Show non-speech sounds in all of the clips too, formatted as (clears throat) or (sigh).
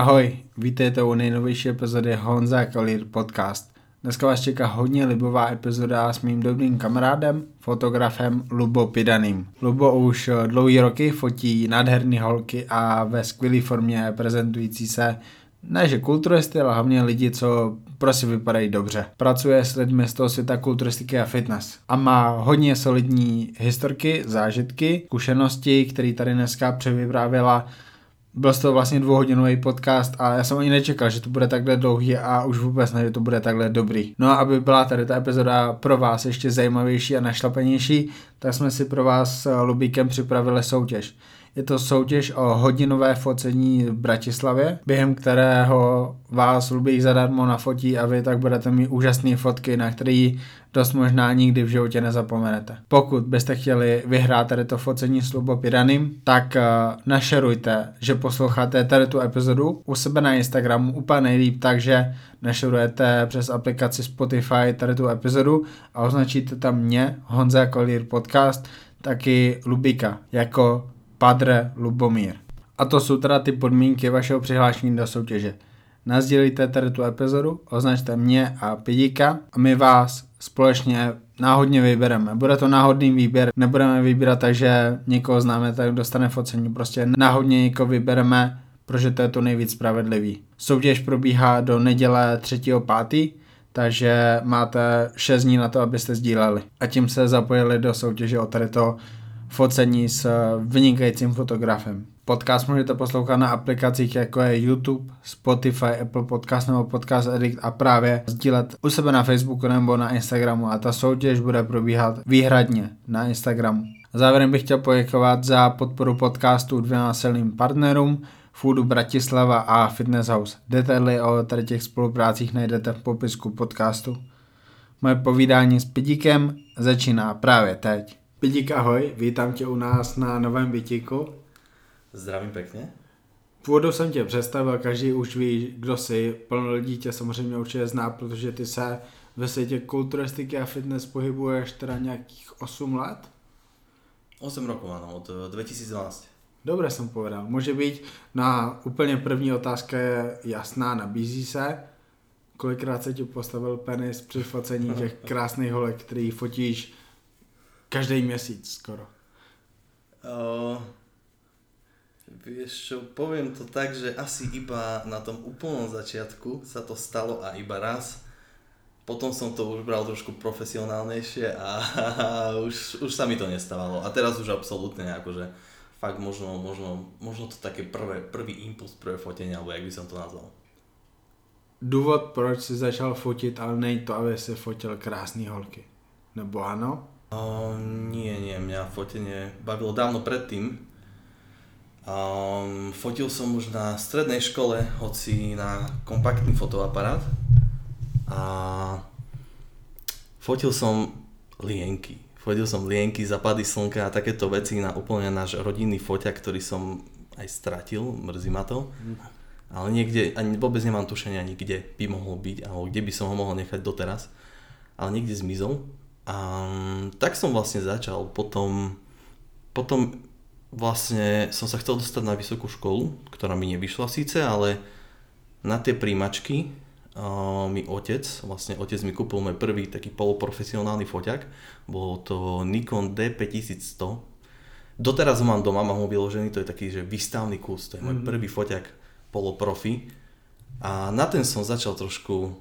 Ahoj, vítejte u nejnovější epizody Honza Kalír podcast. Dneska vás čeká hodně libová epizoda s mým dobrým kamarádem, fotografem Lubo Pidaným. Lubo už dlouhý roky fotí nádherné holky a ve skvělé formě prezentující se ne, že kulturisty, ale hlavně lidi, co prostě vypadají dobře. Pracuje s lidmi z toho světa kulturistiky a fitness. A má hodně solidní historky, zážitky, zkušenosti, které tady dneska převyprávěla byl to vlastně dvouhodinový podcast a já jsem ani nečekal, že to bude takhle dlouhý a už vůbec ne, že to bude takhle dobrý. No a aby byla tady ta epizoda pro vás ještě zajímavější a našlapenější, tak jsme si pro vás s Lubíkem připravili soutěž. Je to soutěž o hodinové focení v Bratislavě, během kterého vás Lubík zadarmo nafotí a vy tak budete mít úžasné fotky, na které dost možná nikdy v životě nezapomenete. Pokud byste chtěli vyhrát tady to focení s Lubo Piraným, tak uh, našerujte, že posloucháte tady tu epizodu u sebe na Instagramu úplně nejlíp, takže našerujete přes aplikaci Spotify tady tu epizodu a označíte tam mě, Honza Kolír Podcast, taky Lubika jako Padre Lubomír. A to jsou teda ty podmínky vašeho přihlášení do soutěže. Nazdělíte tady tu epizodu, označte mě a Pidíka a my vás společně náhodně vybereme. Bude to náhodný výběr, nebudeme vybírat tak, že někoho známe, tak dostane focení. Prostě náhodně někoho vybereme, protože to je to nejvíc spravedlivý. Soutěž probíhá do neděle 3.5., takže máte 6 dní na to, abyste sdíleli. A tím se zapojili do soutěže o tady to focení s vynikajícím fotografem. Podcast můžete poslouchat na aplikacích jako je YouTube, Spotify, Apple Podcast nebo Podcast Edit a právě sdílet u sebe na Facebooku nebo na Instagramu a ta soutěž bude probíhat výhradně na Instagramu. Závěrem bych chtěl poděkovat za podporu podcastu dvěma silným partnerům, Foodu Bratislava a Fitness House. Detaily o tady těch spoluprácích najdete v popisku podcastu. Moje povídání s Pidíkem začíná právě teď. Pidík, ahoj, vítám tě u nás na novém bytíku. Zdravím pěkně. Původu jsem tě představil, každý už ví, kdo jsi. Plno lidí tě samozřejmě určitě zná, protože ty se ve světě kulturistiky a fitness pohybuješ teda nějakých 8 let? 8 rokov, ano, od 2012. Dobře jsem povedal. Může být na úplně první otázka je jasná, nabízí se. Kolikrát se ti postavil penis při focení těch (laughs) krásných holek, který fotíš každý měsíc skoro? Uh, vieš čo, poviem to tak, že asi iba na tom úplnom začiatku sa to stalo a iba raz. Potom som to už bral trošku profesionálnejšie a, a (laughs) už, už sa mi to nestávalo. A teraz už absolútne akože fakt možno, možno, možno to také prvé, prvý impuls, prvé fotenie, alebo jak by som to nazval. Důvod, proč si začal fotit, ale nej to, aby si fotil krásné holky. Nebo ano? O, nie, nie, mňa fotenie bavilo dávno predtým. Um, fotil som už na strednej škole, hoci na kompaktný fotoaparát. A fotil som lienky. Fotil som lienky, zapady slnka a takéto veci na úplne náš rodinný foťak, ktorý som aj stratil, mrzí ma to. Ale niekde, ani vôbec nemám tušenie ani kde by mohol byť, alebo kde by som ho mohol nechať doteraz. Ale niekde zmizol. A tak som vlastne začal. Potom, potom vlastne som sa chcel dostať na vysokú školu, ktorá mi nevyšla síce, ale na tie príjmačky uh, mi otec, vlastne otec mi kúpil môj prvý taký poloprofesionálny foťak. Bolo to Nikon D5100. Doteraz ho mám doma, mám ho vyložený, to je taký, že výstavný kus, to je môj mm-hmm. prvý foťak poloprofi. A na ten som začal trošku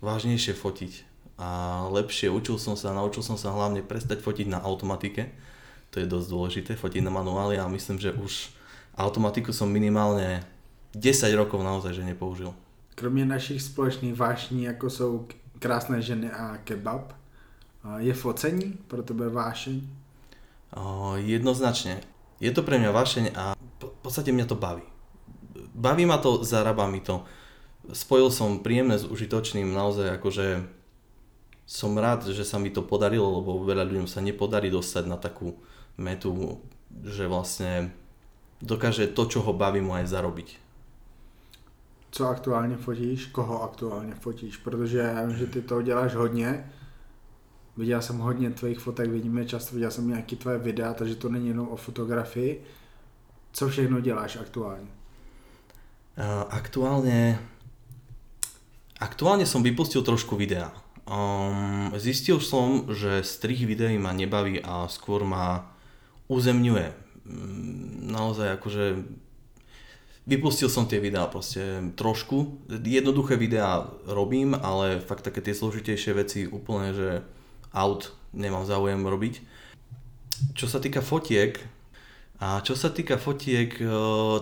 vážnejšie fotiť a lepšie. Učil som sa, naučil som sa hlavne prestať fotiť na automatike. To je dosť dôležité, fotiť na manuáli a myslím, že už automatiku som minimálne 10 rokov naozaj že nepoužil. Kromě našich společných vášní, jako jsou krásné ženy a kebab, je focení pro tebe vášeň? O, jednoznačne. Je to pre mňa vášeň a v podstate mňa to baví. Baví ma to, zarába mi to. Spojil som príjemné s užitočným, naozaj akože som rád, že sa mi to podarilo, lebo veľa ľuďom sa nepodarí dostať na takú metu, že vlastne dokáže to, čo ho baví, mu aj zarobiť. Co aktuálně fotíš? Koho aktuálně fotíš? Protože já vím, že ty to děláš hodně. Viděl jsem hodně tvojich fotek, vidíme často, viděl jsem nějaký tvoje videa, takže to není jenom o fotografii. Co všechno děláš aktuálně? Uh, aktuálne... Aktuálne som vypustil trošku videa. Um, zistil som, že strich videí ma nebaví a skôr ma uzemňuje. Um, naozaj akože vypustil som tie videá proste trošku. Jednoduché videá robím, ale fakt také tie zložitejšie veci úplne, že out nemám záujem robiť. Čo sa týka fotiek, a čo sa týka fotiek, e,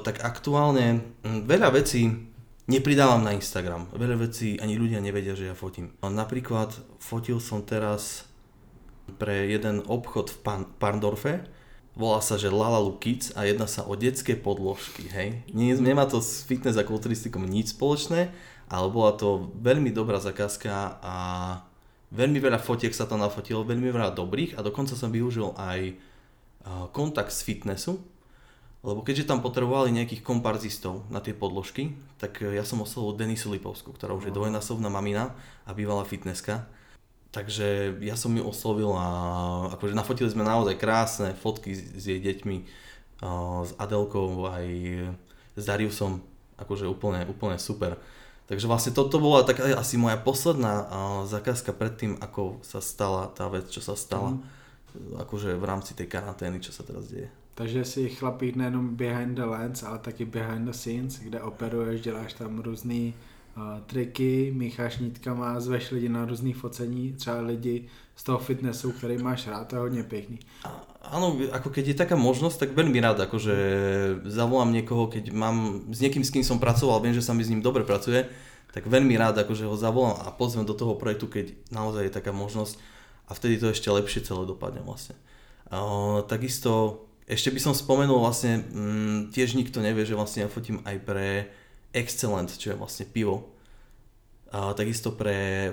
tak aktuálne veľa vecí nepridávam na Instagram. Veľa vecí ani ľudia nevedia, že ja fotím. Napríklad fotil som teraz pre jeden obchod v Parndorfe, volá sa, že Lalalu Kids a jedná sa o detské podložky, hej. Nemá to s fitness a kulturistikom nič spoločné, ale bola to veľmi dobrá zakázka a veľmi veľa fotiek sa tam nafotilo, veľmi veľa dobrých a dokonca som využil aj kontakt z fitnessu, lebo keďže tam potrebovali nejakých komparzistov na tie podložky, tak ja som oslovil Denisu Lipovskú, ktorá už je dvojnásobná mamina a bývalá fitnesska Takže ja som ju oslovil a akože nafotili sme naozaj krásne fotky s, jej deťmi, uh, s Adelkou aj s Dariusom, akože úplne, úplne super. Takže vlastne toto bola tak asi moja posledná uh, zakázka predtým, ako sa stala tá vec, čo sa stala. Mm. Akože v rámci tej karantény, čo sa teraz deje. Takže si chlapík nejenom behind the lens, ale taky behind the scenes, kde operuješ, děláš tam různý triky, mícháš nítkama, zveš lidi na různý focení, třeba lidi z toho fitnessu, ktorý máš rád, to je hodne pekný. Áno, ako keď je taká možnosť, tak veľmi rád, akože zavolám niekoho, keď mám s niekým, s kým som pracoval, viem, že sa mi s ním dobre pracuje, tak veľmi rád akože ho zavolám a pozvem do toho projektu, keď naozaj je taká možnosť a vtedy to ešte lepšie celé dopadne vlastne. Uh, takisto ešte by som spomenul vlastne, mm, tiež nikto nevie, že vlastne ja fotím aj pre Excellent, čo je vlastne pivo. A takisto pre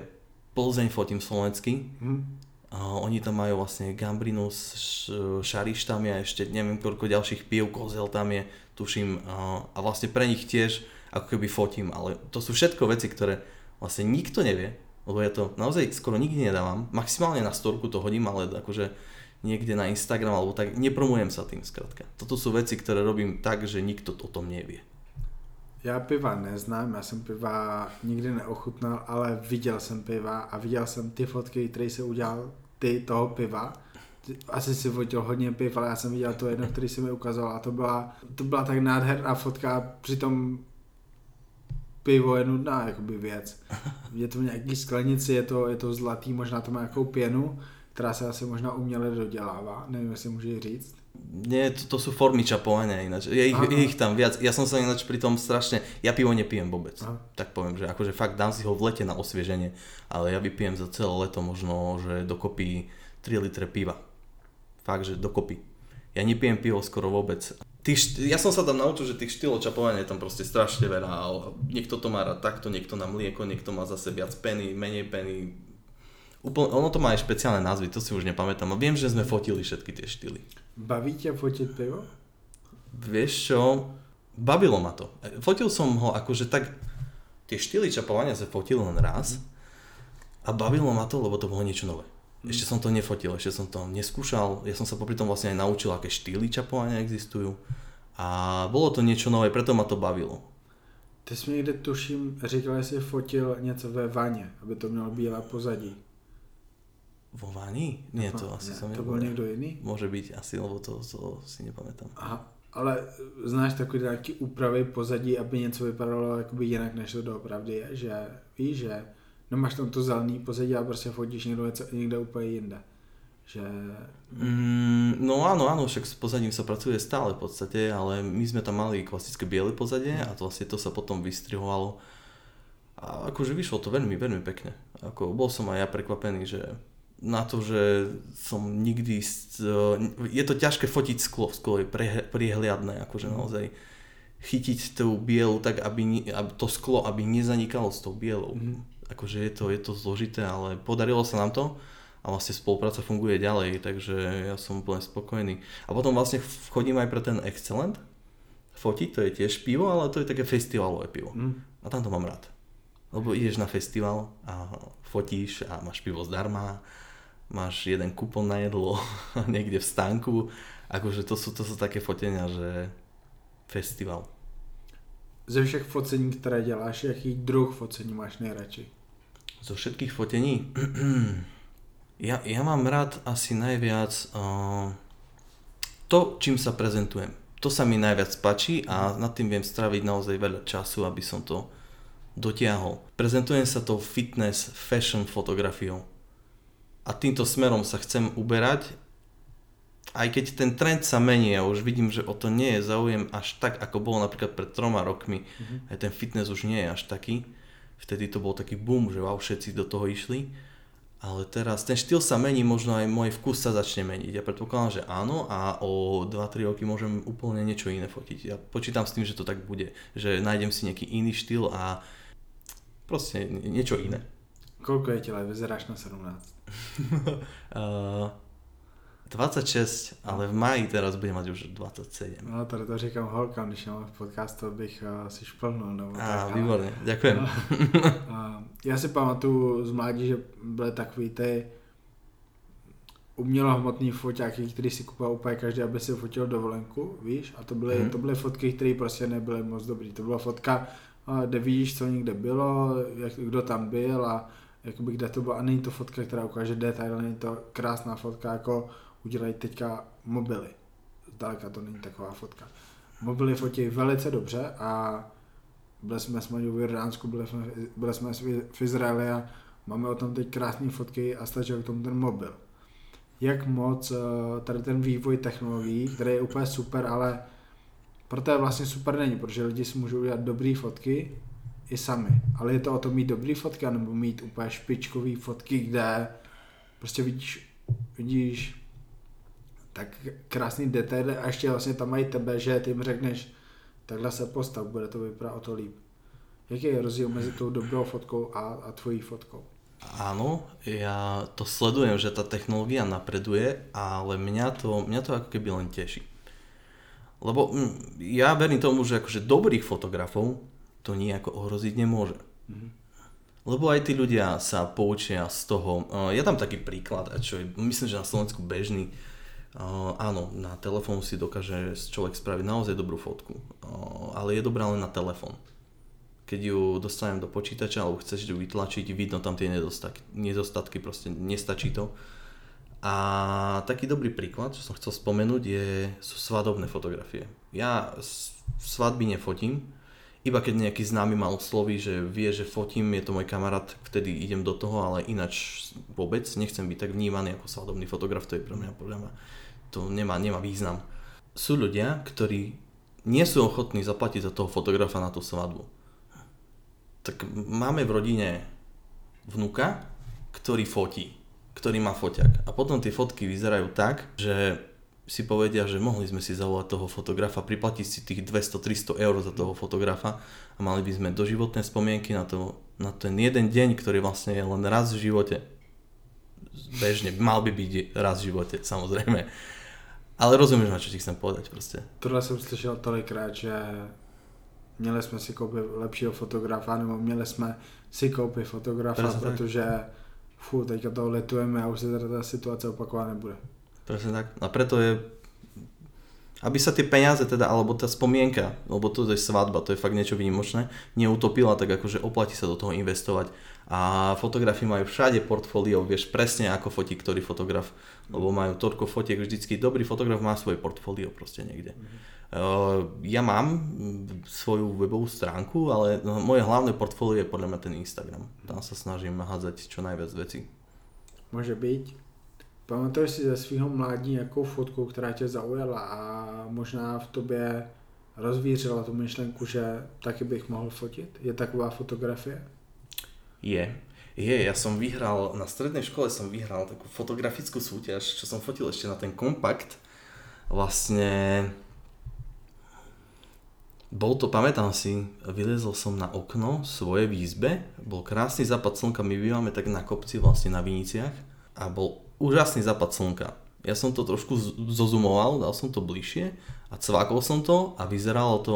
Plzeň fotím slovensky. Mm. A oni tam majú vlastne Gambrinus, Šariš tam je, ešte neviem koľko ďalších pív, Kozel tam je, tuším. A, a vlastne pre nich tiež ako keby fotím, ale to sú všetko veci, ktoré vlastne nikto nevie, lebo ja to naozaj skoro nikdy nedávam. Maximálne na storku to hodím, ale akože niekde na Instagram alebo tak, nepromujem sa tým skratka. Toto sú veci, ktoré robím tak, že nikto o tom nevie. Já piva neznám, já jsem piva nikdy neochutnal, ale viděl jsem piva a viděl jsem ty fotky, které se udělal ty toho piva. Asi si fotil hodně piv, ale já jsem viděl to jedno, který si mi ukázal a to byla, to byla tak nádherná fotka, přitom pivo je nudná jakoby věc. Je to v nějaký sklenici, je to, je to zlatý, možná to má nějakou pěnu, která se asi možná uměle dodělává, nevím, jestli můžu říct. Nie, to, to sú formy čapovania ináč. Je ich, je ich tam viac. Ja som sa ináč pri tom strašne... Ja pivo nepijem vôbec. Aha. Tak poviem, že akože fakt dám si ho v lete na osvieženie, ale ja vypijem za celé leto možno, že dokopy 3 litre piva. Fakt, že dokopy. Ja nepijem pivo skoro vôbec. Tých, ja som sa tam naučil, že tých štýlov čapovania je tam proste strašne veľa. Niekto to má rád takto, niekto na mlieko, niekto má zase viac peny, menej peny, Úplne, ono to má aj špeciálne názvy, to si už nepamätám. A viem, že sme fotili všetky tie štýly. Baví ťa fotiť pivo? Vieš čo, bavilo ma to. Fotil som ho akože tak, tie štýly čapovania sa fotil len raz a bavilo ma to, lebo to bolo niečo nové. Mm. Ešte som to nefotil, ešte som to neskúšal, ja som sa popri tom vlastne aj naučil, aké štýly čapovania existujú a bolo to niečo nové, preto ma to bavilo. Ty jsi někde tuším říkal, že jsi fotil něco ve vaně, aby to mělo bílé pozadí. Vo Vani? Nie, to asi som To bol niekto iný? Môže byť asi, lebo to, to si nepamätám. Aha, ale znáš takový nějaký úpravy pozadí, aby něco vypadalo jakoby jinak, než to doopravdy je, že víš, že no máš tam to zelený pozadí a prostě fotíš někde, někde úplně jinde. Že... Mm, no áno, áno, však s pozadím sa pracuje stále v podstate, ale my sme tam mali klasické biele pozadie a to vlastne to sa potom vystrihovalo a akože vyšlo to veľmi, veľmi pekne. Ako, bol som aj ja prekvapený, že na to, že som nikdy... Je to ťažké fotiť sklo, sklo je priehliadné, akože naozaj chytiť tú bielu tak, aby, aby to sklo, aby nezanikalo s tou bielou. Mm. Akože je to, je to zložité, ale podarilo sa nám to a vlastne spolupráca funguje ďalej, takže ja som úplne spokojný. A potom vlastne chodím aj pre ten Excellent fotiť, to je tiež pivo, ale to je také festivalové pivo. Mm. A tam to mám rád. Lebo ideš na festival a fotíš a máš pivo zdarma máš jeden kupon na jedlo (laughs) niekde v stánku. Akože to sú, to sú také fotenia, že festival. ze všech focení, které děláš, jaký druh focení máš nejradši? Zo všetkých fotení? (clears throat) ja, ja mám rád asi najviac uh, to, čím sa prezentujem. To sa mi najviac páči a nad tým viem straviť naozaj veľa času, aby som to dotiahol. Prezentujem sa tou fitness, fashion fotografiou. A týmto smerom sa chcem uberať, aj keď ten trend sa mení a už vidím, že o to nie je záujem až tak, ako bolo napríklad pred troma rokmi. Mm-hmm. Aj ten fitness už nie je až taký. Vtedy to bol taký boom, že wow, všetci do toho išli. Ale teraz ten štýl sa mení, možno aj môj vkus sa začne meniť. Ja predpokladám, že áno a o 2-3 roky môžem úplne niečo iné fotiť. Ja počítam s tým, že to tak bude. Že nájdem si nejaký iný štýl a proste niečo iné. Koľko je tela? Vyzeráš na 17? uh, 26, ale v maji teraz bude mať už 27. No to, to říkám holkám, když mám v podcastu, bych uh, si šplnul. Nebo Á, tak, výborně, ďakujem. Uh, (laughs) já si pamatuju z mládí, že byly takový ty umělohmotný foťáky, který si kupoval úplně každý, aby si fotil dovolenku, víš? A to byly, hmm. to byly fotky, které prostě nebyly moc dobrý. To byla fotka, kde víš, co někde bylo, jak, kdo tam byl a jakoby kde to bylo. A není to fotka, která ukáže detail, není to krásná fotka, jako udělají teďka mobily. Zdaleka to není taková fotka. Mobily fotí velice dobře a byli jsme s Maďou v Jordánsku, byli jsme, byli jsme v Izraeli a máme o tom teď krásné fotky a stačil k tomu ten mobil. Jak moc eh, tady ten vývoj technologií, který je úplně super, ale proto je vlastně super není, protože lidi si můžou udělat dobré fotky i sami. Ale je to o tom mít dobré fotky, nebo mít úplně špičkové fotky, kde prostě vidíš, vidíš tak krásný detail a ještě vlastně tam mají tebe, že ty jim řekneš, takhle se postav, bude to vypadat o to líp. Jaký je rozdíl mezi tou dobrou fotkou a, a tvojí fotkou? Áno, ja to sledujem, že tá technológia napreduje, ale mňa to, mňa to ako keby len teší. Lebo hm, ja verím tomu, že akože dobrých fotografov to nejako ohroziť nemôže. Mm-hmm. Lebo aj tí ľudia sa poučia z toho. Ja dám taký príklad, čo je, myslím, že na Slovensku bežný, áno, na telefón si dokáže človek spraviť naozaj dobrú fotku, ale je dobrá len na telefón. Keď ju dostanem do počítača alebo chceš ju vytlačiť, vidno tam tie nedostatky, nedostatky proste nestačí to. A taký dobrý príklad, čo som chcel spomenúť, je, sú svadobné fotografie. Ja svadby nefotím, iba keď nejaký známy ma osloví, že vie, že fotím, je to môj kamarát, vtedy idem do toho, ale ináč vôbec nechcem byť tak vnímaný ako svadobný fotograf, to je pre mňa podľa mňa to nemá, nemá význam. Sú ľudia, ktorí nie sú ochotní zaplatiť za toho fotografa na tú svadbu. Tak máme v rodine vnuka, ktorý fotí, ktorý má foťak. A potom tie fotky vyzerajú tak, že si povedia, že mohli sme si zavolať toho fotografa, priplatiť si tých 200-300 eur za toho fotografa a mali by sme doživotné spomienky na, to, na ten jeden deň, ktorý vlastne je len raz v živote. Bežne, mal by byť raz v živote, samozrejme. Ale rozumieš, na čo ti chcem povedať proste. Tohle jsem slyšel tolikrát, že měli jsme si koupit lepšího fotografa, nebo měli jsme si koupit fotografa, Presne protože fú, teďka toho letujeme a už se teda ta situace opakovat nebude. Presne tak. A preto je aby sa tie peniaze teda, alebo tá spomienka, lebo to je svadba, to je fakt niečo výnimočné, neutopila, tak akože oplatí sa do toho investovať. A fotografii majú všade portfólio, vieš presne ako fotí ktorý fotograf, lebo majú toľko fotiek, vždycky dobrý fotograf má svoje portfólio proste niekde. Mm-hmm. ja mám svoju webovú stránku, ale moje hlavné portfólio je podľa mňa ten Instagram. Tam sa snažím hádzať čo najviac veci. Môže byť. Pamatuješ si ze svého mládí nějakou fotku, která tě zaujala a možná v tobě rozvířila tu myšlenku, že taky bych mohl fotit? Je taková fotografie? Je. Je, ja som vyhral, na strednej škole som vyhral takú fotografickú súťaž, čo som fotil ešte na ten kompakt. Vlastne bol to, pamätám si, vylezol som na okno svojej výzbe, bol krásny západ slnka, my bývame tak na kopci vlastne na Viniciach a bol úžasný západ slnka. Ja som to trošku zozumoval, dal som to bližšie a cvakol som to a vyzeralo to...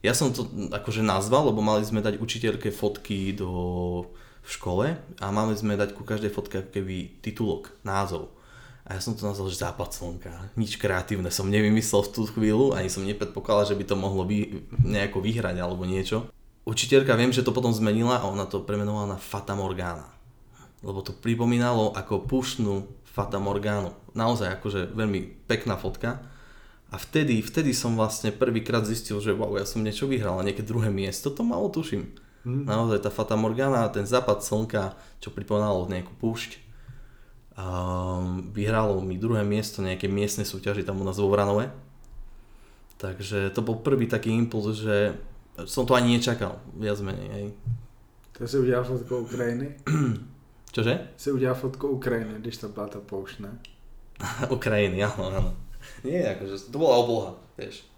Ja som to akože nazval, lebo mali sme dať učiteľke fotky do, v škole a mali sme dať ku každej fotke keby titulok, názov. A ja som to nazval, že západ slnka. Nič kreatívne som nevymyslel v tú chvíľu, ani som nepredpokladal, že by to mohlo vy, nejako vyhrať alebo niečo. Učiteľka viem, že to potom zmenila a ona to premenovala na Fata Morgana. Lebo to pripomínalo ako pušnú Fata Morganu. Naozaj akože veľmi pekná fotka. A vtedy, vtedy som vlastne prvýkrát zistil, že wow, ja som niečo vyhral a nejaké druhé miesto to malo tuším. Hmm. Naozaj tá Fata Morgana, ten západ slnka, čo pripomínalo nejakú púšť, Um, vyhralo mi druhé miesto nejaké miestne súťaži tam u nás vo Vranove. Takže to bol prvý taký impuls, že som to ani nečakal, viac menej. Hej. To si udělal fotku Ukrajiny? (clears throat) Čože? Si udělal fotku Ukrajiny, když to byla ta poušť, ne? (laughs) Ukrajiny, áno, áno. Nie, akože to bola obloha, vieš.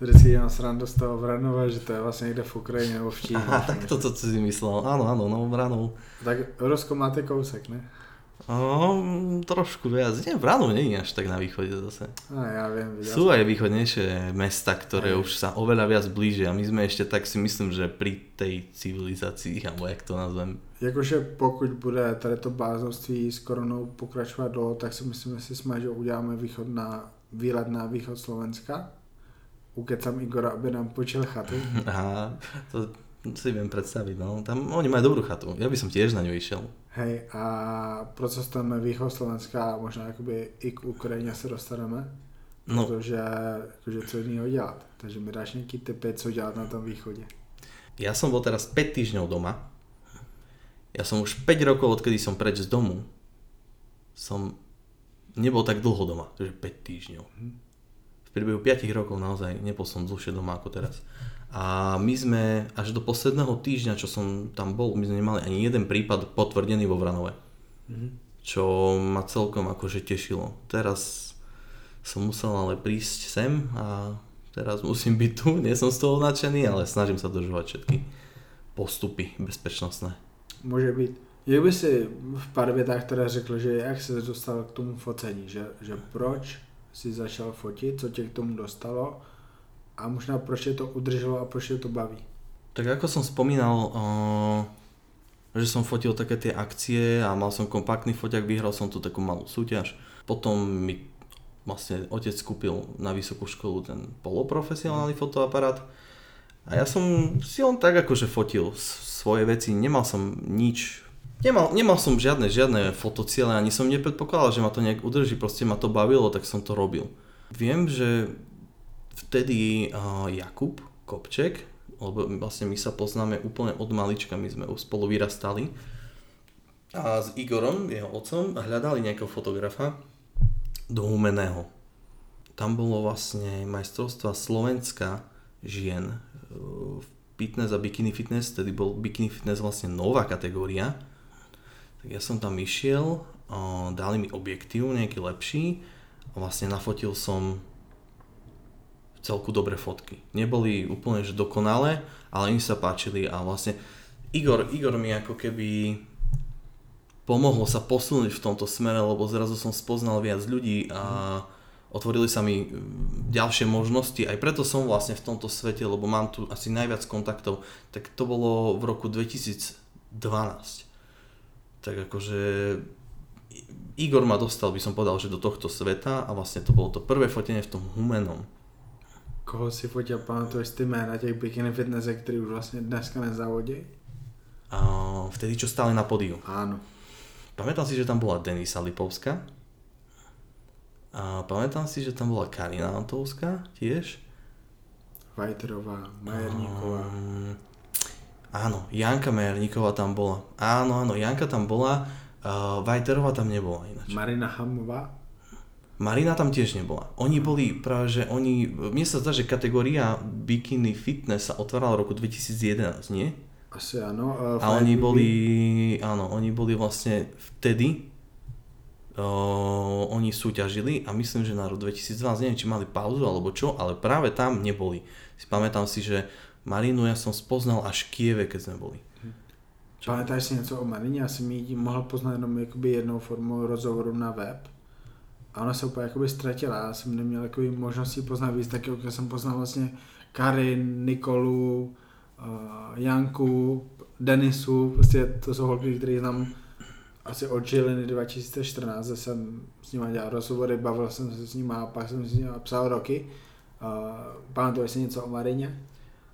Vždycky dělám srandu z toho Vranova, že to je vlastně někde v Ukrajině nebo v Číně. Aha, (laughs) tak toto si myslel. Áno, áno, no Vranov. Tak Rusko máte kousek, ne? Um, trošku viac. Nie, Vranov nie je až tak na východe zase. A ja viem, videl Sú aj východnejšie mesta, ktoré Aj. už sa oveľa viac blížia. A my sme ešte tak si myslím, že pri tej civilizácii, alebo jak to nazvem. Jakože pokud bude tady to bláznoství s koronou pokračovat dlouho, tak si myslím, že si jsme, že uděláme východ na, výlet na východ Slovenska. Ukecam Igora, aby nám počil chatu. (laughs) Aha, to si viem predstaviť, no. Tam oni majú dobrú chatu. Ja by som tiež na ňu išiel. Hej, a procestrujeme východ Slovenska a možná jakoby i k Ukrajině se dostaneme. No, Protože jakože co jiného dělat. Takže mi dáš nějaký tipy, co dělat na tom východě. ja som bol teraz 5 týždňov doma. Ja som už 5 rokov, odkedy som preč z domu, som nebol tak dlho doma, že 5 týždňov. V priebehu 5 rokov naozaj nebol som dlhšie doma ako teraz. A my sme až do posledného týždňa, čo som tam bol, my sme nemali ani jeden prípad potvrdený vo Vranove. Čo ma celkom akože tešilo. Teraz som musel ale prísť sem a teraz musím byť tu. Nie som z toho nadšený, ale snažím sa dodržovať všetky postupy bezpečnostné. Může být. Jak by si v pár větách teda řekl, že jak se dostal k tomu focení, že, že proč si začal fotit, co tě k tomu dostalo a možná proč je to udrželo a proč je to baví. Tak ako som spomínal, uh, že som fotil také tie akcie a mal som kompaktný foťak, vyhral som tu takú malú súťaž. Potom mi vlastne otec kúpil na vysokú školu ten poloprofesionálny fotoaparát a ja som si len tak akože fotil svoje veci, nemal som nič, nemal, nemal som žiadne, žiadne fotociele, ani som nepredpokladal, že ma to nejak udrží, proste ma to bavilo, tak som to robil. Viem, že vtedy uh, Jakub Kopček, lebo vlastne my sa poznáme úplne od malička, my sme spolu vyrastali a s Igorom, jeho otcom, hľadali nejakého fotografa do Humeného. Tam bolo vlastne majstrovstva Slovenska žien e, v fitness a bikini fitness, tedy bol bikini fitness vlastne nová kategória. Tak ja som tam išiel, dali mi objektív nejaký lepší a vlastne nafotil som celku dobré fotky. Neboli úplne že dokonalé, ale im sa páčili a vlastne Igor, Igor mi ako keby pomohlo sa posunúť v tomto smere, lebo zrazu som spoznal viac ľudí a otvorili sa mi mm, ďalšie možnosti, aj preto som vlastne v tomto svete, lebo mám tu asi najviac kontaktov, tak to bolo v roku 2012. Tak akože Igor ma dostal, by som povedal, že do tohto sveta a vlastne to bolo to prvé fotenie v tom humenom. Koho si fotil, pamatuješ ty jména těch bikini fitnessek, který už vlastně dneska nezávodí? A vtedy, čo stále na podiu. Áno. Pamätám si, že tam bola Denisa Lipovská. A pamätám si, že tam bola Karina Antovská tiež. Vajterová, Majerníková. Um, áno, Janka Majerníková tam bola. Áno, áno, Janka tam bola. Uh, Vajterová tam nebola ináč. Marina Hamová. Marina tam tiež nebola. Oni boli práve, že oni, mne sa zdá, že kategória bikini fitness sa otvárala v roku 2011, nie? Asi áno. Uh, A oni boli, áno, oni boli vlastne vtedy, uh, oni súťažili a myslím, že na rok 2012, neviem, či mali pauzu alebo čo, ale práve tam neboli. Si pamätám si, že Marinu ja som spoznal až v Kieve, keď sme boli. Pamätáš si něco o Marině? Já jsem ji mohl poznat jenom jakoby jednou formou rozhovoru na web. A ona se úplně jakoby ztratila. Já jsem neměl jakoby možnosti poznat víc, tak jako jsem poznal vlastně Karin, Nikolu, uh, Janku, Denisu, prostě to jsou holky, které znám asi od Žiliny 2014, že jsem s nima dělal rozhovory, bavil jsem se s nima a pak jsem s nima psal roky. Uh, pamatuješ si něco o Marině?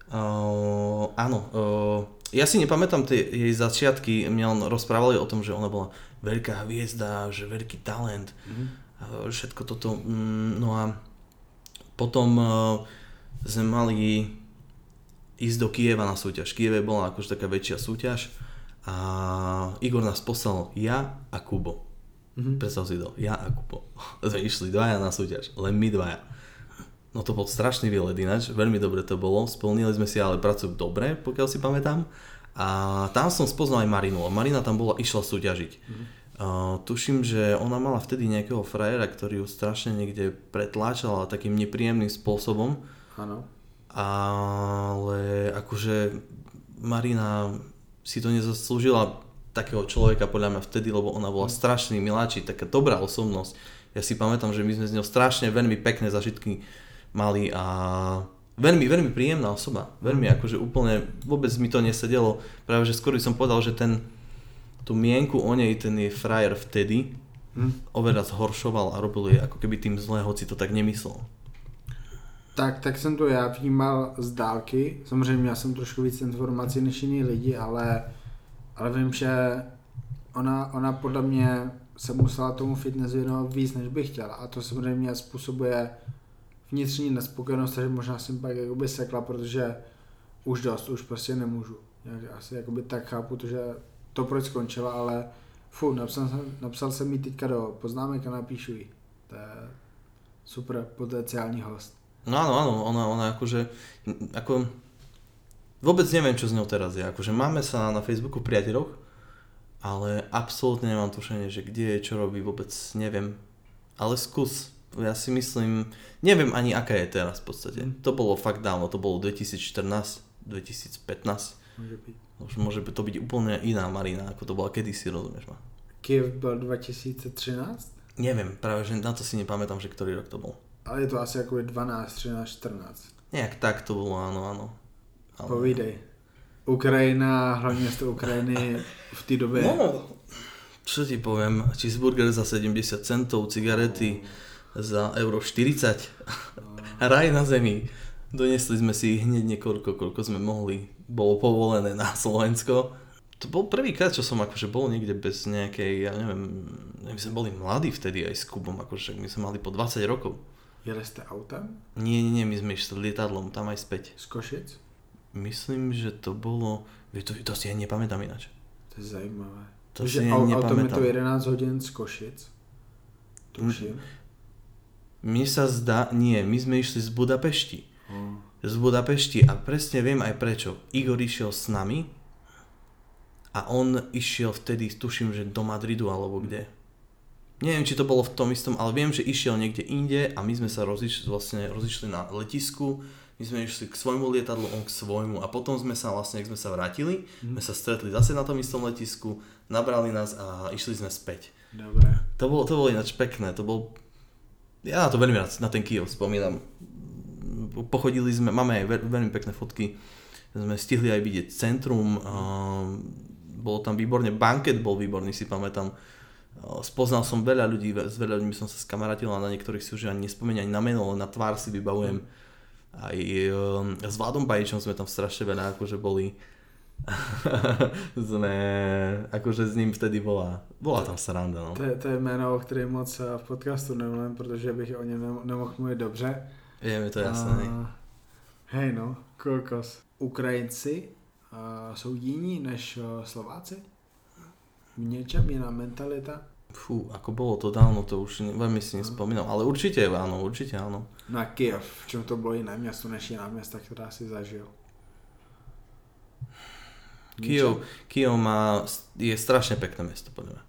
Uh, áno, uh, ja si nepamätám tie jej začiatky, mňa len rozprávali o tom, že ona bola veľká hviezda, že veľký talent, mm-hmm. Všetko toto. Mm, no a potom uh, sme mali ísť do Kieva na súťaž. Kieve bola akože taká väčšia súťaž a Igor nás poslal ja a Kubo. Mm-hmm. Predstav si to, ja a Kubo. (laughs) Sme išli dvaja na súťaž, len my dvaja. No to bol strašný výlet ináč, veľmi dobre to bolo, splnili sme si ale prácu dobre, pokiaľ si pamätám. A tam som spoznal aj Marinu, a Marina tam bola, išla súťažiť. Mm-hmm. Uh, tuším, že ona mala vtedy nejakého frajera, ktorý ju strašne niekde pretláčal takým nepríjemným spôsobom. Áno. Ale akože Marina si to nezaslúžila takého človeka podľa mňa vtedy, lebo ona bola strašný miláčik, taká dobrá osobnosť. Ja si pamätám, že my sme s ňou strašne veľmi pekné zažitky mali a veľmi, veľmi príjemná osoba. Veľmi akože úplne, vôbec mi to nesedelo. Práve, že skôr som povedal, že ten, tú mienku o nej, ten je frajer vtedy, hm. oveľa zhoršoval a robil jej ako keby tým zle, hoci to tak nemyslel. Tak, tak jsem to já vnímal z dálky. Samozřejmě měl jsem trošku víc informací než jiní lidi, ale, ale vím, že ona, ona podle mě se musela tomu fitness věnovat víc, než bych chtěla. A to samozřejmě způsobuje vnitřní nespokojenost, takže možná jsem pak jakoby sekla, protože už dost, už prostě nemůžu. Já asi jakoby tak chápu to, že to proč skončila, ale fu, napsal jsem, napsal jsem jí teďka do poznámek a napíšu jí. To je super potenciální host. No áno, áno, ona, ona akože, ako, vôbec neviem, čo s ňou teraz je. Akože máme sa na Facebooku priateľoch, ale absolútne nemám tušenie, že kde je, čo robí, vôbec neviem. Ale skús, ja si myslím, neviem ani aká je teraz v podstate. Mm. To bolo fakt dávno, to bolo 2014, 2015. Môže byť. Už môže to byť úplne iná Marina, ako to bola kedysi, rozumieš ma? Kiev bol 2013? Neviem, práve že na to si nepamätám, že ktorý rok to bol. Ale je to asi ako 12, 13, 14. Nejak tak to bolo, áno, áno. Ale... Povídej. Ukrajina, hlavně město Ukrajiny v té době. No, čo ti poviem, cheeseburger za 70 centov, cigarety za euro 40, raj na zemi. Donesli sme si hneď niekoľko, koľko sme mohli. Bolo povolené na Slovensko. To bol prvýkrát, čo som akože bol niekde bez nejakej, ja neviem, my sme boli mladí vtedy aj s Kubom, akože my sme mali po 20 rokov. Jeli ste autem? Nie, nie, nie, my sme išli lietadlom, tam aj späť. Z Košic? Myslím, že to bolo, to, to si ja nepamätám ináč. To je zajímavé. To že si ja autom je to 11 hodín z Košic. Tuším. Mne sa zdá, nie, my sme išli z Budapešti. Z Budapešti a presne viem aj prečo. Igor išiel s nami a on išiel vtedy, tuším, že do Madridu alebo kde. Neviem, či to bolo v tom istom, ale viem, že išiel niekde inde a my sme sa rozišli, vlastne rozišli na letisku, my sme išli k svojmu lietadlu, on k svojmu a potom sme sa vlastne, ak sme sa vrátili, Mhm. sme sa stretli zase na tom istom letisku, nabrali nás a išli sme späť. Dobré. To bolo, to bolo ináč pekné, to bol... Ja na to veľmi rád, na ten Kiev spomínam. Pochodili sme, máme aj veľ, veľmi pekné fotky, sme stihli aj vidieť centrum, um, bolo tam výborne, banket bol výborný, si pamätám. Spoznal som veľa ľudí, s veľa ľuďmi som sa skamarátil a na niektorých si už ani nespomínam ani na meno, len na tvár si vybavujem. Aj um, s Vladom Bajičom sme tam strašne veľa akože boli. (laughs) sme, akože s ním vtedy bola, bola tam sranda, no. To, to je jméno, o kterém moc v podcastu nemluvím, protože bych o něm nemo- nemohl mluvit dobře. Je mi to jasné. A, hej no, kokos. Ukrajinci a, jsou jiní než a, Slováci? V něčem jiná mentalita? Fú, ako bolo to dávno, to už veľmi si nespomínam, ale určite áno, určite áno. No a Kiev, v čem to bylo jiné město než jiná města, která si zažil? Kijov, Kijov má, je strašne pekné mesto, podľa mňa.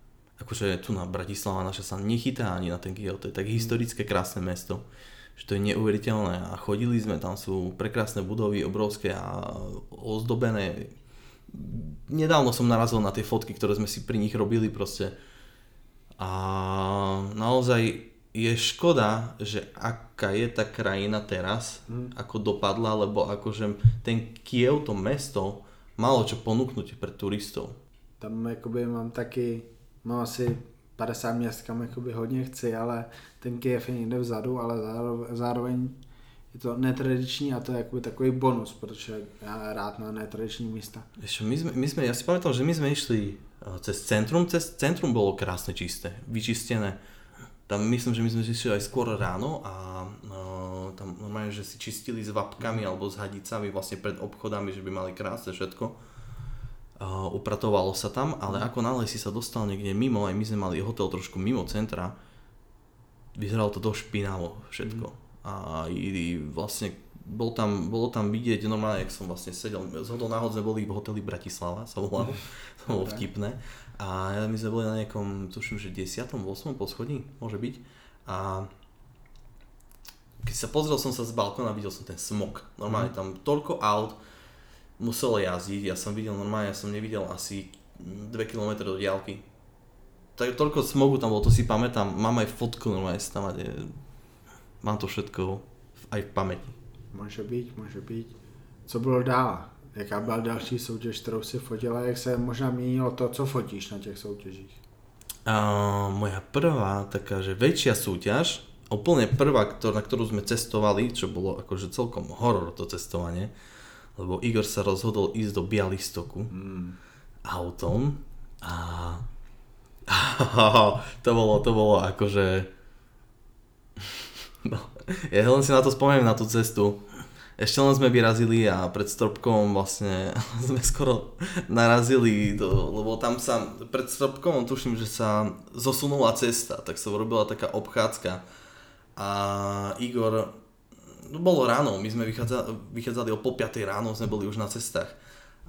Akože tu na Bratislava naša sa nechytá ani na ten Kijov, to je tak historické krásne mesto, že to je neuveriteľné a chodili sme, tam sú prekrásne budovy, obrovské a ozdobené. Nedávno som narazil na tie fotky, ktoré sme si pri nich robili proste a naozaj je škoda, že aká je tá krajina teraz, Hmm. ako dopadla, lebo akože ten Kiev, to mesto, malo čo ponúknuť pre turistov. Tam jakoby mám taky, mám asi 50 měst, kam jakoby hodně chci, ale ten Kiev je někde vzadu, ale zároveň, je to netradiční a to je jakoby takový bonus, protože já rád na netradiční místa. Ešte, my sme, my sme, ja si pamätám, že my sme išli eh, cez centrum, cez centrum bolo krásne čisté, vyčistené. Tam myslím, že my sme išli aj skôr ráno a uh, tam normálne, že si čistili s vapkami alebo s hadicami vlastne pred obchodami, že by mali krásne všetko. Uh, upratovalo sa tam, ale ako náhle si sa dostal niekde mimo, aj my sme mali hotel trošku mimo centra, vyzeralo to dosť špinavo všetko. Mm. A i, vlastne bol tam, bolo tam vidieť normálne, jak som vlastne sedel, z hodou náhod sme boli v hoteli Bratislava, sa volalo, (laughs) to bolo vtipné. A my sme boli na nejakom, tuším, že 10. 8. poschodí, môže byť. A keď sa pozrel som sa z balkóna, videl som ten smog. Normálne tam toľko aut muselo jazdiť, ja som videl normálne, ja som nevidel asi 2 km do diálky. Tak toľko smogu tam bolo, to si pamätám, mám aj fotku normálne tam, mám to všetko aj v pamäti. Může být, může být. Co bylo dál? Jaká byla další soutěž, kterou si fotila? Jak se možná měnilo to, co fotíš na těch soutěžích? Uh, moja prvá taká, že väčšia súťaž, úplne prvá, ktor- na ktorú sme cestovali, čo bolo akože celkom horor to cestovanie, lebo Igor sa rozhodol ísť do Bialystoku mm. autom a (laughs) to bolo, to bolo akože (laughs) no, ja len si na to spomeniem na tú cestu ešte len sme vyrazili a pred Stropkom vlastne (laughs) sme skoro narazili, do, lebo tam sa pred Stropkom tuším, že sa zosunula cesta, tak sa robila taká obchádzka a Igor, no bolo ráno, my sme vychádzali, vychádzali o pol 5 ráno, sme boli už na cestách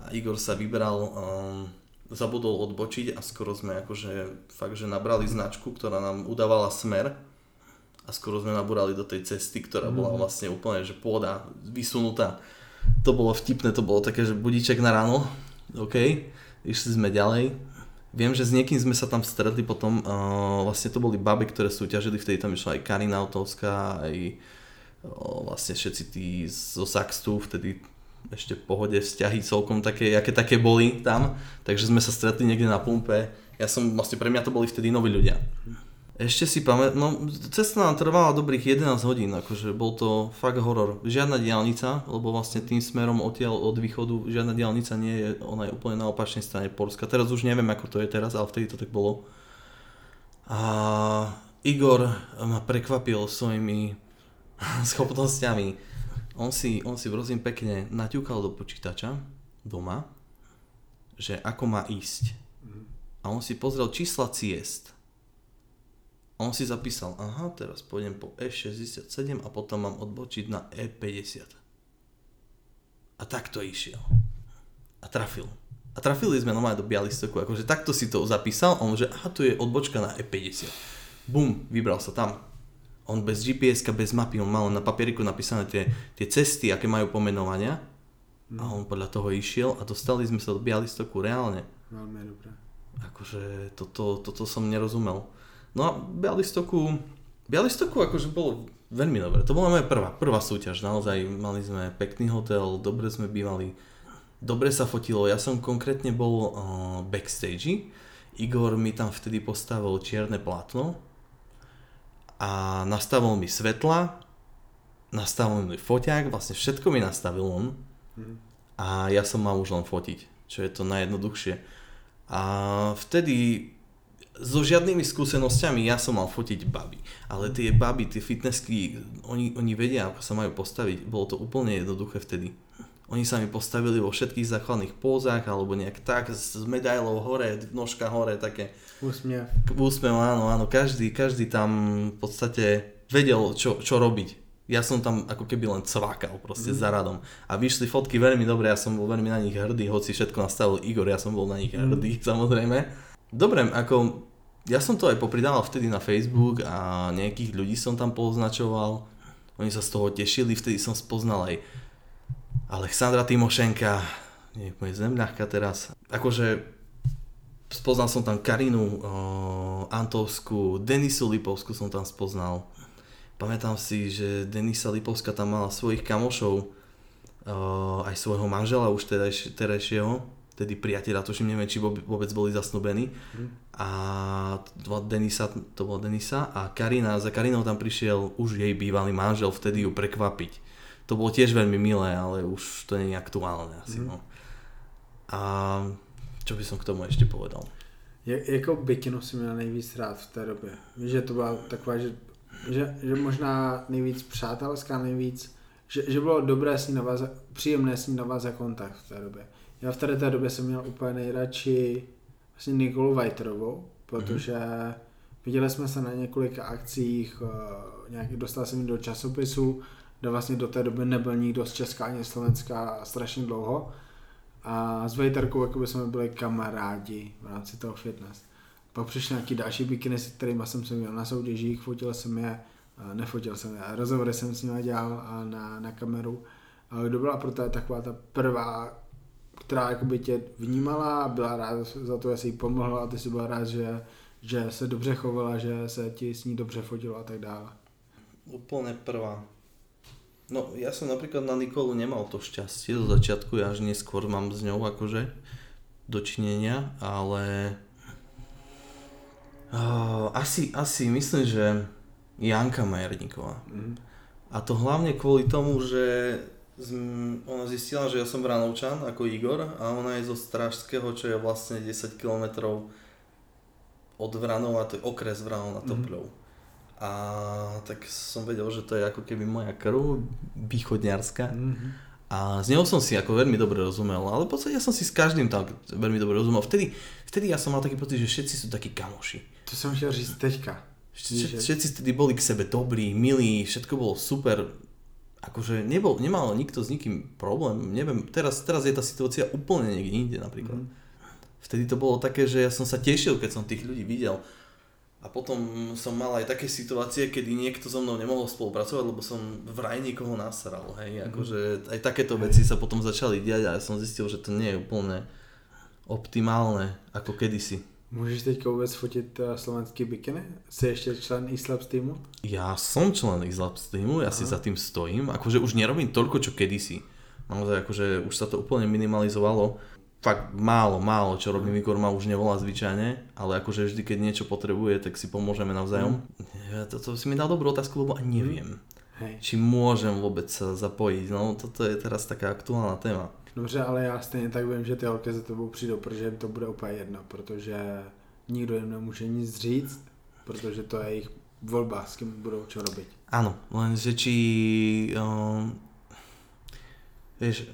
a Igor sa vyberal, um, zabudol odbočiť a skoro sme akože fakt, že nabrali značku, ktorá nám udávala smer a skoro sme nabúrali do tej cesty, ktorá bola mhm. vlastne úplne, že pôda vysunutá. To bolo vtipné, to bolo také, že budíček na ráno, OK, išli sme ďalej. Viem, že s niekým sme sa tam stretli potom, uh, vlastne to boli baby, ktoré súťažili, vtedy tam išla aj Karina Autovská, aj uh, vlastne všetci tí zo Saxtu, vtedy ešte v pohode vzťahy celkom také, aké také boli tam, takže sme sa stretli niekde na pumpe. Ja som, vlastne pre mňa to boli vtedy noví ľudia. Ešte si pamätám, no cesta nám trvala dobrých 11 hodín, akože bol to fakt horor. Žiadna diálnica, lebo vlastne tým smerom odtiaľ od východu žiadna diálnica nie je, ona je úplne na opačnej strane Polska. Teraz už neviem ako to je teraz, ale vtedy to tak bolo. A Igor ma prekvapil svojimi (laughs) schopnosťami. On si, on si prosím pekne naťukal do počítača doma, že ako má ísť. Mhm. A on si pozrel čísla ciest on si zapísal, aha, teraz pôjdem po E67 a potom mám odbočiť na E50. A takto išiel. A trafil. A trafili sme normálne do Bialystoku, akože takto si to zapísal, on že aha, tu je odbočka na E50. Bum, vybral sa tam. On bez gps bez mapy, on mal na papieriku napísané tie, tie cesty, aké majú pomenovania. A on podľa toho išiel a dostali sme sa do Bialystoku reálne. Veľmi dobré. Akože toto, toto som nerozumel. No a Bialystoku, Bialystoku akože bolo veľmi dobre. To bola moja prvá, prvá súťaž. Naozaj mali sme pekný hotel, dobre sme bývali, dobre sa fotilo. Ja som konkrétne bol uh, backstage. Igor mi tam vtedy postavil čierne plátno a nastavil mi svetla, nastavil mi foťák, vlastne všetko mi nastavil on mhm. a ja som mal už len fotiť, čo je to najjednoduchšie. A vtedy so žiadnymi skúsenosťami ja som mal fotiť baby. Ale tie baby, tie fitnessky, oni, oni vedia, ako sa majú postaviť. Bolo to úplne jednoduché vtedy. Oni sa mi postavili vo všetkých základných pózach, alebo nejak tak, s medailou hore, nožka hore, také... Úsmev. Úsmev, áno, áno. Každý, každý tam v podstate vedel, čo, čo robiť. Ja som tam ako keby len cvákal proste mm. za radom. A vyšli fotky veľmi dobre, ja som bol veľmi na nich hrdý, hoci všetko nastavil Igor, ja som bol na nich mm. hrdý, (laughs) samozrejme. Dobre, ako ja som to aj popridával vtedy na Facebook a nejakých ľudí som tam poznačoval. Oni sa z toho tešili, vtedy som spoznal aj Alexandra Timošenka, nie je zemľahka teraz. Akože spoznal som tam Karinu uh, Antovskú, Denisu Lipovskú som tam spoznal. Pamätám si, že Denisa Lipovská tam mala svojich kamošov, uh, aj svojho manžela už terajšieho vtedy priateľa, tuším, neviem, či vôbec boli zasnubení. Mhm. A to bola Denisa, to bola Denisa a Karina, za Karinou tam prišiel už jej bývalý manžel, vtedy ju prekvapiť. To bolo tiež veľmi milé, ale už to nie je aktuálne asi. Mhm. No. A čo by som k tomu ešte povedal? Jak, jakou bikinu si měl nejvíc rád v té době? Víš, že to byla taková, že, že, že možná nejvíc přátelská, nejvíc, že, že bylo dobré s ní navázat, příjemné s ní navázat kontakt v té době. Já v té, té době jsem měl úplně nejradši vlastně Nikolu Vajterovou, protože mm-hmm. viděli jsme se na několika akcích, uh, nějak, dostal jsem ji do časopisu, kde vlastně do té doby nebyl nikdo z Česka ani Slovenska strašně dlouho. A s Vejterkou jakoby jsme byli kamarádi v rámci toho fitness. Pak přišly nějaký další bikiny, s kterými jsem se měl na soutěžích, fotil jsem je, nefotil jsem je, rozhovory jsem s nimi dělal na, na kameru. A kdo byla pro to taková ta prvá, která jakoby tě vnímala, byla ráda za to, že jí pomohla a ty si byla rád, že, že se dobře chovala, že se ti s ní dobře fotilo a tak dále. Úplne prvá. No, ja som napríklad na Nikolu nemal to šťastie zo začiatku, ja až neskôr mám s ňou akože dočinenia, ale uh, asi, asi myslím, že Janka Majerníková. Mm. A to hlavne kvôli tomu, že ona zistila, že ja som Vranovčan ako Igor a ona je zo Strážského, čo je vlastne 10 km od Vranova, to je okres Vranov na Topľov. A tak som vedel, že to je ako keby moja krv východňarská. Mm. A s ňou som si ako veľmi dobre rozumel, ale v podstate ja som si s každým tak veľmi dobre rozumel. Vtedy, vtedy ja som mal taký pocit, že všetci sú takí kamoši. To jsem chtěl říct teďka. Všet- Všetci vtedy boli k sebe dobrí, milí, všetko bolo super. Akože nebol, nemal nikto s nikým problém, neviem, teraz, teraz je tá situácia úplne niekde inde napríklad. Mhm. Vtedy to bolo také, že ja som sa tešil, keď som tých ľudí videl. A potom som mal aj také situácie, kedy niekto so mnou nemohol spolupracovať, lebo som vraj niekoho nasral, hej, akože aj takéto veci sa potom začali diať a ja som zistil, že to nie je úplne optimálne ako kedysi. Můžeš teďka vůbec fotit uh, slovenský bikiny? Jsi ještě člen e-slabs týmu? Ja som člen Xlabs týmu, ja si Aha. za tým stojím, akože už nerobím toľko, čo kedysi. Naozaj akože už sa to úplne minimalizovalo. Fakt málo, málo, čo robím, Igor ma už nevolá zvyčajne, ale akože vždy, keď niečo potrebuje, tak si pomôžeme navzájom. Ja, to, to si mi dal dobrú otázku, lebo ani neviem, Hej. či môžem vôbec sa zapojiť. No toto je teraz taká aktuálna téma. Dobře, ale já stejně tak vím, že ty holky za tebou přijdou, protože jim to bude úplně jedno, protože nikdo jim nemůže nic říct, protože to je jejich volba, s kým budou čo robiť. Áno, lenže či... Um, vieš,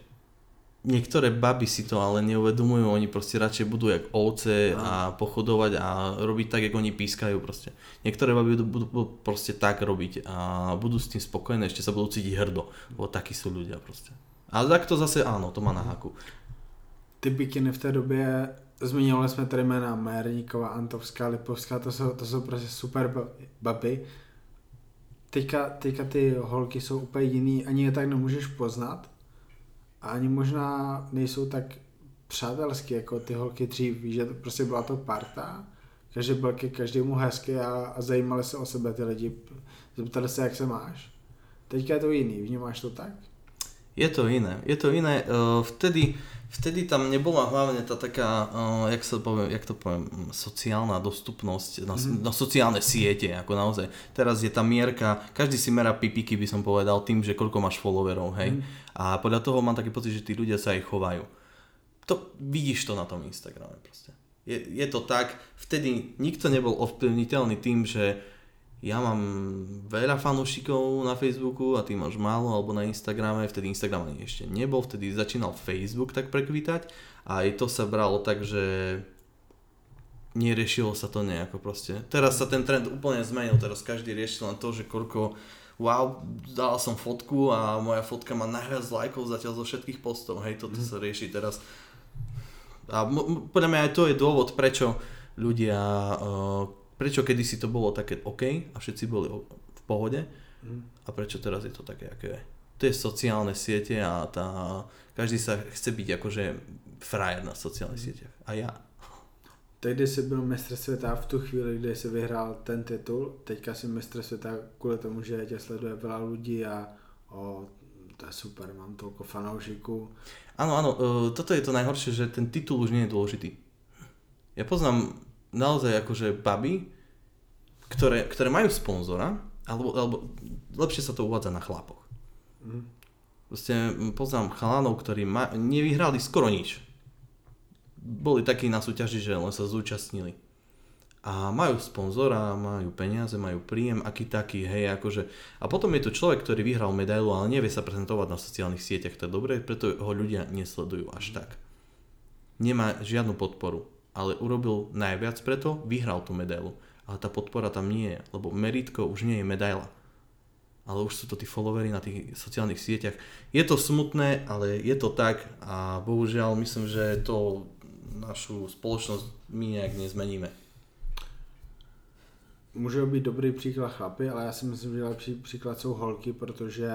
niektoré baby si to ale neuvedomujú, oni proste radšej budú jak ovce a pochodovať a robiť tak, jak oni pískajú proste. Niektoré baby budú, budú proste tak robiť a budú s tým spokojné, ešte sa budú cítiť hrdo, lebo takí sú ľudia proste. Ale tak to zase áno, to má na haku. Ty bikiny v té době, zmiňovali jsme tady jména Majerníková, Antovská, Lipovská, to jsou, to jsou prostě super ba- baby. Teďka, teďka ty holky jsou úplně jiný, ani je tak nemůžeš poznat a ani možná nejsou tak přátelský jako ty holky dřív, víš, že prostě byla to parta, každý byl ke každému hezký a, a zajímali se o sebe ty lidi, zeptali se, jak se máš. Teďka je to jiný, vnímáš to tak? Je to iné, je to iné. Uh, vtedy, vtedy tam nebola hlavne tá taká, uh, jak, sa poviem, jak to poviem, mm, sociálna dostupnosť na, mm-hmm. na sociálne siete, ako naozaj. Teraz je tá mierka, každý si merá pipiky, by som povedal, tým, že koľko máš followerov, hej. Mm-hmm. A podľa toho mám taký pocit, že tí ľudia sa aj chovajú. To, vidíš to na tom Instagrame proste. Je, je to tak, vtedy nikto nebol ovplyvniteľný tým, že ja mám veľa fanúšikov na Facebooku a ty máš málo, alebo na Instagrame, vtedy Instagram ani ešte nebol, vtedy začínal Facebook tak prekvítať a aj to sa bralo tak, že neriešilo sa to nejako proste. Teraz sa ten trend úplne zmenil, teraz každý rieši len to, že koľko wow, dal som fotku a moja fotka má najviac lajkov zatiaľ zo všetkých postov, hej, toto sa rieši teraz. A m- m- podľa mňa aj to je dôvod, prečo ľudia, uh, prečo kedysi to bolo také OK a všetci boli v pohode a prečo teraz je to také, aké je. To je sociálne siete a tá, každý sa chce byť akože frajer na sociálnych sieťach. A ja. Teď, kdy jsi byl mistr světa v tu chvíli, kdy jsi vyhrál ten titul, teďka jsi mistr světa kvůli tomu, že tě sleduje veľa lidí a o, to je super, mám toľko fanoušiků. Áno, áno, uh, toto je to najhoršie, že ten titul už nie je dôležitý. Ja poznám naozaj akože baby, ktoré, ktoré majú sponzora, alebo, alebo lepšie sa to uvádza na chlapoch. Mm. Proste poznám chalanov, ktorí ma, nevyhrali skoro nič. Boli takí na súťaži, že len sa zúčastnili a majú sponzora, majú peniaze, majú príjem, aký taký, hej, akože. A potom je to človek, ktorý vyhral medailu, ale nevie sa prezentovať na sociálnych sieťach, to je dobré, preto ho ľudia nesledujú až tak. Nemá žiadnu podporu, ale urobil najviac preto, vyhral tú medailu. Ale tá podpora tam nie je, lebo meritko už nie je medaila. Ale už sú to tí followery na tých sociálnych sieťach. Je to smutné, ale je to tak a bohužiaľ myslím, že to našu spoločnosť my nejak nezmeníme může být dobrý příklad chlapy, ale já si myslím, že lepší příklad jsou holky, protože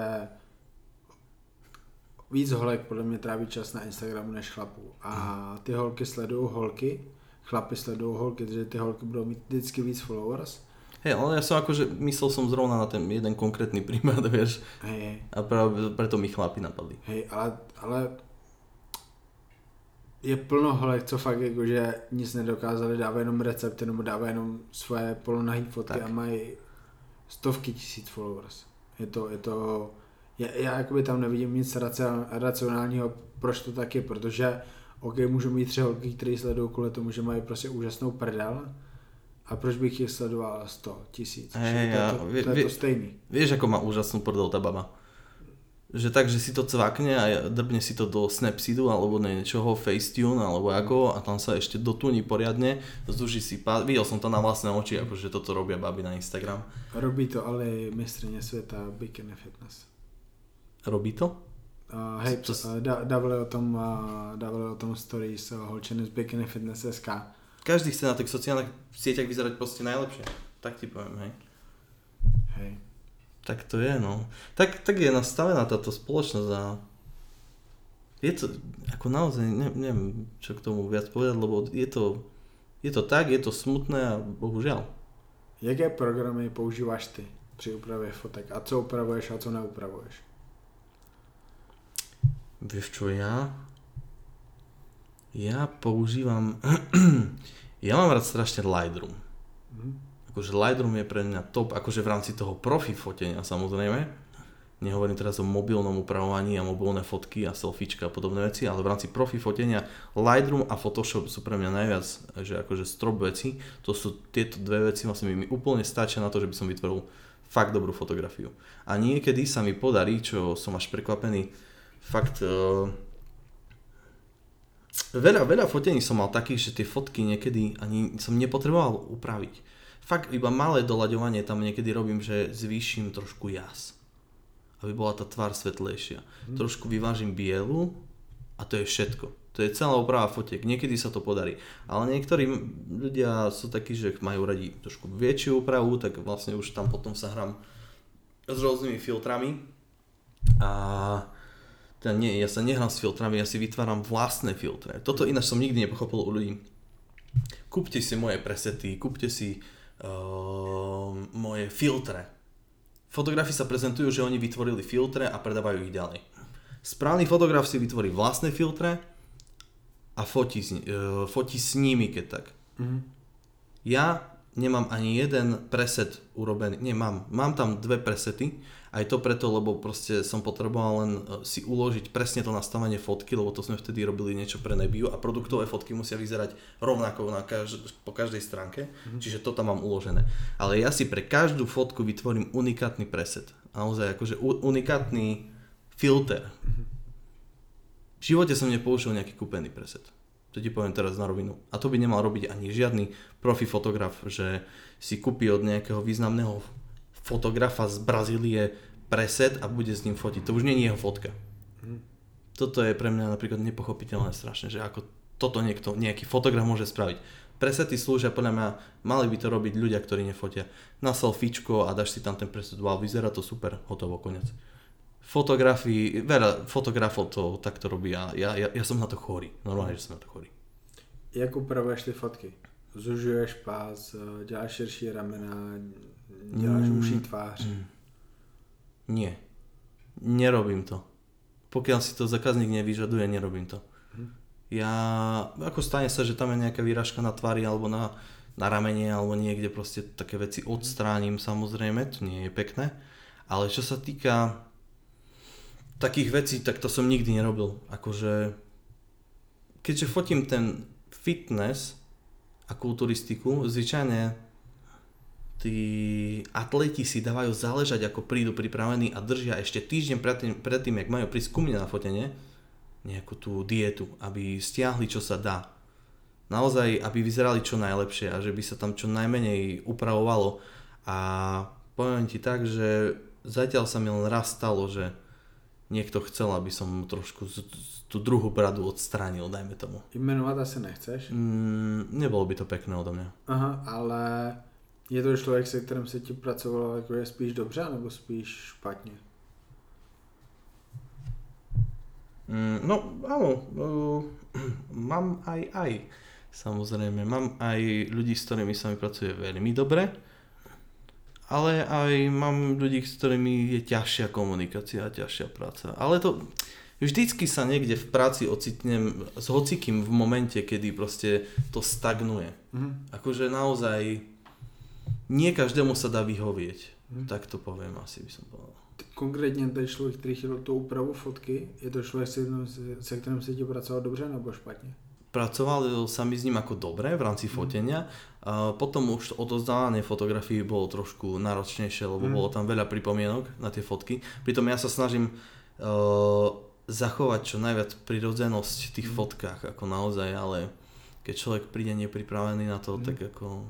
víc holek podle mě tráví čas na Instagramu než chlapů. A ty holky sledují holky, chlapy sledují holky, takže ty holky budou mít vždycky víc followers. Hej, ale ja som akože, myslel som zrovna na ten jeden konkrétny prípad, (laughs) vieš. Hej. A práve preto mi chlapi napadli. Hej, ale, ale je plno holek, co fakt jako, že nic nedokázali, dávají jenom recepty nebo dávají jenom svoje polonahý fotky tak. a mají stovky tisíc followers. Je to, je to, já, já jakoby tam nevidím nic racionálního, proč to tak je, protože OK, můžu mít tři holky, které sledují kvůli tomu, že mají prostě úžasnou prdel, a proč bych jich sledoval 100 tisíc? Hey, to, to, to, to je to stejný. Vieš, ako má úžasnú prdel tá baba? že tak, že si to cvakne a drbne si to do Snapseedu alebo niečoho, Facetune alebo ako a tam sa ešte dotúni poriadne, zduží si pás. Videl som to na vlastné oči, akože toto robia baby na Instagram. Robí to ale mistrně světa Bikini Fitness. Robí to? Uh, hej, Co... dávali o tom, uh, dávali o tom stories uh, holčiny z Bikini Fitness SK. Každý chce na tých sociálnych sieťach vyzerať proste najlepšie. Tak ti poviem, hej. Hej. Tak to je, no. Tak, tak je nastavená táto spoločnosť a je to, ako naozaj, ne, neviem, čo k tomu viac povedať, lebo je to, je to tak, je to smutné a bohužiaľ. Jaké programy používáš ty při úpravě fotek a co upravuješ a co neupravuješ? Vieš čo, ja? Ja používam, (clears throat) ja mám rád strašne Lightroom. Mm akože Lightroom je pre mňa top, akože v rámci toho profi fotenia samozrejme. Nehovorím teraz o mobilnom upravovaní a mobilné fotky a selfiečka a podobné veci, ale v rámci profi fotenia Lightroom a Photoshop sú pre mňa najviac, že akože strop veci. To sú tieto dve veci, vlastne mi úplne stačia na to, že by som vytvoril fakt dobrú fotografiu. A niekedy sa mi podarí, čo som až prekvapený, fakt uh, veľa, veľa fotení som mal takých, že tie fotky niekedy ani som nepotreboval upraviť fakt iba malé doľaďovanie tam niekedy robím, že zvýšim trošku jas. Aby bola tá tvár svetlejšia. Mm. Trošku vyvážim bielu a to je všetko. To je celá oprava fotiek. Niekedy sa to podarí. Ale niektorí ľudia sú takí, že majú radi trošku väčšiu úpravu, tak vlastne už tam potom sa hrám s rôznymi filtrami. A teda nie, ja sa nehrám s filtrami, ja si vytváram vlastné filtre. Toto ináč som nikdy nepochopil u ľudí. Kúpte si moje presety, kúpte si uh, moje filtre. Fotografii sa prezentujú, že oni vytvorili filtre a predávajú ich ďalej. Správny fotograf si vytvorí vlastné filtre a fotí, uh, fotí s nimi, keď tak. Mm-hmm. Ja nemám ani jeden preset urobený, nie, mám, mám tam dve presety, aj to preto, lebo proste som potreboval len e, si uložiť presne to nastavenie fotky, lebo to sme vtedy robili niečo pre Nebiu a produktové fotky musia vyzerať rovnako na každ- po každej stránke, mm-hmm. čiže to tam mám uložené. Ale ja si pre každú fotku vytvorím unikátny preset. Naozaj akože unikátny filter. Mm-hmm. V živote som nepoužil nejaký kúpený preset. To ti poviem teraz na rovinu. A to by nemal robiť ani žiadny profi fotograf, že si kúpi od nejakého významného fotografa z Brazílie preset a bude s ním fotiť. To už nie je jeho fotka. Mm. Toto je pre mňa napríklad nepochopiteľné strašne, že ako toto niekto, nejaký fotograf môže spraviť. Presety slúžia podľa mňa, mali by to robiť ľudia, ktorí nefotia. Na selfiečko a dáš si tam ten preset, wow, vyzerá to super, hotovo, konec. Fotografii, veľa fotografov to takto robí a ja, ja, ja som na to chorý, normálne, že som na to chorý. Jak upravuješ ty fotky? Zužuješ pás, děláš širší ramena, děláš mm, uší tvář. Mm. Nie. Nerobím to. pokiaľ si to zákazník nevyžaduje, nerobím to. Mhm. Ja, ako stane sa, že tam je nejaká výražka na tvári alebo na, na ramene alebo niekde proste také veci odstránim samozrejme, to nie je pekné. Ale čo sa týka takých vecí, tak to som nikdy nerobil. Akože, keďže fotím ten fitness a kulturistiku, zvyčajne tí atleti si dávajú záležať, ako prídu pripravení a držia ešte týždeň predtým, predtým jak majú prísť ku mne na fotenie, nejakú tú dietu, aby stiahli, čo sa dá. Naozaj, aby vyzerali čo najlepšie a že by sa tam čo najmenej upravovalo. A poviem ti tak, že zatiaľ sa mi len raz stalo, že niekto chcel, aby som trošku z, z, tú druhú bradu odstránil, dajme tomu. Jmenovat asi nechceš? Mm, nebolo by to pekné odo mňa. Aha, ale je to člověk, se kterým se ti pracovalo jako je spíš dobře, nebo spíš špatně? Mm, no áno, uh, (clears throat) mám aj aj. Samozrejme, mám aj ľudí, s ktorými sa mi pracuje veľmi dobre, ale aj mám ľudí, s ktorými je ťažšia komunikácia a ťažšia práca. Ale to vždycky sa niekde v práci ocitnem s hocikým v momente, kedy proste to stagnuje. Mhm. Akože naozaj nie každému sa dá vyhovieť. Mhm. Tak to poviem asi by som povedal. Konkrétně ten člověk, který chtěl tu úpravu fotky, je to člověk, se, kterým se ti pracoval dobře nebo špatně? Pracoval sa mi s ním ako dobre v rámci Mhm. fotenia. A potom už odozdávanie fotografií bolo trošku náročnejšie, lebo Mm. bolo tam veľa pripomienok na tie fotky. Pritom ja sa snažím uh, zachovať čo najviac prirodzenosť v tých Mm. fotkách, ako naozaj, ale keď človek príde nepripravený na to, Mm. tak ako...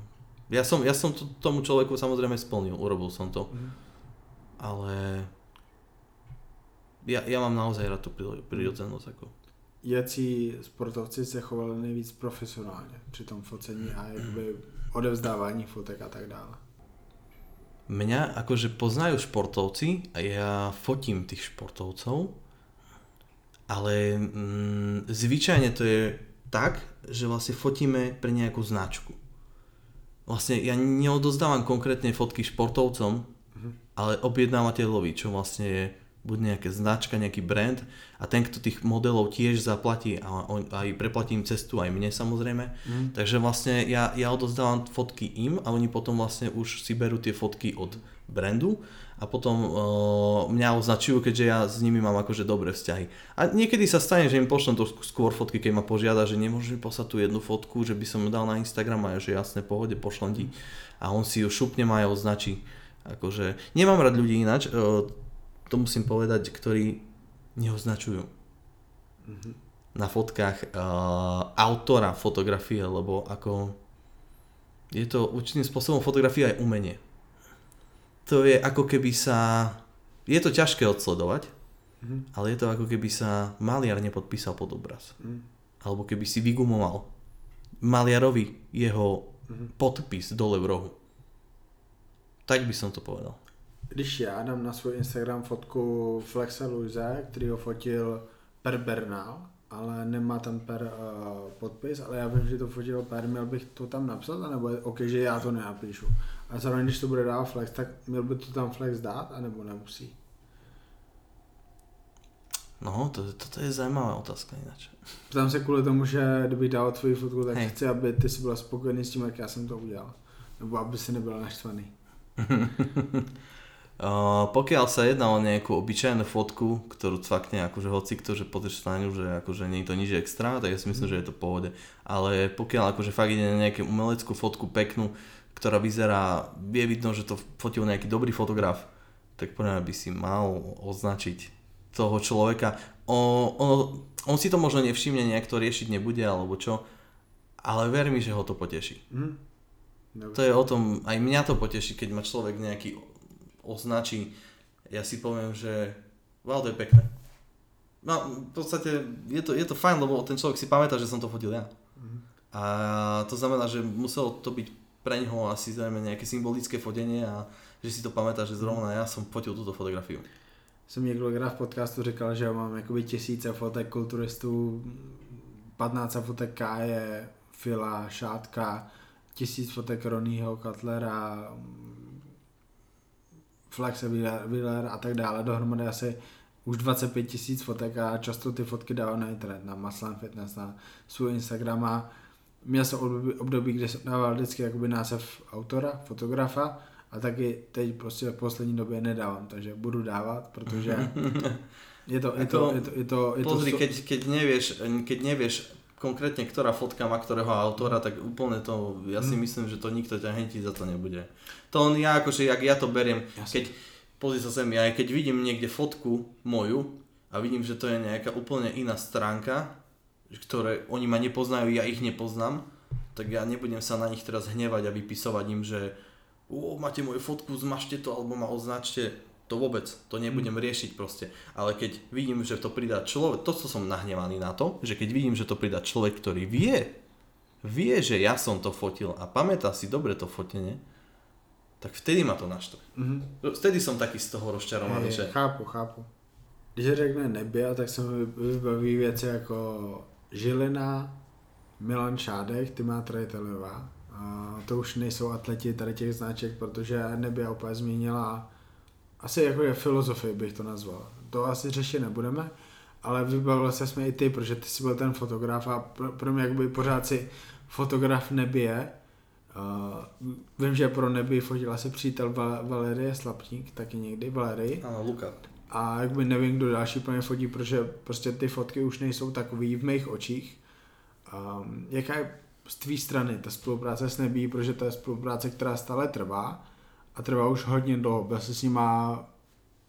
Ja som, ja som to, tomu človeku samozrejme splnil, urobil som to, Mhm. ale ja, ja mám naozaj rád tú prirodzenosť. Ako. Jací sportovci se chovali nejvíc profesionálně při tom focení a jakoby odevzdávání fotek a tak dále? Mňa akože poznajú športovci a ja fotím tých športovcov, ale mm, zvyčajne to je tak, že vlastne fotíme pre nejakú značku. Vlastne ja neodozdávam konkrétne fotky športovcom, Mhm. ale objednávateľovi, čo vlastne je buď nejaká značka, nejaký brand a ten, kto tých modelov tiež zaplatí a on, aj preplatím cestu aj mne samozrejme, Mhm. Takže vlastne ja, ja odozdávam fotky im a oni potom vlastne už si berú tie fotky od brandu a potom uh, mňa označujú, keďže ja s nimi mám akože dobré vzťahy. A niekedy sa stane, že im pošlem to skôr fotky, keď ma požiada, že nemôžeš mi poslať tú jednu fotku, že by som ju dal na Instagram a ja, že jasné, pohode, pošlem ti. A on si ju šupne má a označí. Akože, nemám rád ľudí ináč, uh, to musím povedať, ktorí neoznačujú Mhm. na fotkách uh, autora fotografie, lebo ako je to určitým spôsobom fotografia aj umenie. To je ako keby sa... Je to ťažké odsledovať, Mhm. ale je to ako keby sa maliar nepodpísal pod obraz. Mhm. Alebo keby si vygumoval maliarovi jeho Mhm. podpis dole v rohu. Tak by som to povedal. Když já dám na svůj Instagram fotku Flexa Luise, který ho fotil Per Bernal, ale nemá tam Per uh, podpis, ale já vím, že to fotil Per, měl bych to tam napsat, anebo je OK, že já to nenapíšu. A zároveň, když to bude dát Flex, tak měl by to tam Flex dát, anebo nemusí. No, to, toto je zaujímavá otázka ináč. Ptám se kvůli tomu, že kdybych dal tvoji fotku, tak Hej. chci, aby ty si byla spokojený s tím, jak já jsem to udělal. Nebo aby si nebyla naštvaný. Uh, (laughs) pokiaľ sa jedná o nejakú obyčajnú fotku, ktorú cvakne akože hoci kto, že na ňu, že akože nie je to nič extra, tak ja si myslím, že je to v pohode. Ale pokiaľ akože fakt ide na nejakú umeleckú fotku peknú, ktorá vyzerá, je vidno, že to fotil nejaký dobrý fotograf, tak podľa by si mal označiť toho človeka. O, ono, on si to možno nevšimne, nejak to riešiť nebude, alebo čo, ale ver mi, že ho to poteší. Dobře. To je o tom, aj mňa to poteší, keď ma človek nejaký označí. Ja si poviem, že wow, to je pekné. No, v podstate je to, je to fajn, lebo ten človek si pamätá, že som to fotil ja. Mhm. A to znamená, že muselo to byť pre ňoho asi zrejme nejaké symbolické fotenie a že si to pamätá, že zrovna ja som fotil túto fotografiu. Jsem několikrát v podcastu říkal, že mám jakoby tisíce fotek kulturistů, 15 fotek Káje, Fila, Šátka, tisíc fotek Ronnieho, Cutlera, Wheeler, Wheeler a tak dále. Dohromady asi už 25 tisíc fotek a často ty fotky dávám na internet, na Maslan Fitness, na svůj Instagram a měl jsem období, kde jsem dával vždycky jakoby název autora, fotografa a taky teď prostě v poslední době nedávám, takže budu dávat, protože je to, je to, je to, je to, je to Pozri, keď, keď, nevieš, keď nevieš konkrétne, ktorá fotka má ktorého autora, tak úplne to, ja si Mm. myslím, že to nikto ťa hentí za to nebude. To on ja akože, jak ja to beriem, Jasne. keď, pozri sa sem, ja keď vidím niekde fotku moju a vidím, že to je nejaká úplne iná stránka, ktoré oni ma nepoznajú, ja ich nepoznám, tak ja nebudem sa na nich teraz hnevať a vypisovať im, že o, máte moju fotku, zmažte to alebo ma označte. To vôbec, to nebudem riešiť proste. Ale keď vidím, že to pridá človek, to, co som nahnevaný na to, že keď vidím, že to pridá človek, ktorý vie, vie, že ja som to fotil a pamätá si dobre to fotenie, tak vtedy ma to naštve. Mhm. Vtedy som taký z toho rozčarovaný, Hej, že Chápu, chápu. Když řekne Nebia, tak se mi vybaví věci jako Žilina, Milan Šádek, Tyma Trajtelová. To už nejsou atleti tady těch značek, protože Nebia úplně změnila asi jako je filozofii bych to nazval. To asi řešit nebudeme, ale vybavil se jsme i ty, protože ty jsi byl ten fotograf a pro, pro mě jakoby pořád si fotograf nebije. Uh, vím, že pro nebi fotil asi přítel Val- Valerie Slapník, taky někdy, Valerii. áno, Luka. A jakby nevím, kdo další po mě fotí, protože prostě ty fotky už nejsou takový v mých očích. Um, jaká je z tvý strany ta spolupráce s Nebí, protože to je spolupráce, která stále trvá a trvá už hodně dlouho. Byl jsi s nima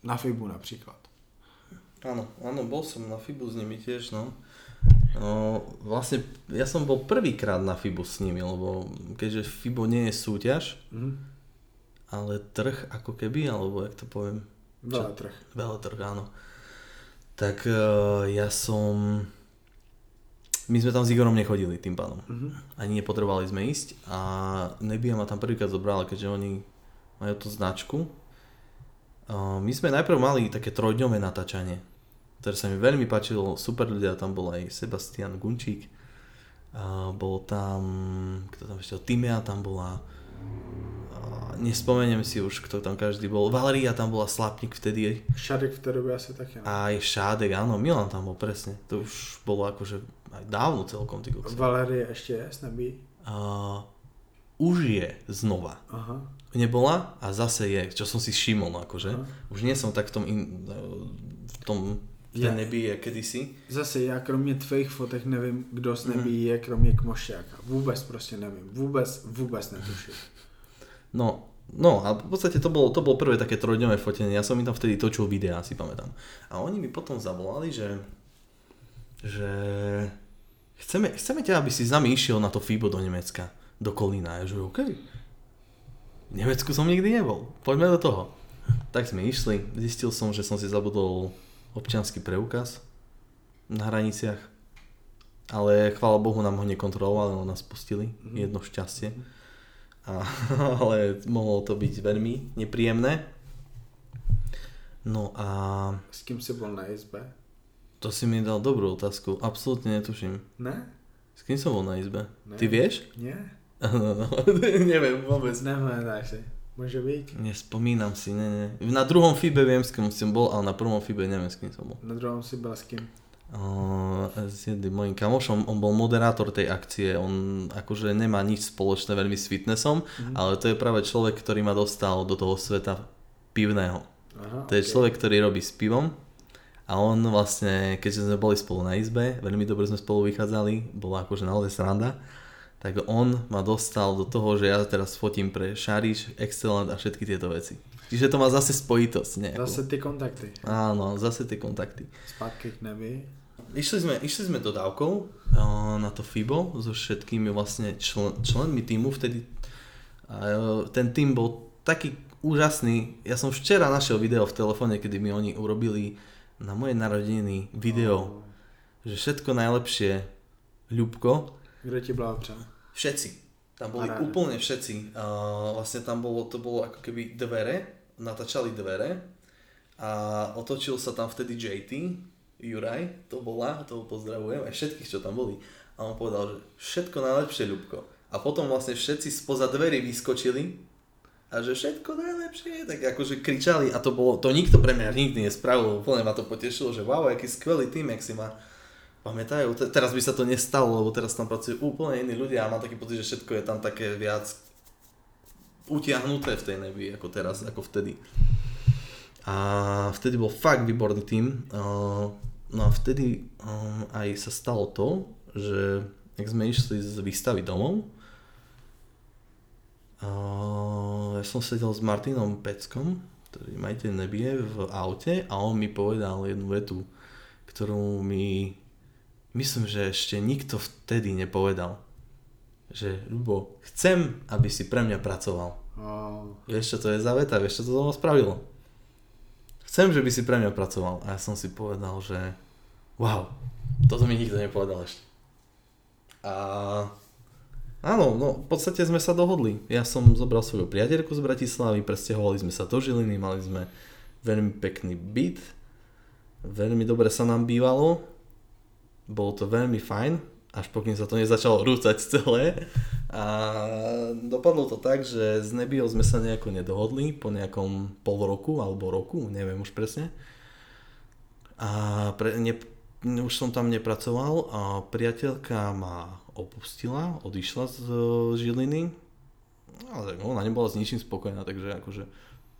na Fibu například. Áno, áno, bol som na Fibu s nimi tiež, no. no vlastne ja som bol prvýkrát na Fibu s nimi, lebo keďže Fibo nie je súťaž, Mhm. ale trh ako keby, alebo jak to poviem, Veletrh. Veletrh, áno. Tak uh, ja som... My sme tam s Igorom nechodili tým pádom. Mhm. Ani nepotrebovali sme ísť a Nebia ma tam prvýkrát zobrala, keďže oni majú tú značku. Uh, my sme najprv mali také trojdňové natáčanie, ktoré sa mi veľmi páčilo, super ľudia, tam bol aj Sebastian Gunčík, uh, bol tam, kto tam ešte, Timea tam bola, nespomeniem si už, kto tam každý bol, Valeria tam bola, Slapník vtedy, Šadek v té době asi taky. Ne? aj Šádek, áno, Milan tam bol presne, to už bolo akože aj dávno celkom, ty kokos. Valerie ještě je s Nebí? Uh, už je znova. Aha. Nebola a zase je, čo som si všimol, akože. Aha. Už nie som tak v tom, in, v tom v Je. tej nebi je kedysi. Zase já kromě tvých fotek nevím, kdo s Nebí je, kromě Kmošťáka. Vůbec prostě nevím. Vůbec, vůbec netuším. No, no a v podstate to bolo, to bolo prvé také trojdňové fotenie. Ja som im tam vtedy točil videá, si pamätám. A oni mi potom zavolali, že, že chceme, chceme ťa, aby si s nami išiel na to FIBO do Nemecka, do Kolína. Ja že OK. V Nemecku som nikdy nebol. Poďme do toho. Tak sme išli. Zistil som, že som si zabudol občianský preukaz na hraniciach. Ale chvála Bohu nám ho nekontrolovali, len nás pustili. Mhm. Jedno šťastie. A, (laughs) ale mohlo to byť veľmi nepríjemné. No a S kým jsi byl na izbe? to si mi dal dobrú otázku. Absolútne netuším. Ne? S kým som bol na izbe? Ne. Ty vieš? Ne? (laughs) Neviem vôbec. Si. Môže byť. Nespomínam si, ne, ne. Na druhom FIBE viem, s kým som bol, ale na prvom FIBE neviem, s kým som bol. Na druhom si byl s kým? Uh, s jedným mojim kamošom, on bol moderátor tej akcie, on akože nemá nič spoločné veľmi s fitnessom, Mhm. ale to je práve človek, ktorý ma dostal do toho sveta pivného. Aha, To je človek, ktorý robí s pivom a on vlastne, keďže sme boli spolu na izbe, veľmi dobre sme spolu vychádzali, bola akože naozaj sranda, tak on ma dostal do toho, že ja teraz fotím pre Šariš, Excellent a všetky tieto veci. Čiže to má zase spojitosť nejakú. Zase ty kontakty. Áno, zase tie kontakty. Zpátky k nebi. Išli sme, išli sme dodávkou na to FIBO so všetkými vlastne člen, členmi týmu vtedy. A, e, ten tým bol taký úžasný. Ja som včera našiel video v telefóne, kedy mi oni urobili na moje narodeniny video, že všetko najlepšie Ľubko, Kdo ti blahopřál? Všetci. Tam boli Paráda. úplne všetci. Uh, vlastne tam bolo, to bolo ako keby dvere, natáčali dvere a otočil sa tam vtedy JT, Juraj, to bola, toho pozdravujem, aj všetkých, čo tam boli. A on povedal, že všetko najlepšie, Ľubko. A potom vlastne všetci spoza dverí vyskočili a že všetko najlepšie, tak akože kričali a to bolo, to nikto pre mňa nikdy nespravil, úplne ma to potešilo, že wow, aký skvelý tým, jak si ma pamätajú. Te- teraz by sa to nestalo, lebo teraz tam pracujú úplne iní ľudia a mám taký pocit, že všetko je tam také viac utiahnuté v tej nebi ako teraz, ako vtedy. A vtedy bol fakt výborný tým. No a vtedy um, aj sa stalo to, že jak sme išli z výstavy domov, ja som sedel s Martinom Peckom, ktorý majiteľ nebie v aute a on mi povedal jednu vetu, ktorú mi myslím, že ešte nikto vtedy nepovedal. Že, Ľubo, chcem, aby si pre mňa pracoval. Oh. Vieš, čo to je za veta? Vieš, čo to mňa spravilo? Chcem, že by si pre mňa pracoval. A ja som si povedal, že wow, toto mi nikto nepovedal ešte. A áno, no v podstate sme sa dohodli. Ja som zobral svoju priateľku z Bratislavy, presťahovali sme sa do Žiliny, mali sme veľmi pekný byt, veľmi dobre sa nám bývalo, bolo to veľmi fajn, až pokým sa to nezačalo rúcať celé. A dopadlo to tak, že s Nebiou sme sa nejako nedohodli po nejakom pol roku alebo roku, neviem už presne. A pre, ne, už som tam nepracoval a priateľka ma opustila, odišla z Žiliny. Ale tak ona nebola s ničím spokojná, takže akože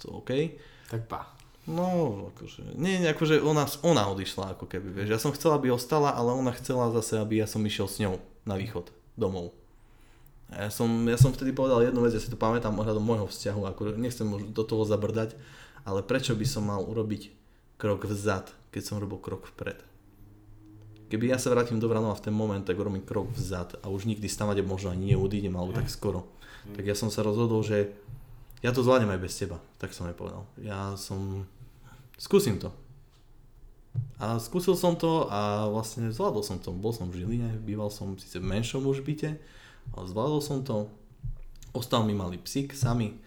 to OK. Tak pa. No, akože, nie, akože ona, ona odišla ako keby, vieš. Ja som chcela, aby ostala, ale ona chcela zase, aby ja som išiel s ňou na východ, domov. A ja som, ja som vtedy povedal jednu vec, ja si to pamätám ohľadom môjho vzťahu, ako nechcem už do toho zabrdať, ale prečo by som mal urobiť krok vzad, keď som robil krok vpred. Keby ja sa vrátim do Vranova v ten moment, tak urobím krok vzad a už nikdy stavať možno ani neudídem, alebo tak skoro. Tak ja som sa rozhodol, že ja to zvládnem aj bez teba, tak som aj povedal. Ja som, skúsim to. A skúsil som to a vlastne zvládol som to. Bol som v Žiline, býval som síce v menšom už byte, ale zvládol som to. Ostal mi malý psík sami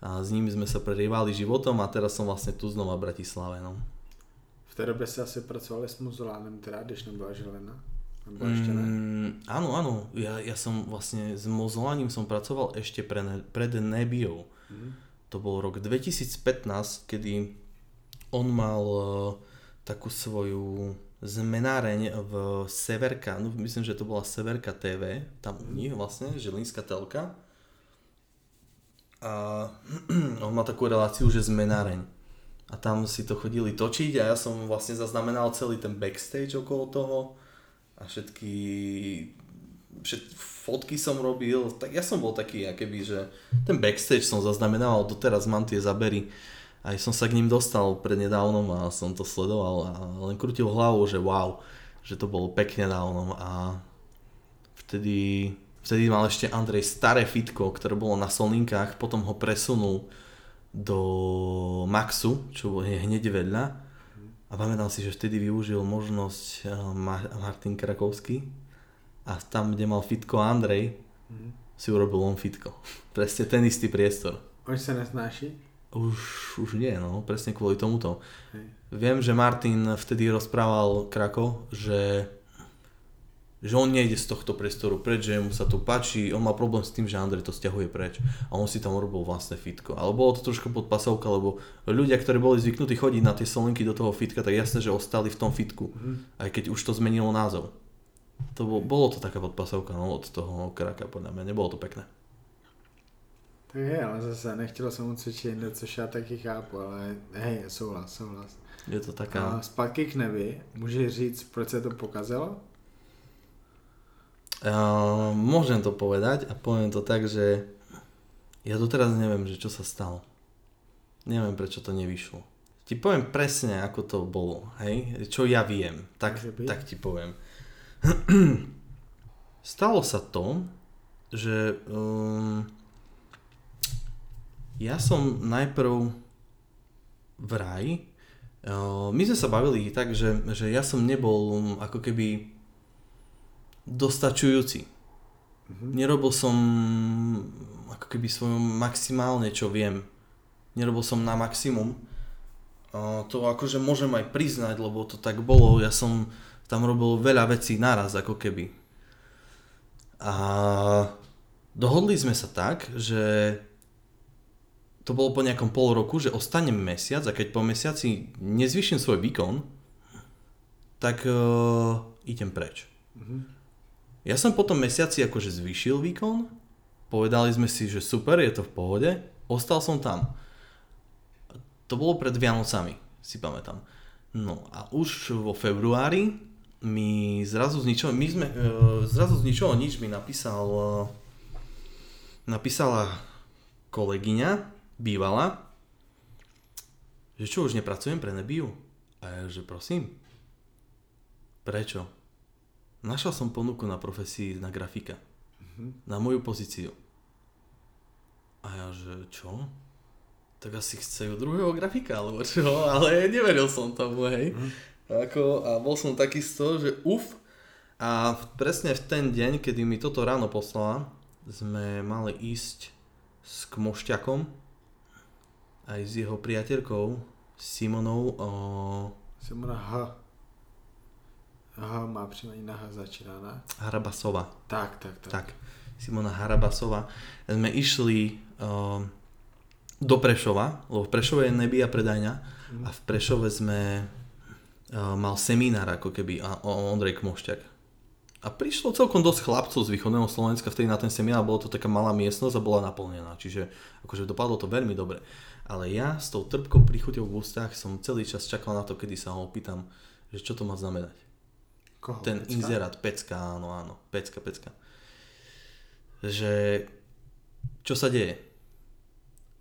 a s nimi sme sa prerievali životom a teraz som vlastne tu znova v Bratislave. No. V té době se asi pracovali s muzulánem, teda, když nebyla želena. Nebo ešte ne? Mm, áno, áno. Ja, ja som vlastne s mozolaním som pracoval ešte pre, ne, pred Nebiou. To bol rok 2015, kedy on mal e, takú svoju zmenáreň v Severka, no myslím, že to bola Severka TV, tam u vlastne, Žilinská telka. A (clears throat) on mal takú reláciu, že zmenáreň. A tam si to chodili točiť a ja som vlastne zaznamenal celý ten backstage okolo toho a všetky všet, fotky som robil, tak ja som bol taký, keby, že ten backstage som zaznamenal, doteraz mám tie zabery. Aj som sa k ním dostal prednedávnom a som to sledoval a len krutil hlavu, že wow, že to bolo pekne dávno. A vtedy, vtedy mal ešte Andrej staré fitko, ktoré bolo na Solinkách, potom ho presunul do Maxu, čo je hneď vedľa. A pamätám si, že vtedy využil možnosť eh, Martin Krakovský a tam, kde mal fitko Andrej, Mhm. si urobil on fitko. (laughs) Presne ten istý priestor. Už se nesnáší? Už, už nie, no, presne kvôli tomuto. Hej. Viem, že Martin vtedy rozprával Krako, že že on nejde z tohto priestoru preč, že mu sa to páči, on má problém s tým, že Andrej to stiahuje preč a on si tam urobil vlastné fitko. Ale bolo to trošku pod pasovka, lebo ľudia, ktorí boli zvyknutí chodiť na tie solinky do toho fitka, tak jasné, že ostali v tom fitku, Mhm. aj keď už to zmenilo názov. To bolo, bolo to taká podpasovka no, od toho kraka, podľa mňa, nebolo to pekné. Tak je, ale zase nechtělo se mu cvičit jinde, což já taky chápu, ale hej, souhlas, souhlas. Je to A taká... zpátky k nebi, můžeš říct, proč se to pokazilo? Uh, môžem to povedať a poviem to tak, že ja doteraz neviem, že čo sa stalo. Neviem, prečo to nevyšlo. Ti poviem presne, ako to bolo, hej? Čo ja viem, tak, tak ti poviem. (clears throat) Stalo sa to, že um, ja som najprv v raj, uh, my sme sa bavili tak, že, že ja som nebol um, ako keby dostačujúci. Mhm. Nerobil som ako keby svojom maximálne, čo viem. Nerobil som na maximum. A to akože môžem aj priznať, lebo to tak bolo. Ja som tam robil veľa vecí naraz, ako keby. A dohodli sme sa tak, že to bolo po nejakom pol roku, že ostanem mesiac a keď po mesiaci nezvyším svoj výkon, tak uh, idem preč. Mm-hmm. Ja som potom mesiaci akože zvýšil výkon, povedali sme si, že super, je to v pohode, ostal som tam. To bolo pred Vianocami, si pamätám. No a už vo februári mi zrazu z ničoho, my sme, uh, zrazu z ničoho nič mi napísal, uh, napísala kolegyňa, bývala, že čo, už nepracujem pre Nebiu? A ja, že prosím, prečo? Našla som ponuku na profesii na grafika. Mm-hmm. Na moju pozíciu. A ja, že čo? Tak asi chcejú druhého grafika, alebo čo? Ale neveril som tomu, hej. Mm. Ako, a bol som taký z toho, že uf. A presne v ten deň, kedy mi toto ráno poslala, sme mali ísť s Kmošťakom aj s jeho priateľkou Simonou. O... Simona H. H má příjmení na H začíná, ne? Harabasova. Tak, tak, tak. Tak, Simona Harabasova. Sme išli o, do Prešova, lebo v Prešove je nebia predajňa mm. a v Prešove sme mal seminár ako keby o Ondrej Kmošťak. A prišlo celkom dosť chlapcov z východného Slovenska vtedy na ten seminár, bolo to taká malá miestnosť a bola naplnená, čiže akože dopadlo to veľmi dobre. Ale ja s tou trpkou príchuťou v ústach som celý čas čakal na to, kedy sa ho opýtam, že čo to má znamenať. Koho? Ten Pecka? inzerát, pecka, áno, áno, pecka, pecka. Že čo sa deje?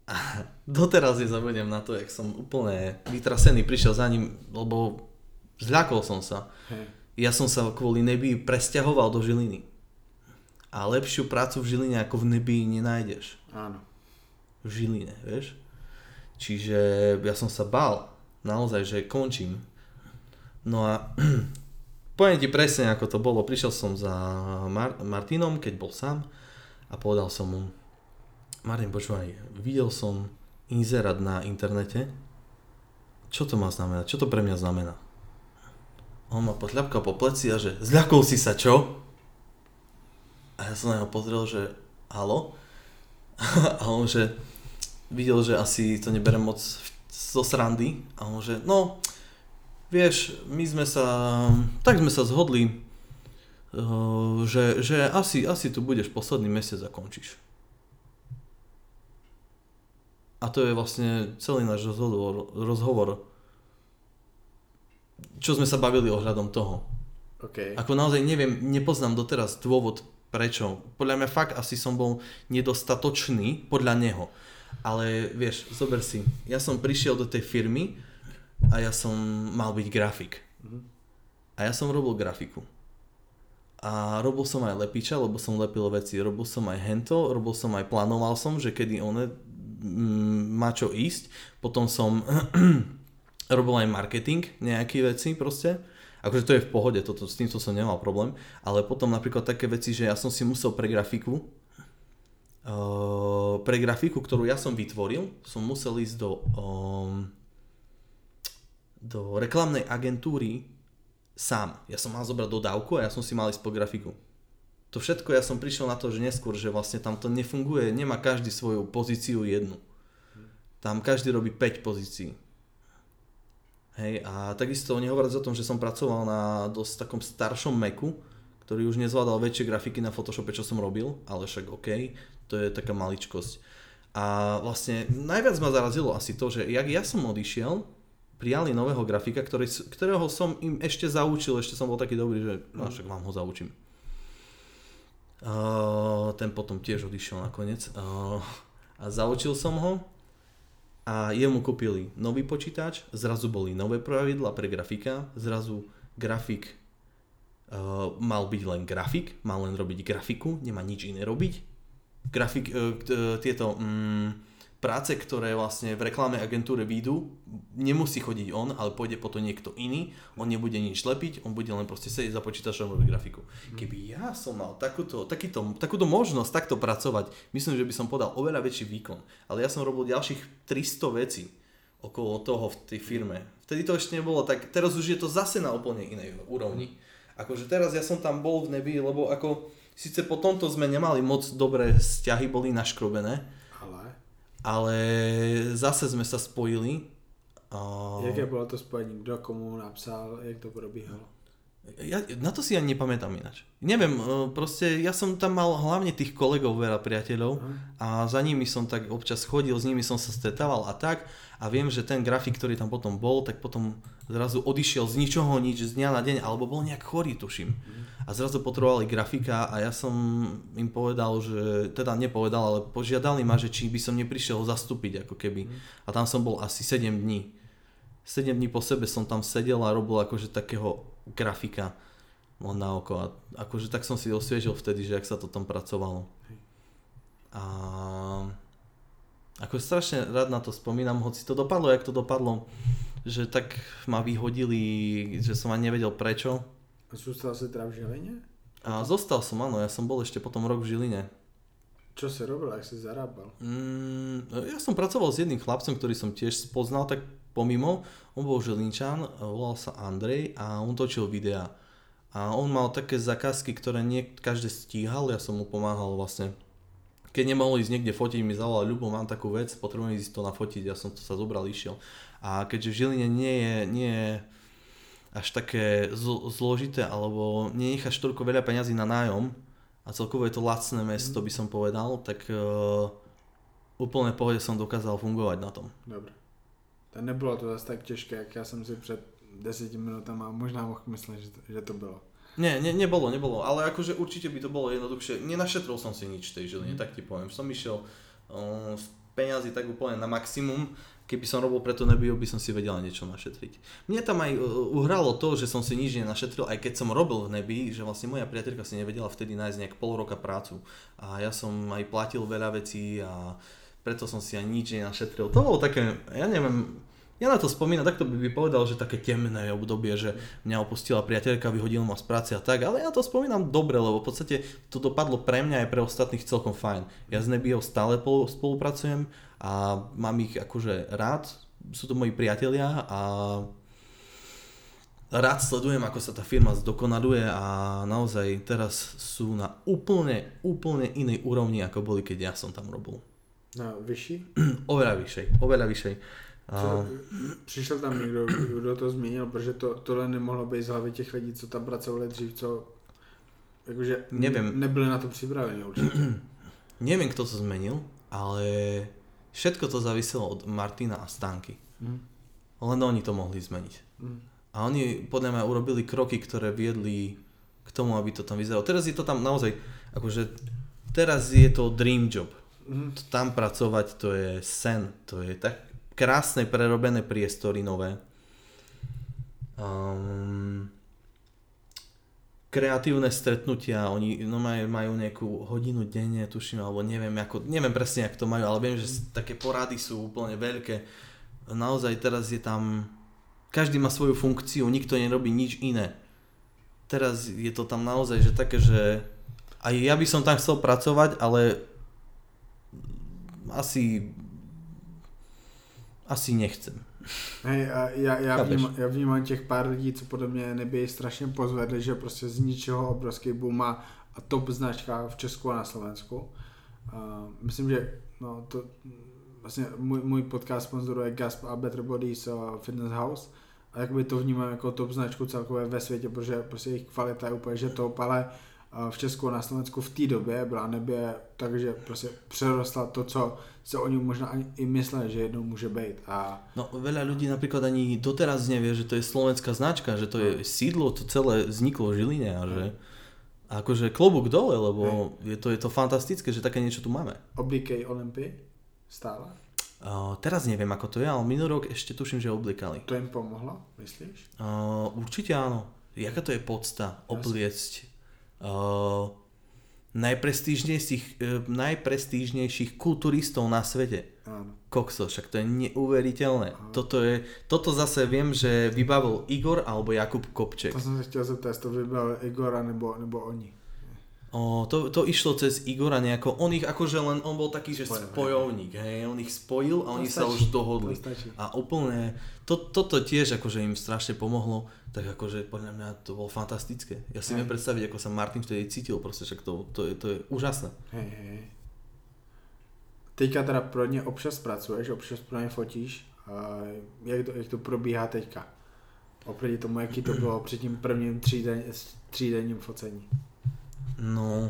A (laughs) doteraz nezabudnem na to, jak som úplne vytrasený prišiel za ním, lebo zľakol som sa. Hej. Ja som sa kvôli nebi presťahoval do Žiliny. A lepšiu prácu v Žiline ako v nebi nenájdeš. Áno. V Žiline, vieš? Čiže ja som sa bál, naozaj, že končím. No a (clears throat) poviem ti presne, ako to bolo. Prišiel som za Mar- Martinom, keď bol sám a povedal som mu, Martin, počúvaj, videl som inzerát na internete. Čo to má znamenať? Čo to pre mňa znamená? On ma potľapkal po pleci a že zľakol si sa, čo? A ja som na neho pozrel, že halo? (laughs) a on že videl, že asi to neberem moc zo srandy. A on že no, vieš, my sme sa, tak sme sa zhodli, uh, že, že asi, asi tu budeš posledný mesiac a končíš. A to je vlastne celý náš rozhovor, rozhovor čo sme sa bavili ohľadom toho. OK. Ako naozaj neviem, nepoznám doteraz dôvod prečo. Podľa mňa fakt asi som bol nedostatočný podľa neho. Ale vieš, zober si, ja som prišiel do tej firmy a ja som mal byť grafik. A ja som robil grafiku. A robil som aj lepiča, lebo som lepil veci. Robil som aj hento, robil som aj, plánoval som, že kedy one mm, má čo ísť. Potom som (clears throat) robil aj marketing, nejaké veci proste. Akože to je v pohode, toto, s týmto som nemal problém. Ale potom napríklad také veci, že ja som si musel pre grafiku, uh, pre grafiku, ktorú ja som vytvoril, som musel ísť do, um, do reklamnej agentúry sám. Ja som mal zobrať dodávku a ja som si mal ísť po grafiku. To všetko ja som prišiel na to, že neskôr, že vlastne tam to nefunguje, nemá každý svoju pozíciu jednu. Tam každý robí 5 pozícií. Hej, a takisto nehovoriac o tom, že som pracoval na dosť takom staršom Macu, ktorý už nezvládal väčšie grafiky na Photoshope, čo som robil, ale však OK, to je taká maličkosť. A vlastne najviac ma zarazilo asi to, že jak ja som odišiel, prijali nového grafika, ktorý, ktorého som im ešte zaučil, ešte som bol taký dobrý, že no, však vám ho zaučím. Uh, ten potom tiež odišiel nakoniec. Uh, a zaučil som ho a jemu kúpili nový počítač, zrazu boli nové pravidla pre grafika, zrazu grafik uh, mal byť len grafik, mal len robiť grafiku, nemá nič iné robiť. Grafik, uh, tieto mm, práce, ktoré vlastne v reklamnej agentúre výjdu, nemusí chodiť on, ale pôjde po to niekto iný, on nebude nič lepiť, on bude len proste sedieť za počítačom robiť grafiku. Keby ja som mal takúto, takýto, takúto možnosť takto pracovať, myslím, že by som podal oveľa väčší výkon. Ale ja som robil ďalších 300 vecí okolo toho v tej firme. Vtedy to ešte nebolo tak, teraz už je to zase na úplne inej úrovni. Akože teraz ja som tam bol v nebi, lebo ako síce po tomto sme nemali moc dobré vzťahy, boli naškrobené, Ale? zase sme sa spojili. A... Jaké bylo to spojení? Kdo komu napsal? Jak to probíhalo? Ja, na to si ani nepamätám ináč. Neviem, e, proste ja som tam mal hlavne tých kolegov, veľa priateľov a za nimi som tak občas chodil, s nimi som sa stretával a tak a viem, že ten grafik, ktorý tam potom bol, tak potom zrazu odišiel z ničoho nič, z dňa na deň, alebo bol nejak chorý, tuším. A zrazu potrebovali grafika a ja som im povedal, že, teda nepovedal, ale požiadali ma, že či by som neprišiel zastúpiť ako keby. A tam som bol asi 7 dní. 7 dní po sebe som tam sedel a robil akože takého grafika len na oko a akože tak som si osviežil vtedy, že ak sa to tam pracovalo. A ako strašne rád na to spomínam, hoci to dopadlo, jak to dopadlo, že tak ma vyhodili, že som ani nevedel prečo. A zůstal si teda v Žiline? A zostal som, áno, ja som bol ešte potom rok v Žiline. Čo si robil, jak si zarábal? Mm, ja som pracoval s jedným chlapcom, ktorý som tiež spoznal tak pomimo. On bol Žilinčan, volal sa Andrej a on točil videá. A on mal také zakázky, ktoré nie každý stíhal, ja som mu pomáhal vlastne. Keď nemohol ísť niekde fotiť, mi zavolal Ľubo, mám takú vec, potrebujem ísť to nafotiť, ja som to sa zobral, išiel. A keďže v Žiline nie je, nie je až také zl- zložité, alebo nenecháš toľko veľa peňazí na nájom, a celkovo je to lacné mesto, by som povedal, tak uh, úplne pohode som dokázal fungovať na tom. Dobre. To nebylo to zase tak těžké, jak já jsem si před deseti minutami možná mohl myslet, že to, že to bylo. Nie, ne, nebolo, nebolo, ale akože určite by to bolo jednoduchšie. Nenašetril som si nič tej Žiline, mm. tak ti poviem. Som išiel uh, z peňazí tak úplne na maximum. Keby som robil preto nebio, by som si vedel niečo našetriť. Mne tam aj uh, uhralo to, že som si nič nenašetril, aj keď som robil v nebi, že vlastne moja priateľka si nevedela vtedy nájsť nejak pol roka prácu. A ja som aj platil veľa vecí a preto som si aj nič nenašetril. To bolo také, ja neviem, ja na to spomínam, takto by by povedal, že také temné obdobie, že mňa opustila priateľka, vyhodil ma z práce a tak, ale ja to spomínam dobre, lebo v podstate to dopadlo pre mňa aj pre ostatných celkom fajn. Ja s Nebijou stále spolupracujem a mám ich akože rád, sú to moji priatelia a rád sledujem, ako sa tá firma zdokonaluje a naozaj teraz sú na úplne, úplne inej úrovni, ako boli, keď ja som tam robil. Na vyšší? (clears throat) oveľa vyššej, oveľa vyššej. Co, přišel tam někdo, kdo to změnil, protože to, tohle nemohlo být z hlavy těch lidí, co tam pracovali dřív, co jakože Neviem. nebyli na to připraveni určitě. (clears throat) Neviem, kto to zmenil, ale všetko to záviselo od Martina a Stanky. Hm. Len oni to mohli zmeniť. Hm. A oni podľa mňa urobili kroky, ktoré viedli k tomu, aby to tam vyzeralo. Teraz je to tam naozaj, akože teraz je to dream job. Hm. Tam pracovať to je sen, to je tak krásne prerobené priestory nové. Um, kreatívne stretnutia, oni no majú, majú nejakú hodinu denne, tuším, alebo neviem, ako, neviem presne, ako to majú, ale viem, že také porady sú úplne veľké. Naozaj teraz je tam, každý má svoju funkciu, nikto nerobí nič iné. Teraz je to tam naozaj, že také, že aj ja by som tam chcel pracovať, ale asi asi nechcem. Hej, a já, já, vnímám, já vnímám těch pár lidí, co podle mě nebej strašně pozvedli, že prostě z ničeho obrovský boom a, a top značka v Česku a na Slovensku. A myslím, že no, to, vlastně můj, můj podcast sponzoruje Gasp a Better Bodies uh, Fitness House a jakoby to vnímám jako top značku celkově ve světě, protože prostě jejich kvalita je úplně že top, ale v Česku a na Slovensku v té době byla nebě takže prostě přerostla to, co se oni možná ani i mysleli, že jednou může být. A... No veľa ľudí napríklad ani doteraz nevie, že to je slovenská značka, že to je no. sídlo, to celé vzniklo v Žiline a že akože klobúk dole, lebo je to, je to fantastické, že také niečo tu máme. Oblikej Olympy stále? Uh, teraz neviem, ako to je, ale minulý rok ešte tuším, že oblikali. To im pomohlo, myslíš? Uh, určite áno. Jaká to je podsta obliecť uh, najprestížnejších, uh, najprestížnejších kulturistov na svete. Áno. Kokso, však to je neuveriteľné. Toto, je, toto zase viem, že vybavil Igor alebo Jakub Kopček. To som sa chtěl zeptat, to vybavil Igor nebo, nebo oni. O, to, to išlo cez Igora nejako, on ich akože len, on bol taký, že Spojené. spojovník, hej, on ich spojil a To oni sa stačí, už dohodli. to stačí. A úplne, to, toto tiež akože im strašne pomohlo, tak akože podľa mňa to bolo fantastické. Ja si viem predstaviť, ako sa Martin vtedy cítil, proste však to, to, je, to je úžasné. Hej, hej. teďka teda pro ně občas pracuješ, občas pro ně fotíš. A jak, to, jak to probíhá teďka? Oproti tomu, jaký to bylo před tím prvním tříden, třídenním focení. No,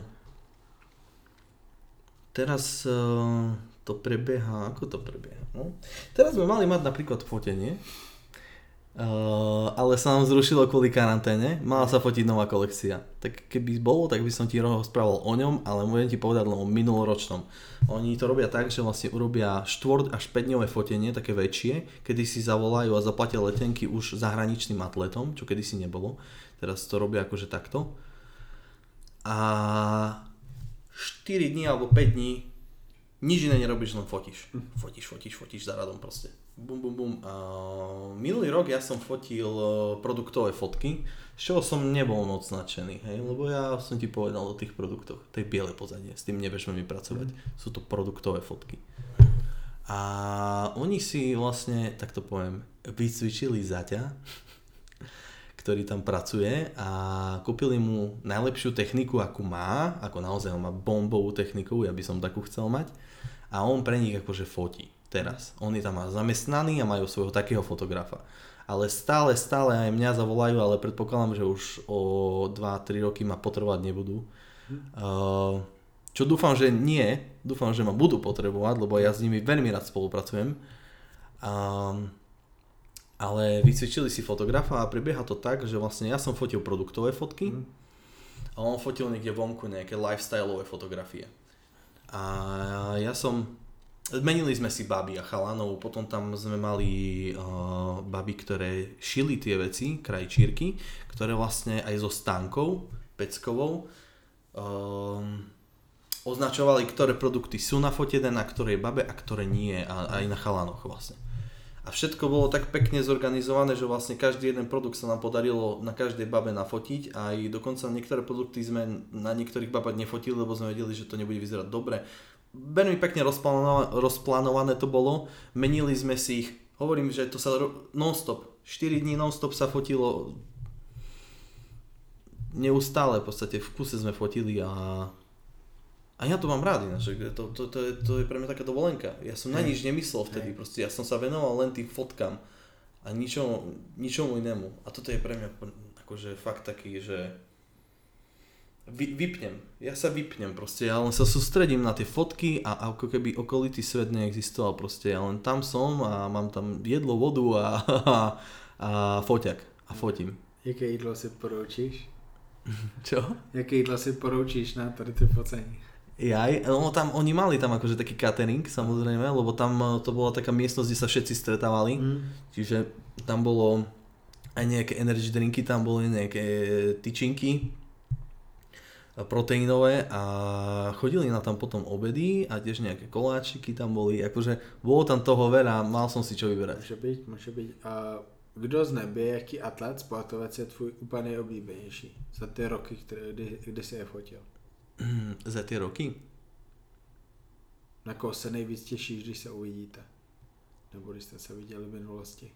teraz uh, to prebieha, ako to prebieha? No? Teraz sme mali mať napríklad fotenie, Uh, ale sa nám zrušilo kvôli karanténe, mala sa fotiť nová kolekcia. Tak keby bolo, tak by som ti rozprával o ňom, ale môžem ti povedať len o minuloročnom. Oni to robia tak, že vlastne urobia 4 až 5 dňové fotenie, také väčšie, kedy si zavolajú a zaplatia letenky už zahraničným atletom, čo kedysi nebolo. Teraz to robia akože takto. A 4 dní alebo 5 dní nič iné nerobíš, len fotíš. Fotíš, fotíš, fotíš za radom proste. Bum, bum, bum. A minulý rok ja som fotil e, produktové fotky, z čoho som nebol moc nadšený, hej, lebo ja som ti povedal o tých produktoch, tej biele pozadie, s tým nebežme mi pracovať, sú to produktové fotky. A oni si vlastne, tak to poviem, vycvičili zaťa, ktorý tam pracuje a kúpili mu najlepšiu techniku, akú má, ako naozaj on má bombovú techniku, ja by som takú chcel mať a on pre nich akože fotí teraz. On je tam má zamestnaný a majú svojho takého fotografa. Ale stále, stále aj mňa zavolajú, ale predpokladám, že už o 2-3 roky ma potrebovať nebudú. Uh, čo dúfam, že nie. Dúfam, že ma budú potrebovať, lebo ja s nimi veľmi rád spolupracujem. Um, ale vycvičili si fotografa a prebieha to tak, že vlastne ja som fotil produktové fotky mm. a on fotil niekde vonku nejaké lifestyleové fotografie. A ja som Zmenili sme si baby a chalanov, potom tam sme mali uh, baby, ktoré šili tie veci, krajčírky, ktoré vlastne aj so stánkou, peckovou, um, označovali, ktoré produkty sú nafotené na ktorej babe a ktoré nie, a aj na chalanoch vlastne. A všetko bolo tak pekne zorganizované, že vlastne každý jeden produkt sa nám podarilo na každej babe nafotiť a aj dokonca niektoré produkty sme na niektorých babách nefotili, lebo sme vedeli, že to nebude vyzerať dobre. Veľmi pekne rozplánované, to bolo, menili sme si ich, hovorím, že to sa non-stop, 4 dní non-stop sa fotilo, neustále v podstate v kuse sme fotili a a ja to mám rád ináč, to, to, to, je, to je pre mňa taká dovolenka. Ja som na nič nemyslel vtedy, proste ja som sa venoval len tým fotkám a ničomu, ničomu inému. A toto je pre mňa akože fakt taký, že vy, vypnem. Ja sa vypnem proste, ja len sa sústredím na tie fotky a ako keby okolitý svet neexistoval proste. Ja len tam som a mám tam jedlo, vodu a, (laughs) a, a foťak a fotím. Jaké jídlo si poroučíš? (laughs) Čo? Jaké jídlo si poroučíš na tady ty focení? Jaj, no tam, oni mali tam akože taký catering samozrejme, lebo tam e, to bola taká miestnosť, kde sa všetci stretávali, mm. čiže tam bolo aj nejaké energy drinky, tam boli nejaké tyčinky, proteínové a chodili na tam potom obedy a tiež nejaké koláčiky tam boli, akože bolo tam toho veľa, mal som si čo vyberať. Môže byť, môže byť. A kdo z nebe, jaký atlet, sportovec je tvůj úplně nejoblíbenější za ty roky, které, kdy, kdy jsi je fotil? (clears throat) za ty roky? Na koho se nejvíc těšíš, když se uvidíte? Nebo když jste se viděli v minulosti?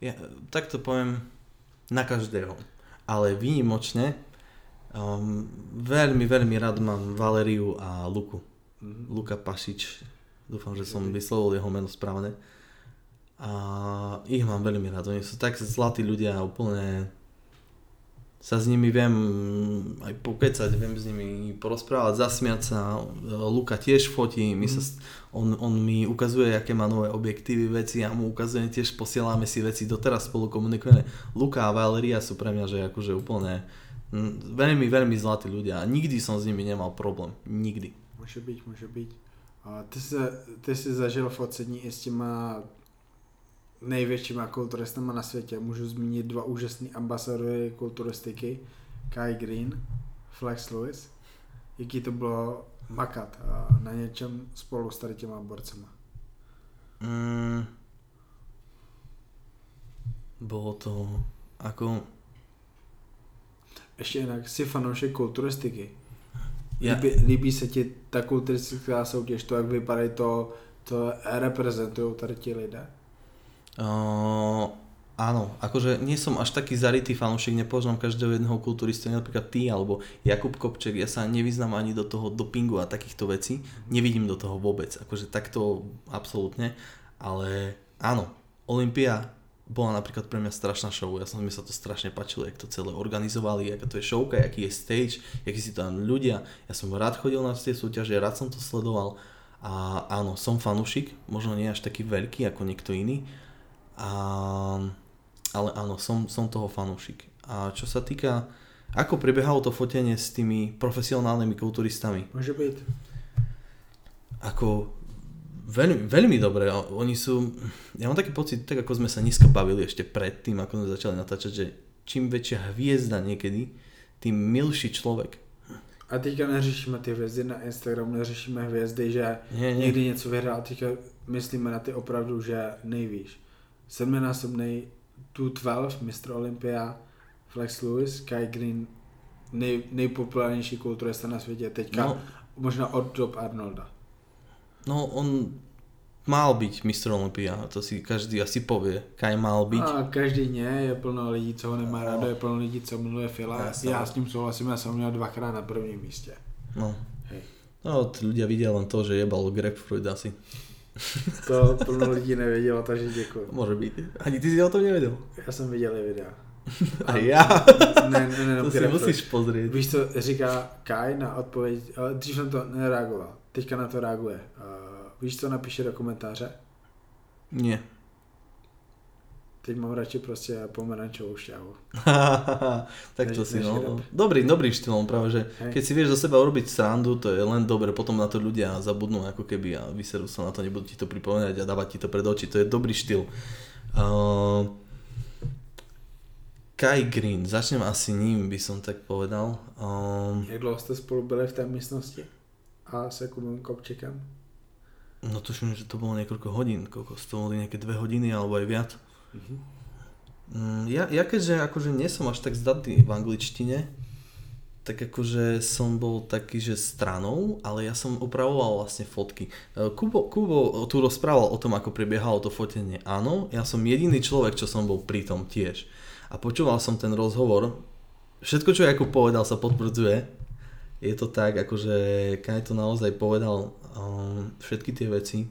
Ja, tak to poviem na každého. Ale výnimočne Um, veľmi, veľmi rád mám Valeriu a Luku. Mm-hmm. Luka Pašič. Dúfam, že som vyslovil jeho meno správne. A ich mám veľmi rád. Oni sú tak zlatí ľudia úplne sa s nimi viem aj pokecať, viem s nimi porozprávať, zasmiať sa. Luka tiež fotí, my mm. sa, on, on mi ukazuje, aké má nové objektívy, veci, ja mu ukazujem tiež, posielame si veci, doteraz spolu komunikujeme. Luka a Valeria sú pre mňa, že akože úplne Mm, veľmi, veľmi zlatí ľudia a nikdy som s nimi nemal problém. Nikdy. Môže byť, môže byť. A ty, si, ty si zažil focení i s těma největšíma kulturistama na světě. Můžu zmínit dva úžasný ambasadory kulturistiky. Kai Green, Flex Lewis. Jaký to bylo makat a na něčem spolu s tady těma borcema? Mm, bolo to ako ještě jinak, jsi fanoušek kulturistiky. Ja. Líbí, líbí se ti ta kulturistická soutěž, to jak vypadají to, to reprezentují tady ti lidé? Áno, akože nie som až taký zarytý fanúšik, nepoznám každého jedného kulturistu, napríklad ty alebo Jakub Kopček, ja sa nevyznám ani do toho dopingu a takýchto vecí, nevidím do toho vôbec, akože takto absolútne, ale áno, Olympia bola napríklad pre mňa strašná show, ja som mi sa to strašne páčilo, jak to celé organizovali, aká to je showka, aký je stage, akí si tam ľudia, ja som rád chodil na tie súťaže, rád som to sledoval a áno, som fanúšik, možno nie až taký veľký ako niekto iný, a, ale áno, som, som toho fanúšik. A čo sa týka, ako prebiehalo to fotenie s tými profesionálnymi kulturistami? Môže byť. Ako Veľmi, veľmi dobre. Oni sú, ja mám taký pocit, tak ako sme sa dneska bavili ešte predtým, ako sme začali natáčať, že čím väčšia hviezda niekedy, tým milší človek. A teďka neřešíme ty hvězdy na Instagramu, neřešíme hvězdy, že nie, nie. někdy něco vyhrál, teďka myslíme na ty opravdu, že nejvíš. Sedminásobný 212, mistr Olympia, Flex Lewis, Kai Green, nej, nejpopulárnější kulturista na světě teďka, no. možná od dob Arnolda. No on mal byť mistr Olympia, to si každý asi povie, kaj mal byť. A každý nie, je plno lidí, co ho nemá rádo, je plno lidí, co miluje Fila. Ja, ja s ním souhlasím, ja som měl dvakrát na prvním místě. No. Hej. No, ľudia vidia len to, že jebal grapefruit asi. (laughs) To plno lidí nevědělo, takže děkuji. Může být. Ani ty si o tom nevěděl. Já jsem viděl i videa. (laughs) A, a já? Ne, ne, ne. To si musíš pozrieť. Víš, co říká Kai na odpověď, dřív jsem to nereagoval teďka na to reaguje. Uh, víš, co napíše do komentáře? Nie. Teď mám radši prostě pomerančovou šťavu. (laughs) tak to si, no. Dobrý, dobrý štýlom, práve, že Hej. keď si vieš zo seba urobiť srandu, to je len dobre, potom na to ľudia zabudnú ako keby a vyserú sa na to, nebudú ti to pripomínať a dávať ti to pred oči, to je dobrý štýl. Uh, Kai Green, začnem asi ním, by som tak povedal. Um, Jak dlouho ste spolu byli v té místnosti? a s Jakubom Kopčikem? No tuším, že to bolo niekoľko hodín, koľko to boli nejaké dve hodiny alebo aj viac. Mm-hmm. Ja, ja keďže akože nie som až tak zdatný v angličtine, tak akože som bol taký, že stranou, ale ja som upravoval vlastne fotky. E, Kubo, Kubo tu rozprával o tom, ako prebiehalo to fotenie. Áno, ja som jediný človek, čo som bol pri tom tiež. A počúval som ten rozhovor. Všetko, čo Jakub povedal, sa potvrdzuje je to tak, akože Kaj to naozaj povedal um, všetky tie veci.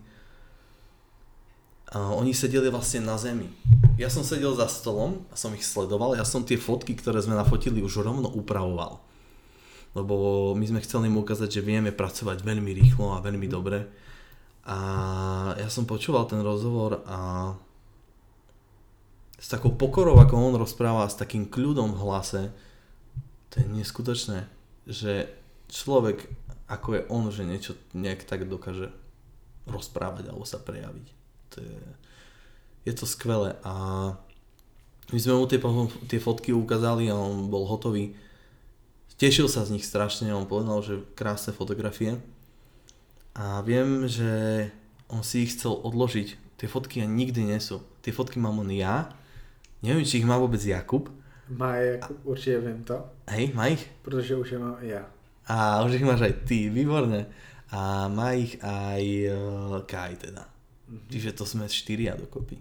A oni sedeli vlastne na zemi. Ja som sedel za stolom a som ich sledoval. Ja som tie fotky, ktoré sme nafotili, už rovno upravoval. Lebo my sme chceli mu ukázať, že vieme pracovať veľmi rýchlo a veľmi dobre. A ja som počúval ten rozhovor a s takou pokorou, ako on rozpráva, s takým kľudom v hlase, to je neskutočné, že človek, ako je on, že niečo nejak tak dokáže rozprávať alebo sa prejaviť. To je, je to skvelé a my sme mu tie, tie fotky ukázali a on bol hotový. Tešil sa z nich strašne, on povedal, že krásne fotografie. A viem, že on si ich chcel odložiť. Tie fotky ani nikdy nie sú. Tie fotky mám len ja. Neviem, či ich má vôbec Jakub. Má Jakub, určite viem to. Hej, má ich? Protože už je mám ja. A už ich máš aj ty, výborne. A má ich aj uh, Kai teda. Mm-hmm. Čiže to sme štyria dokopy.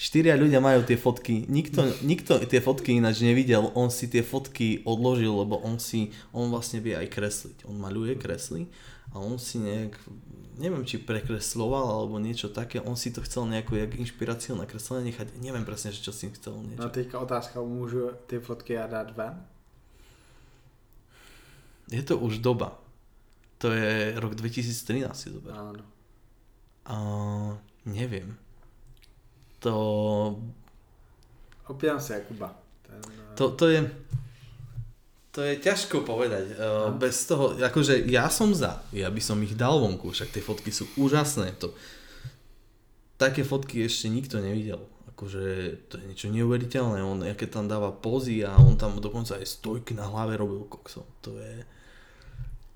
Štyria ľudia majú tie fotky, nikto, nikto tie fotky ináč nevidel, on si tie fotky odložil, lebo on si, on vlastne vie aj kresliť. On maľuje, kreslí a on si nejak, neviem či prekresloval alebo niečo také, on si to chcel nejakú jak inšpiráciu na kreslenie nechať, neviem presne, čo si chcel niečo. No teďka otázka, môžu tie fotky ja dať ven? Je to už doba. To je rok 2013, si zober. Áno. A neviem. To... Opýtam sa Jakuba. Ten... Eh, to, to je... To je ťažko povedať. No. Bez toho, akože ja som za, ja by som ich dal vonku, však tie fotky sú úžasné. To, také fotky ešte nikto nevidel. Akože to je niečo neuveriteľné. On, aké tam dáva pozy a on tam dokonca aj stojky na hlave robil kokso. To je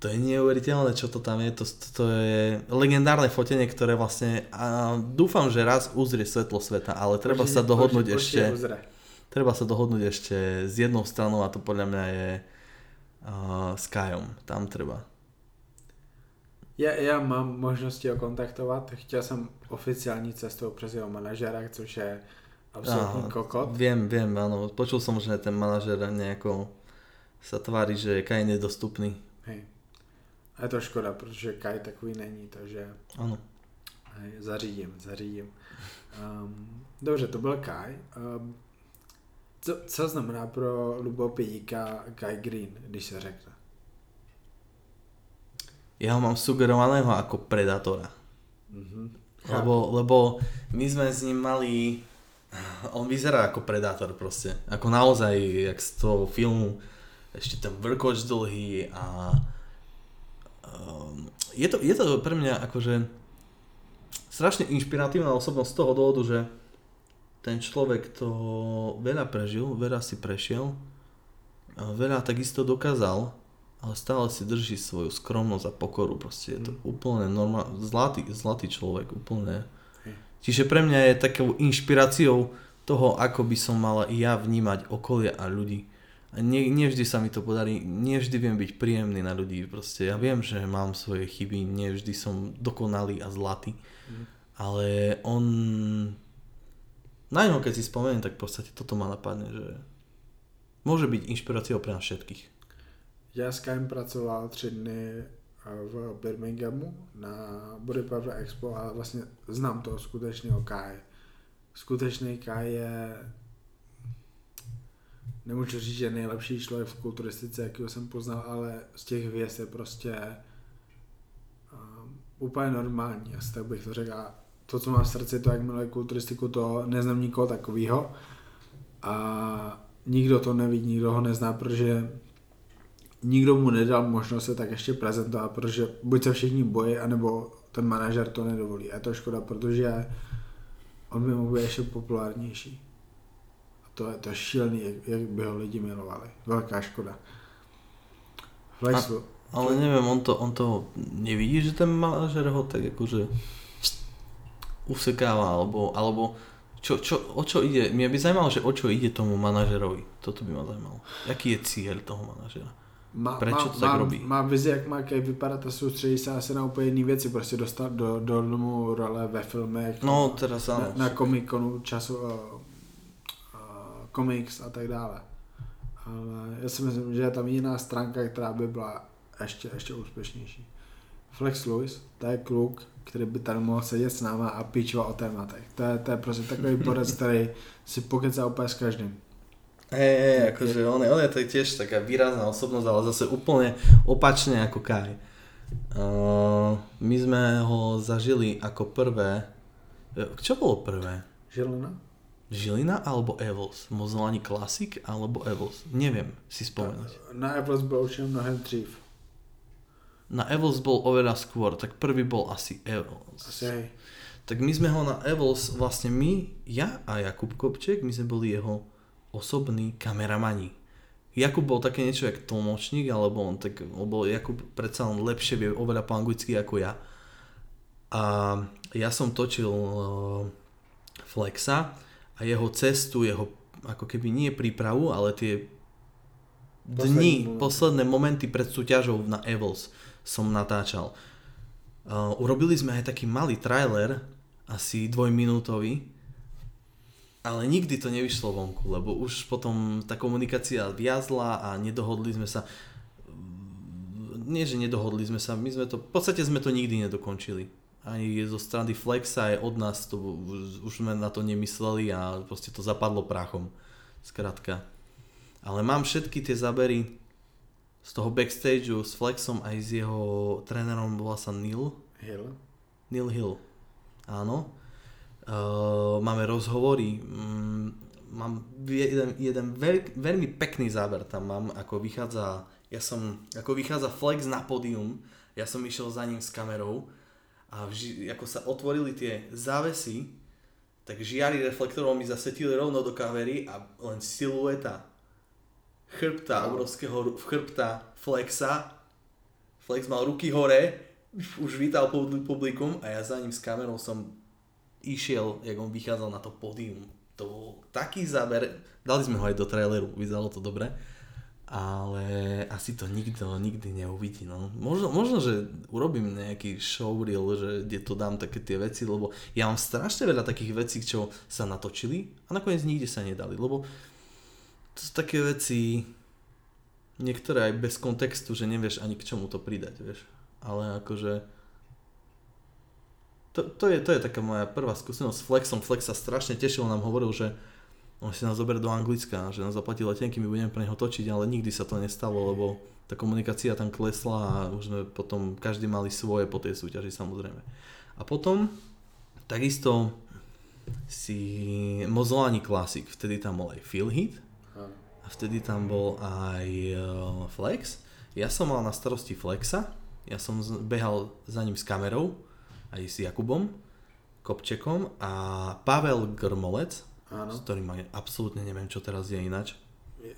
to je neuveriteľné, čo to tam je. To, to, to je legendárne fotenie, ktoré vlastne a dúfam, že raz uzrie svetlo sveta, ale treba sa dohodnúť boži, ešte... Boži treba sa dohodnúť ešte s jednou stranou a to podľa mňa je uh, Skyom. Tam treba. Já, já mám možnosti ho kontaktovat. Chtěl jsem oficiální cestou přes jeho manažera, což je Absolutný kokot. Viem, viem, áno. Počul som, že ten manažer nejako sa tvári, že je nedostupný. Hej. A je to škoda, protože Kai takový není, takže hej, zařídím, zařídím. Um, dobře, to byl Kai. Um, co, co znamená pro Lubo Pidíka Kai Green, když se řekne? Ja ho mám sugerovaného ako predátora. Mhm. Lebo, lebo my sme s ním mali... On vyzerá ako predátor proste. Ako naozaj, jak z toho filmu. Ešte ten vrkoč dlhý a... Um, je, to, je to pre mňa akože strašne inšpiratívna osobnosť z toho dôvodu, že ten človek to veľa prežil, veľa si prešiel, veľa takisto dokázal, ale stále si drží svoju skromnosť a pokoru. Proste je to úplne normálny, zlatý, zlatý človek, úplne. Čiže pre mňa je takou inšpiráciou toho, ako by som mala i ja vnímať okolie a ľudí. A nie, nevždy sa mi to podarí, nevždy viem byť príjemný na ľudí. Proste ja viem, že mám svoje chyby, nevždy som dokonalý a zlatý. Mhm. Ale on... Na neho, keď si spomeniem, tak v podstate toto ma napadne, že môže byť inšpiráciou pre nás všetkých. Já s Kajem pracoval tři dny eh, v Birminghamu na Power Expo a vlastně znám toho skutečného Kaje. Skutečný Kaj je nemůžu říct, že nejlepší člověk v kulturistice, jakýho jsem poznal, ale z těch hvězd je prostě um, úplně normální, asi tak bych to řekl. A to, co mám v srdci, to, jak miluje kulturistiku, to neznám nikoho takového. A nikdo to neví, nikdo ho nezná, protože nikdo mu nedal možnost se tak ještě prezentovat, protože buď se všichni bojí, anebo ten manažer to nedovolí. A je to škoda, protože on by mohl být ještě populárnější. To je to je šílený, jak, jak by ho lidi milovali. Velká škoda. Flexu. Ale neviem, on to, on to nevidí, že ten manažer ho tak akože usekáva, alebo, alebo čo, čo, o čo ide? Mňa by zaujímalo, že o čo ide tomu manažerovi. Toto by ma zaujímalo. Jaký je cieľ toho manažera? Má, Prečo má, to tak má, robí? Má vizi, jak má Kej vypadat a soustředí se asi na úplně jiné věci, prostě dostat do, do domu role ve filmech, No, teraz na, na komikonu času, komiks a tak dále. Ale já si myslím, že je tam jiná stránka, která by byla ještě, ještě úspěšnější. Flex Lewis, to je kluk, který by tady mohl sedět s náma a píčovat o tématech. To je, to je prostě takový borec, který si pokecá úplně s každým. Hej, hej, akože on je, on je tiež taká výrazná osobnosť, ale zase úplne opačne ako Kai. Uh, my sme ho zažili ako prvé... Čo bolo prvé? Žilina? Žilina alebo Evos? Mozolani Classic alebo Evos? Neviem si spomenúť. Na Evos byl určitě mnohem dřív. Na Evos bol oveľa skôr, tak prvý bol asi Evos. Asi hej. Tak my sme ho na Evos, vlastne my, ja a Jakub Kopček, my sme boli jeho osobní kameramani. Jakub bol také niečo jak tlmočník, alebo on tak, lebo Jakub predsa len lepšie vie oveľa po anglicky ako ja. A ja som točil uh, Flexa a jeho cestu, jeho ako keby nie prípravu, ale tie dni, momenty. posledné momenty pred súťažou na Evils som natáčal. Uh, urobili sme aj taký malý trailer, asi dvojminútový, ale nikdy to nevyšlo vonku, lebo už potom tá komunikácia viazla a nedohodli sme sa. Nie, že nedohodli sme sa, my sme to, v podstate sme to nikdy nedokončili. Ani zo strany Flexa aj od nás to, už, sme na to nemysleli a proste to zapadlo prachom. Skrátka. Ale mám všetky tie zábery z toho backstageu s Flexom aj s jeho trénerom, volá sa Neil. Hill. Neil Hill. Áno. Uh, máme rozhovory. Mm, mám jeden, jeden veľ, veľmi pekný záber tam mám, ako vychádza, ja som, ako vychádza Flex na pódium, ja som išiel za ním s kamerou a vži, ako sa otvorili tie závesy, tak žiary reflektorov mi zasvetili rovno do kamery a len silueta chrbta, obrovského chrbta Flexa. Flex mal ruky hore, už vítal pub- publikum a ja za ním s kamerou som išiel, jak on vychádzal na to pódium. To bol taký záber, dali sme ho aj do traileru, vyzeralo to dobre. Ale asi to nikto nikdy neuvidí. No. Možno, možno, že urobím nejaký showreel, že kde to dám také tie veci, lebo ja mám strašne veľa takých vecí, čo sa natočili a nakoniec nikde sa nedali, lebo to sú také veci, niektoré aj bez kontextu, že nevieš ani k čomu to pridať, vieš. Ale akože to, to, je, to je taká moja prvá skúsenosť s Flexom. Flex sa strašne tešil, nám hovoril, že on si nás zoberie do Anglicka, že nás zaplatí letenky, my budeme pre neho točiť, ale nikdy sa to nestalo, lebo tá komunikácia tam klesla a už sme potom, každý mali svoje po tej súťaži samozrejme. A potom takisto si Mozolani Classic, vtedy tam bol aj Phil Hit a vtedy tam bol aj uh, Flex. Ja som mal na starosti Flexa, ja som behal za ním s kamerou, aj s Jakubom Kopčekom a Pavel Grmolec, Áno. s ktorým aj absolútne neviem, čo teraz je inač.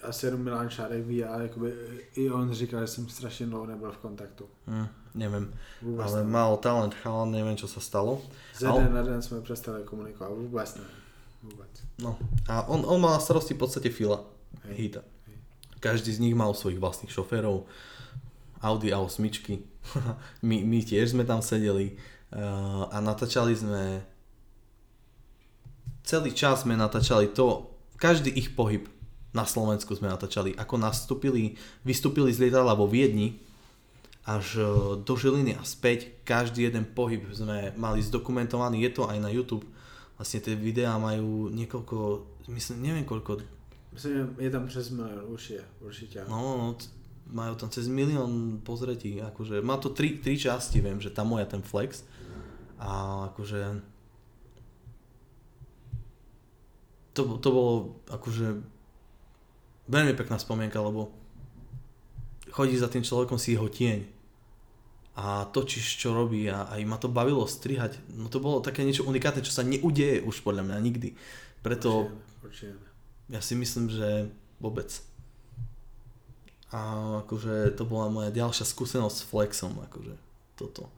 Asi jenom Milan Šárek ví, ale jakoby, i on říkal, že jsem strašně dlouho nebyl v kontaktu. Mm, neviem, vůbec ale neviem. mal talent chalan, neviem, čo sa stalo. Z ale... na den sme prestali komunikovať, vôbec neviem. Vôbec. No, a on, on mal na starosti v podstate Fila, Hej. Hita. Hej. Každý z nich mal svojich vlastných šoférov, Audi A8, (laughs) my, my tiež sme tam sedeli uh, a natáčali sme celý čas sme natáčali to, každý ich pohyb na Slovensku sme natáčali, ako nastúpili, vystúpili z lietadla vo Viedni až e, do Žiliny a späť, každý jeden pohyb sme mali zdokumentovaný, je to aj na YouTube, vlastne tie videá majú niekoľko, myslím, neviem koľko. Myslím, je tam přes milión, určite, určite. No, no, majú tam cez milión pozretí, akože, má to tri, tri časti, viem, že tam moja ten flex. A akože to, to bolo akože veľmi pekná spomienka, lebo chodí za tým človekom si jeho tieň a točíš, čo robí a aj ma to bavilo strihať. No to bolo také niečo unikátne, čo sa neudeje už podľa mňa nikdy. Preto určite, ja si myslím, že vôbec. A akože to bola moja ďalšia skúsenosť s Flexom, akože toto.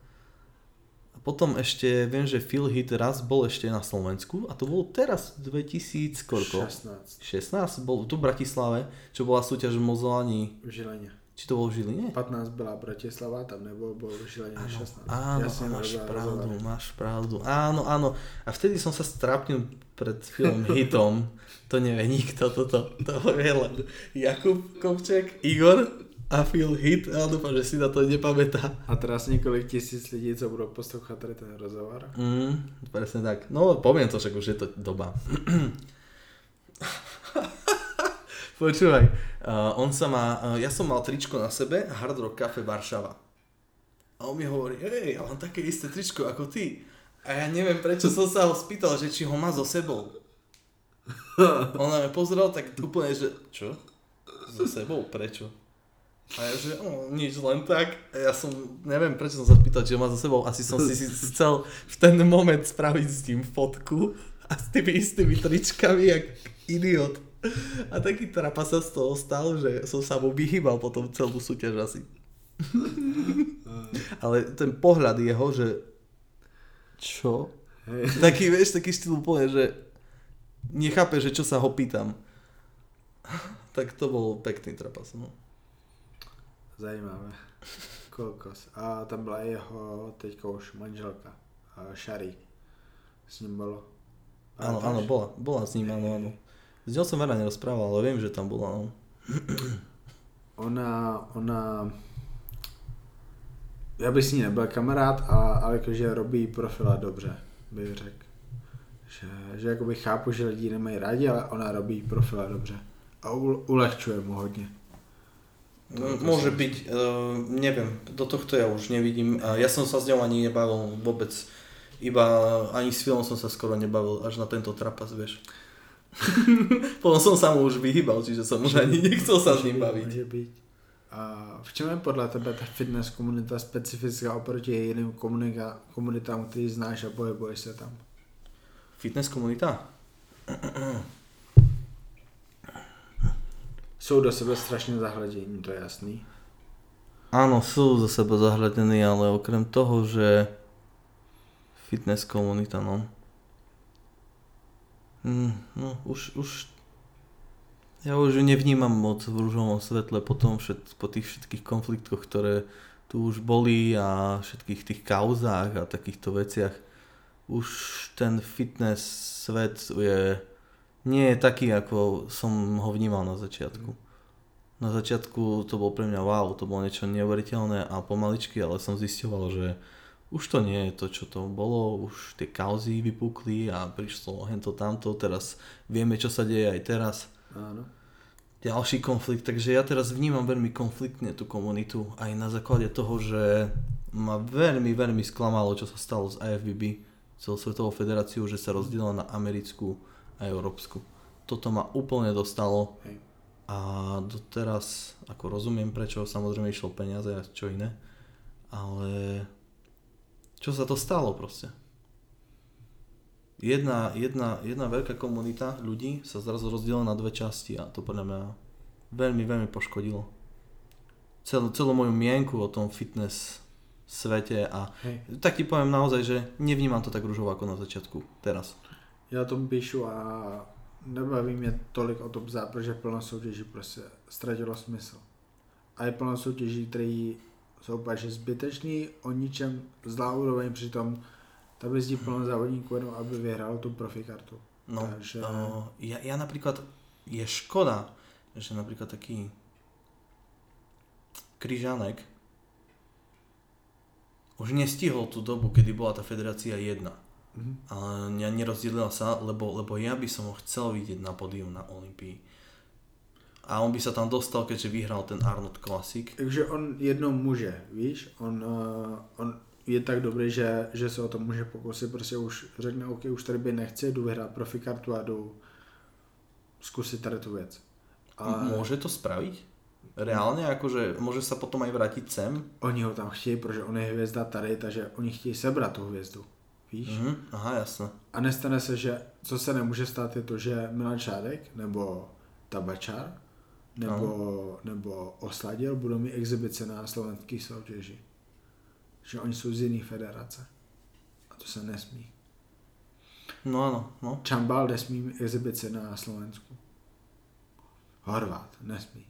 A potom ešte, viem, že Phil Hit raz bol ešte na Slovensku a to bolo teraz 2000 koľko? 16. 16? Bol tu v Bratislave, čo bola súťaž v Mozolani. V Žiline. Či to bolo v Žiline? 15 bola Bratislava, tam nebol, bol v Žiline 16. Áno, ja máš pravdu, rozhovor. máš pravdu. Áno, áno. A vtedy som sa strápnil pred filmom Hitom. (laughs) To nevie nikto, toto. To vie len Jakub Kovček, Igor a Phil Hit a dúfam, že si na to nepamätá. A teraz niekoľko tisíc ľudí, co budú poslúchať ten rozhovor. Mm, presne tak. No poviem to, však už je to doba. (laughs) Počúvaj, uh, on sa má, uh, ja som mal tričko na sebe, Hard Rock Cafe Varšava. A on mi hovorí, hej, ja mám také isté tričko ako ty. A ja neviem, prečo som sa ho spýtal, že či ho má so sebou. (laughs) On na mňa pozrel tak úplne, že čo? So sebou? Prečo? A ja že, oh, nič, len tak. Ja som, neviem prečo som sa spýtal, ho má za sebou. Asi som si (laughs) chcel v ten moment spraviť s ním fotku a s tými istými tričkami, jak idiot. A taký trapa sa z toho stal, že som sa mu vyhýbal potom celú súťaž asi. (laughs) Ale ten pohľad jeho, že čo? Hey. Taký, vieš, taký štýl úplne, že nechápe, že čo sa ho pýtam. Tak to bol pekný trapas, no. Zajímavé. (laughs) Kokos. A tam byla jeho teďka už manželka. Shari. S ním bolo. Áno, áno, bola, bola s ním, áno, áno. S ňou som veľa nerozprával, ale viem, že tam bola, no. (clears throat) Ona, ona, já bych s ní nebyl kamarád, ale, ale jakože robí profila dobře, bych řekl. Že, že jakoby chápu, že lidi nemají rádi, ale ona robí profila dobře. A ulehčuje mu hodně. Môže byť, uh, neviem, do tohto ja už nevidím. Uh, ja som sa s ňou ani nebavil vôbec, iba ani s filmom som sa skoro nebavil, až na tento trapas, vieš. (laughs) Potom som sa mu už vyhýbal, čiže som už ani nechcel sa s ním baviť. Môže byť. A v čem je podle tebe ta fitness komunita specifická oproti jiným komunika, komunitám, který znáš a pohybuješ se tam? Fitness komunita? (clears throat) (clears throat) Sú do sebe strašne zahľadení, to je jasný. Áno, sú do seba zahľadení, ale okrem toho, že fitness komunita, no. Mm, no, už, už Ja už nevnímam moc v rúžovom svetle po, tom všet, po tých všetkých konfliktoch, ktoré tu už boli a všetkých tých kauzách a takýchto veciach. Už ten fitness svet je, nie je taký, ako som ho vnímal na začiatku. Na začiatku to bol pre mňa wow, to bolo niečo neuveriteľné a pomaličky, ale som zistoval, že už to nie je to, čo to bolo, už tie kauzy vypukli a prišlo hento tamto, teraz vieme, čo sa deje aj teraz Áno. ďalší konflikt, takže ja teraz vnímam veľmi konfliktne tú komunitu aj na základe toho, že ma veľmi, veľmi sklamalo, čo sa stalo z IFBB, celosvetovou federáciou, že sa rozdielila na americkú a európsku. Toto ma úplne dostalo Hej. a doteraz, ako rozumiem prečo, samozrejme išlo peniaze a čo iné, ale čo sa to stalo proste? jedna, jedna, jedna veľká komunita ľudí sa zrazu rozdiela na dve časti a to podľa mňa veľmi, veľmi poškodilo. Celú, celú moju mienku o tom fitness svete a Hej. tak ti poviem naozaj, že nevnímam to tak rúžovo ako na začiatku, teraz. Já o tom píšu a nebaví mě tolik o tom zá, protože plno soutěží prostě ztratilo smysl. A je plno soutěží, které jsou úplně zbytečný, o ničem zlá úroveň, přitom tam jezdí plno závodníků jenom, aby vyhrál tu profikartu. No, Takže- uh, ja, ja napríklad, je škoda, že napríklad taký Kryžanek už nestihol tú dobu, kedy bola tá federácia jedna. Mhm. A ne- nerozdelila sa, lebo, lebo ja by som ho chcel vidieť na pódium na Olympii. A on by sa tam dostal, keďže vyhral ten Arnold Classic. Takže on jednou může, víš, on, uh, on je tak dobrý, že, že se o to může pokusit, prostě už řekne, OK, už tady by nechci, jdu vyhrát profikartu a jdu zkusit tady tu věc. Ale Môže to spraviť? Reálne? Akože môže sa potom aj vrátiť sem? oni ho tam chtějí, protože on je hvězda tady, takže oni chtějí sebrat tu hvězdu, víš. Mhm, aha, jasné. A nestane se, že co se nemůže stát je to, že Milan Šádek nebo Tabačar nebo, nebo Osladil budou mít exibice na slovenský soutěži. Že oni jsou z jiný federace. A to se nesmí. No áno, no. Čambal nesmí mít exibice na Slovensku. Horvát nesmí.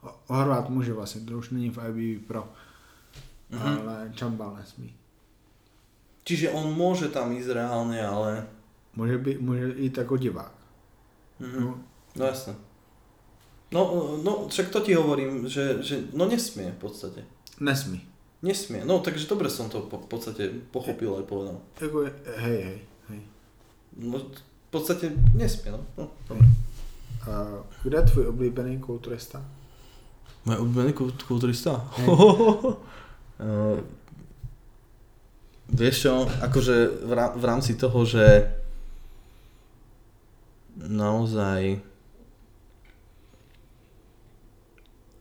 Ho- Horvát může vlastně, to už není v IBB Pro. Mhm. Ale Čambal nesmí. Čiže on môže tam ísť reálne, ale... Může, by, může jít jako divák. Mhm. No, No jasné. No, no, však to ti hovorím, že, že no nesmie v podstate. nesmí. Nesmie. No, takže dobre som to po, v podstate pochopil aj povedal. Jako, je- hej, hej, hej. No, v podstate nesmie, no. no hej. A kde je tvůj oblíbený kulturista? Moje obľúbený kult- kulturista? Hej. Uh, (laughs) vieš čo, akože v, rá- v rámci toho, že naozaj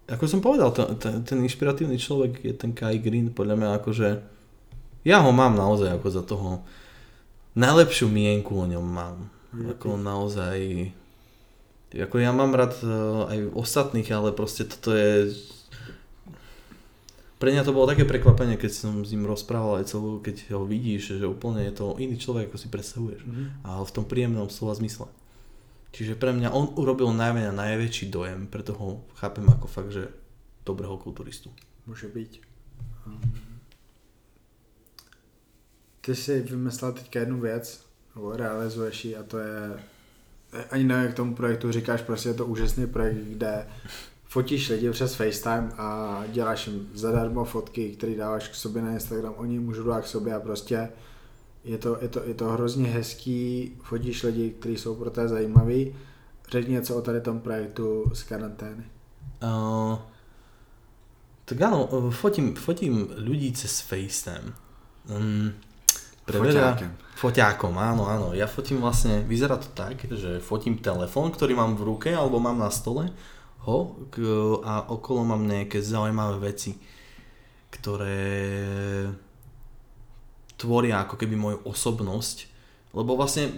ako som povedal, to, ten, ten inšpiratívny človek je ten Kai Green, podľa mňa akože ja ho mám naozaj ako za toho najlepšiu mienku o ňom mám. Ako naozaj ako ja mám rád eh, aj ostatných, ale proste toto je pre mňa to bolo také prekvapenie, keď som s ním rozprával aj celú, keď ho vidíš, že úplne je to iný človek, ako si predstavuješ. Mhm. A v tom príjemnom slova zmysle. Čiže pre mňa on urobil najmä najväčší dojem, preto ho chápem ako fakt, že dobrého kulturistu. Může být. Um, Ty si vymyslel teďka jednu věc, nebo realizuješ ji a to je, ani nevím, jak tomu projektu říkáš, prostě je to úžasný projekt, kde fotíš lidi přes FaceTime a děláš jim zadarmo fotky, které dáváš k sobě na Instagram, oni můžou dát k sobě a prostě je to, je to, je to hrozně hezký, fotíš lidi, kteří jsou pro té zajímaví. Řekni něco o tady tom projektu z karantény. Uh, tak áno, fotím, fotím ľudí cez FaceTime. Um, pre veľa- Foťákem. Foťákom, áno, áno. Ja fotím vlastne, vyzerá to tak, že fotím telefón, ktorý mám v ruke alebo mám na stole ho a okolo mám nejaké zaujímavé veci, ktoré tvoria ako keby moju osobnosť. Lebo vlastne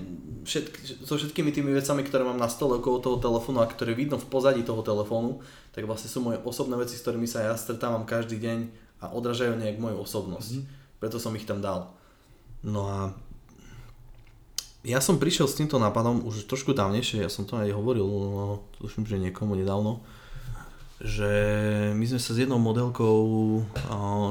všetk, so všetkými tými vecami, ktoré mám na stole okolo toho telefónu a ktoré vidno v pozadí toho telefónu, tak vlastne sú moje osobné veci, s ktorými sa ja stretávam každý deň a odražajú nejak moju osobnosť. Mhm. Preto som ich tam dal. No a ja som prišiel s týmto nápadom už trošku dávnejšie, ja som to aj hovoril, no, tuším, že niekomu nedávno, že my sme sa s jednou modelkou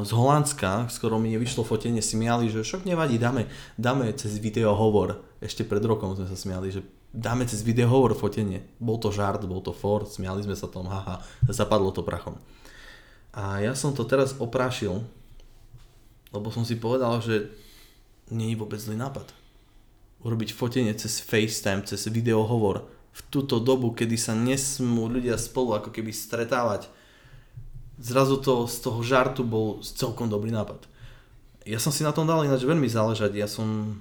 z Holandska, s ktorou mi nevyšlo fotenie, smiali, že však nevadí, dáme, dáme cez video hovor. Ešte pred rokom sme sa smiali, že dáme cez video hovor fotenie. Bol to žart, bol to for, smiali sme sa tom, haha, zapadlo to prachom. A ja som to teraz oprášil, lebo som si povedal, že nie je vôbec zlý nápad. Urobiť fotenie cez FaceTime, cez video hovor v túto dobu, kedy sa nesmú ľudia spolu ako keby stretávať. Zrazu to z toho žartu bol celkom dobrý nápad. Ja som si na tom dal ináč veľmi záležať. Ja som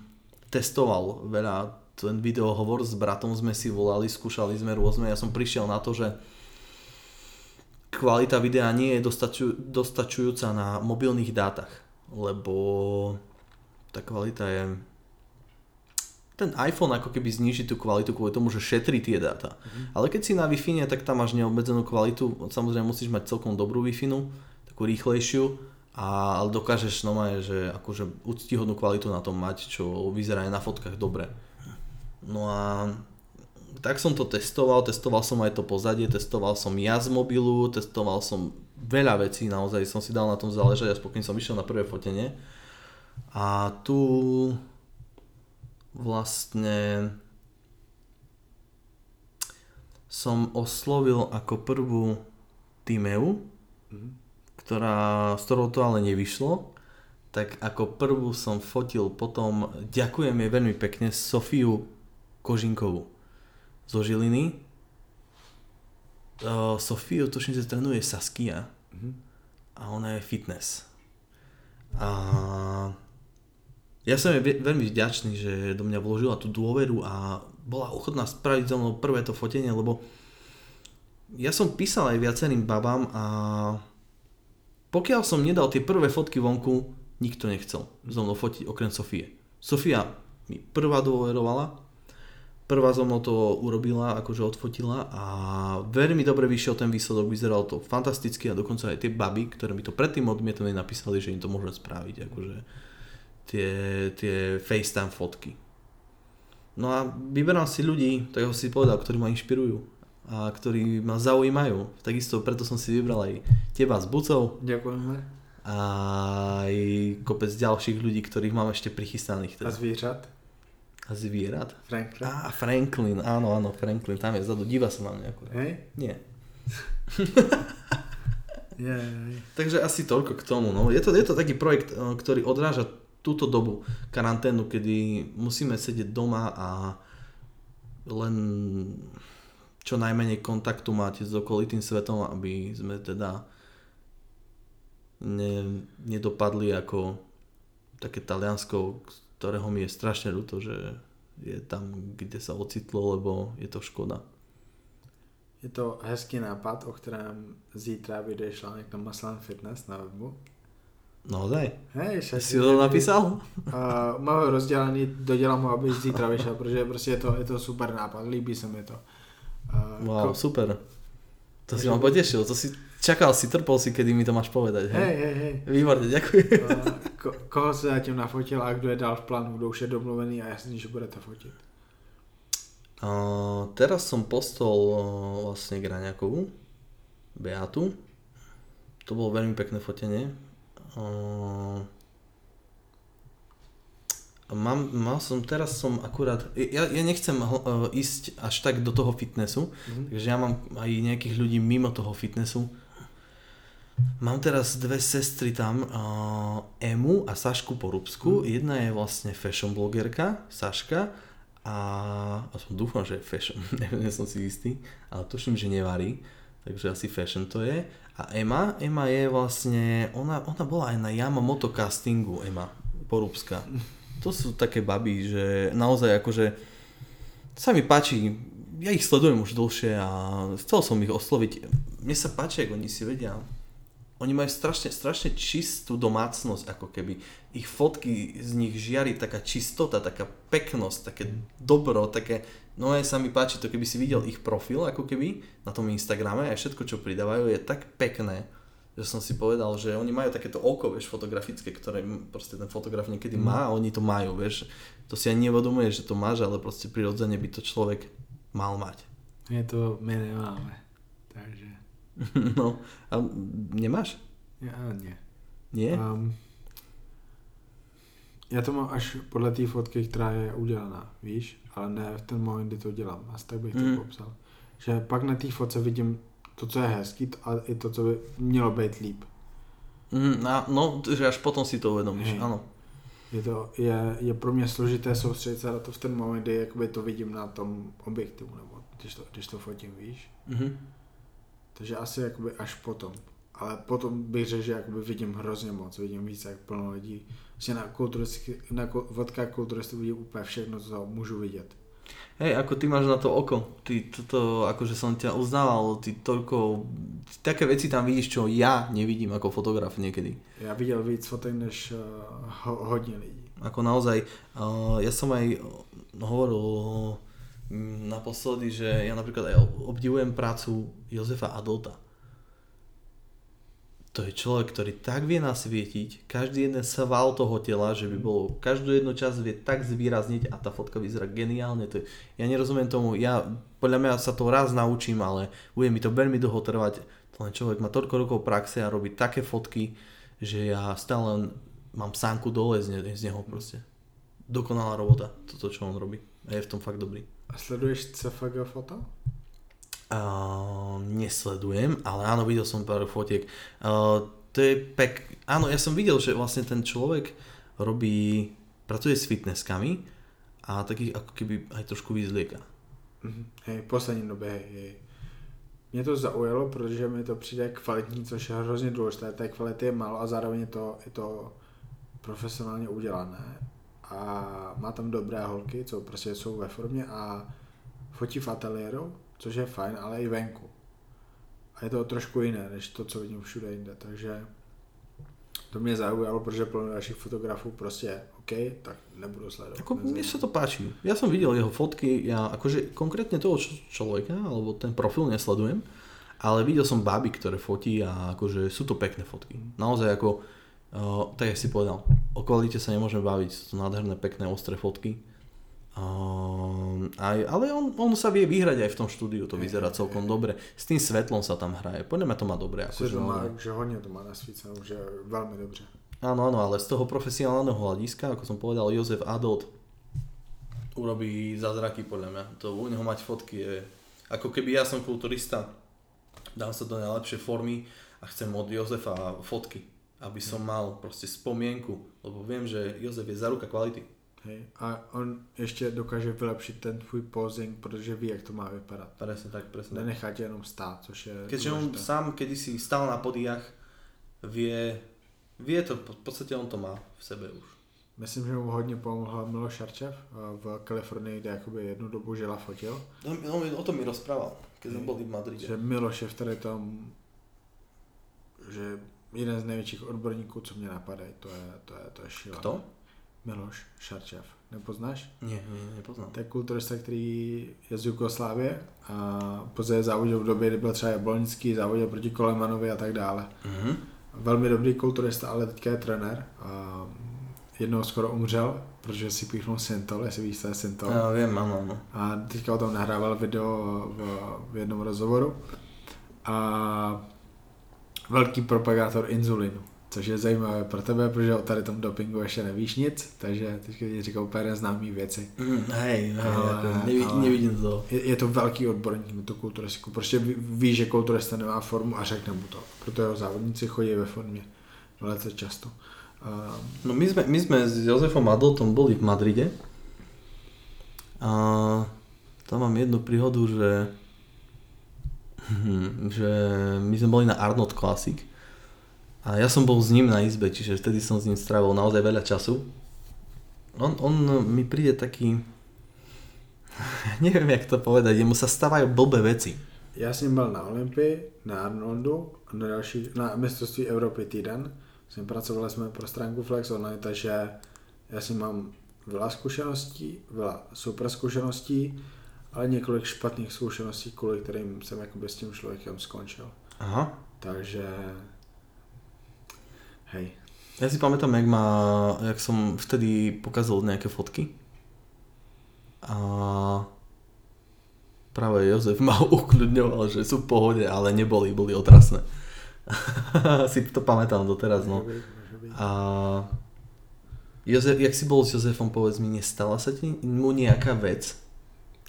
testoval veľa ten videohovor s bratom sme si volali, skúšali sme rôzne. Ja som prišiel na to, že kvalita videa nie je dostaču, dostačujúca na mobilných dátach, lebo tá kvalita je ten iPhone ako keby zniží tú kvalitu kvôli tomu, že šetrí tie dáta. Mm. Ale keď si na wi tak tam máš neobmedzenú kvalitu, samozrejme musíš mať celkom dobrú wi takú rýchlejšiu, a, ale dokážeš no že akože úctihodnú kvalitu na tom mať, čo vyzerá aj na fotkách dobre. No a tak som to testoval, testoval som aj to pozadie, testoval som ja z mobilu, testoval som veľa vecí, naozaj som si dal na tom záležať, aspoň keď som išiel na prvé fotenie. A tu vlastne som oslovil ako prvú Timeu, mm-hmm. ktorá, s ktorou to ale nevyšlo, tak ako prvú som fotil potom, ďakujem jej veľmi pekne, Sofiu Kožinkovú zo Žiliny. Uh, Sofiu, tuším, že trénuje Saskia mm-hmm. a ona je fitness. A ja som jej veľmi vďačný, že do mňa vložila tú dôveru a bola ochotná spraviť so mnou prvé to fotenie, lebo ja som písal aj viacerým babám a pokiaľ som nedal tie prvé fotky vonku, nikto nechcel so mnou fotiť okrem Sofie. Sofia mi prvá dôverovala, prvá so mnou to urobila, akože odfotila a veľmi dobre vyšiel ten výsledok, vyzeralo to fantasticky a dokonca aj tie baby, ktoré mi to predtým odmietli, napísali, že im to môžem spraviť. Akože tie, tie FaceTime fotky. No a vyberám si ľudí, tak ho si povedal, ktorí ma inšpirujú a ktorí ma zaujímajú. Takisto preto som si vybral aj teba s Bucov. Ďakujeme. A aj kopec ďalších ľudí, ktorých mám ešte prichystaných. Teda. A zvierat? A zvierat? Franklin. Á, Franklin, áno, áno, Franklin, tam je vzadu, díva sa na mňa. Hej? Nie. (laughs) yeah, Takže asi toľko k tomu. No. Je, to, je to taký projekt, ktorý odráža túto dobu karanténu, kedy musíme sedieť doma a len čo najmenej kontaktu máte s okolitým svetom, aby sme teda ne, nedopadli ako také Taliansko, ktorého mi je strašne ľúto, že je tam, kde sa ocitlo, lebo je to škoda. Je to hezký nápad, o kterém zítra vyjde článek na Maslan Fitness na webu. Naozaj? Hej, však. Si ho napísal? Uh, mám ho rozdělaný, dodělám ho, aby zítra vyšel, protože prostě je to, je to super nápad, líbí se mi to. Uh, wow, ko... super. To si ma potešil, to si čakal si, trpol si, kedy mi to máš povedať. Hej, hej, hej. hej. Výborne, ďakujem. Uh, ko, koho se zatím nafotil a kdo je dál v plánu, kdo už je domluvený a jasný, že budete fotit? Uh, teraz som postol uh, vlastne Graňakovú, Beatu. To bolo veľmi pekné fotenie mám, mal som, teraz som akurát, ja, ja nechcem uh, ísť až tak do toho fitnessu, mm-hmm. takže ja mám aj nejakých ľudí mimo toho fitnessu. Mám teraz dve sestry tam, uh, Emu a Sašku Porubsku. Mm. Jedna je vlastne fashion blogerka, Saška, a aspoň dúfam, že je fashion, (laughs) neviem, som si istý, ale tuším, že nevarí, takže asi fashion to je. A Ema, Ema je vlastne, ona, ona bola aj na Yamamoto castingu, Ema Porúbska. To sú také baby, že naozaj akože sa mi páči, ja ich sledujem už dlhšie a chcel som ich osloviť. Mne sa páči, ako oni si vedia oni majú strašne, strašne čistú domácnosť, ako keby. Ich fotky z nich žiari taká čistota, taká peknosť, také dobro, také... No aj sa mi páči to, keby si videl ich profil, ako keby na tom Instagrame a všetko, čo pridávajú, je tak pekné. že som si povedal, že oni majú takéto oko, vieš, fotografické, ktoré proste ten fotograf niekedy má a oni to majú, vieš. To si ani nevedomuje, že to máš, ale proste prirodzene by to človek mal mať. Je to my nemáme, takže... (laughs) no, a nemáš? Ja nie. Nie? Um, já to mám až podle té fotky, která je udělaná, víš, ale ne v ten moment, kdy to dělám. Asi tak bych Mm. to popsal. Že pak na té fotce vidím to, co je hezký a i to, co by mělo být líp. Mm, a, no, že až potom si to uvedomíš, Hej. áno. Je, to, je, je pro mě složité soustředit se na to v ten moment, kdy jakoby to vidím na tom objektivu, nebo když to, když to fotím, víš. Mhm. Takže asi jakoby až potom. Ale potom bych řekl, že jakoby vidím hrozně moc, vidím víc jak plno lidí. Vlastně na, na ku- fotkách kulturistů vidím úplně všechno, co můžu vidět. Hej, ako ty máš na to oko, ty toto, akože som ťa uznával, ty toľko, ty také veci tam vidíš, čo ja nevidím ako fotograf niekedy. Já viděl víc fotek než uh, ho, hodně lidí. Ako naozaj, uh, ja som aj hovoril mm, naposledy, že ja napríklad aj obdivujem prácu Jozefa Adolta. To je človek, ktorý tak vie nasvietiť každý jeden sval toho tela, že by bolo každú jednu časť vie tak zvýrazniť a tá fotka vyzerá geniálne. To je, ja nerozumiem tomu, ja podľa mňa sa to raz naučím, ale bude mi to veľmi dlho trvať. Ten človek má toľko rokov praxe a robí také fotky, že ja stále mám sánku dole z, ne, z neho proste. Dokonalá robota, toto čo on robí. A je v tom fakt dobrý. A sleduješ CFG foto? Uh, nesledujem, ale áno, videl som pár fotiek. Uh, to je pek... Áno, ja som videl, že vlastne ten človek robí, pracuje s fitnesskami a takých ako keby aj trošku vyzlieka. Mhm. Hej, poslední době, hej, hej. Mě to zaujalo, protože mi to přijde kvalitní, což je hrozně důležité. Té kvality je málo a zároveň je to, je to profesionálně udělané. A má tam dobré holky, co prostě jsou ve formě a fotí v ateliéru, což je fajn, ale i venku. A je to trošku jiné, než to, co vidím všude jinde, takže to mě zaujalo, protože plno dalších fotografů prostě OK, tak nebudu sledovat. Ako, mne sa to páči. Ja som videl jeho fotky, ja akože konkrétne toho č- človeka, alebo ten profil nesledujem, ale videl som baby, ktoré fotí a akože sú to pekné fotky. Naozaj ako, uh, tak jak si povedal, o kvalite sa nemôžeme baviť, sú to nádherné, pekné, ostré fotky. Uh, aj, ale on, on sa vie vyhrať aj v tom štúdiu, to vyzerá celkom dobre. S tým svetlom sa tam hraje, podľa mňa to má dobre. Že, Akože, to má, že hodně to má nasvíceno, že velmi dobře. Áno, áno, ale z toho profesionálneho hľadiska, ako som povedal, Jozef Adot urobí zázraky podľa mňa. To u neho mať fotky je, ako keby ja som kulturista, dám sa do najlepšej formy a chcem od Jozefa fotky, aby som mal proste spomienku, lebo viem, že Jozef je zaruka kvality. Hej. A on ještě dokáže vylepšit ten tvůj posing, protože ví, jak to má vypadat. Presne tak, presne. Nenechá tě jenom stát, což je Keďže on sám kedysi stal na podiach, vie, vie to, v podstate on to má v sebe už. Myslím, že mu hodně pomohl Miloš Šarčev eh, v Kalifornii, kde jakoby jednu dobu žila fotil. On, on, o tom mi rozprával, keď sme boli v Madride. Že Miloš je v tady tom, že jeden z největších odborníků, co mě napadají, to je, to je, to je šílené. Kto? Miloš Šarčev. Nepoznáš? Nie, nie, nepoznám. To je kulturista, který je z Jugoslávie a později závodil v době, kdy byl třeba Jablonský, závodil proti Kolemanovi a tak dále. Mhm. Velmi dobrý kulturista, ale teďka je trenér. A jednou skoro umřel, protože si píchnul Sintol, jestli víš, co je Sintol. Ja viem, áno, áno. A teďka o tom nahrával video v, v jednom rozhovoru. A velký propagátor inzulinu. Což je zajímavé pro tebe, protože o tady tom dopingu ještě nevíš nic, takže teďka ti říkám úplně neznámý věci. Mm, hej, hej, Ale- nevidím, ale- nevidím to. Je, je to velký odborník na tu kulturistiku. Prostě ví, ví, že kulturista nemá formu a řekne mu to. Proto jeho závodníci chodí ve formě velice často. A, No my sme, my sme s Jozefom Adoltom boli v Madride a tam mám jednu príhodu, že hm, že my sme boli na Arnold Classic a ja som bol s ním na izbe, čiže vtedy som s ním strávil naozaj veľa času. On, on mi príde taký, (laughs) neviem jak to povedať, jemu sa stávajú blbé veci. já s ním byl na Olympii, na Arnoldu, na, další, na mistrovství Evropy týden. Jsme pracovali jsme pro stránku Flex Online, takže já s ním mám veľa zkušeností, veľa super zkušeností, ale několik špatných zkušeností, kvůli kterým jsem jakoby s tím člověkem skončil. Aha. Takže Hej. Ja si pamätám, jak, ma, jak som vtedy pokazal nejaké fotky. A práve Jozef ma (laughs) ukľudňoval, že sú v pohode, ale neboli, boli otrasné. (laughs) si to pamätám doteraz, no. A Jozef, jak si bol s Jozefom, povedz mi, nestala sa ti mu nejaká vec?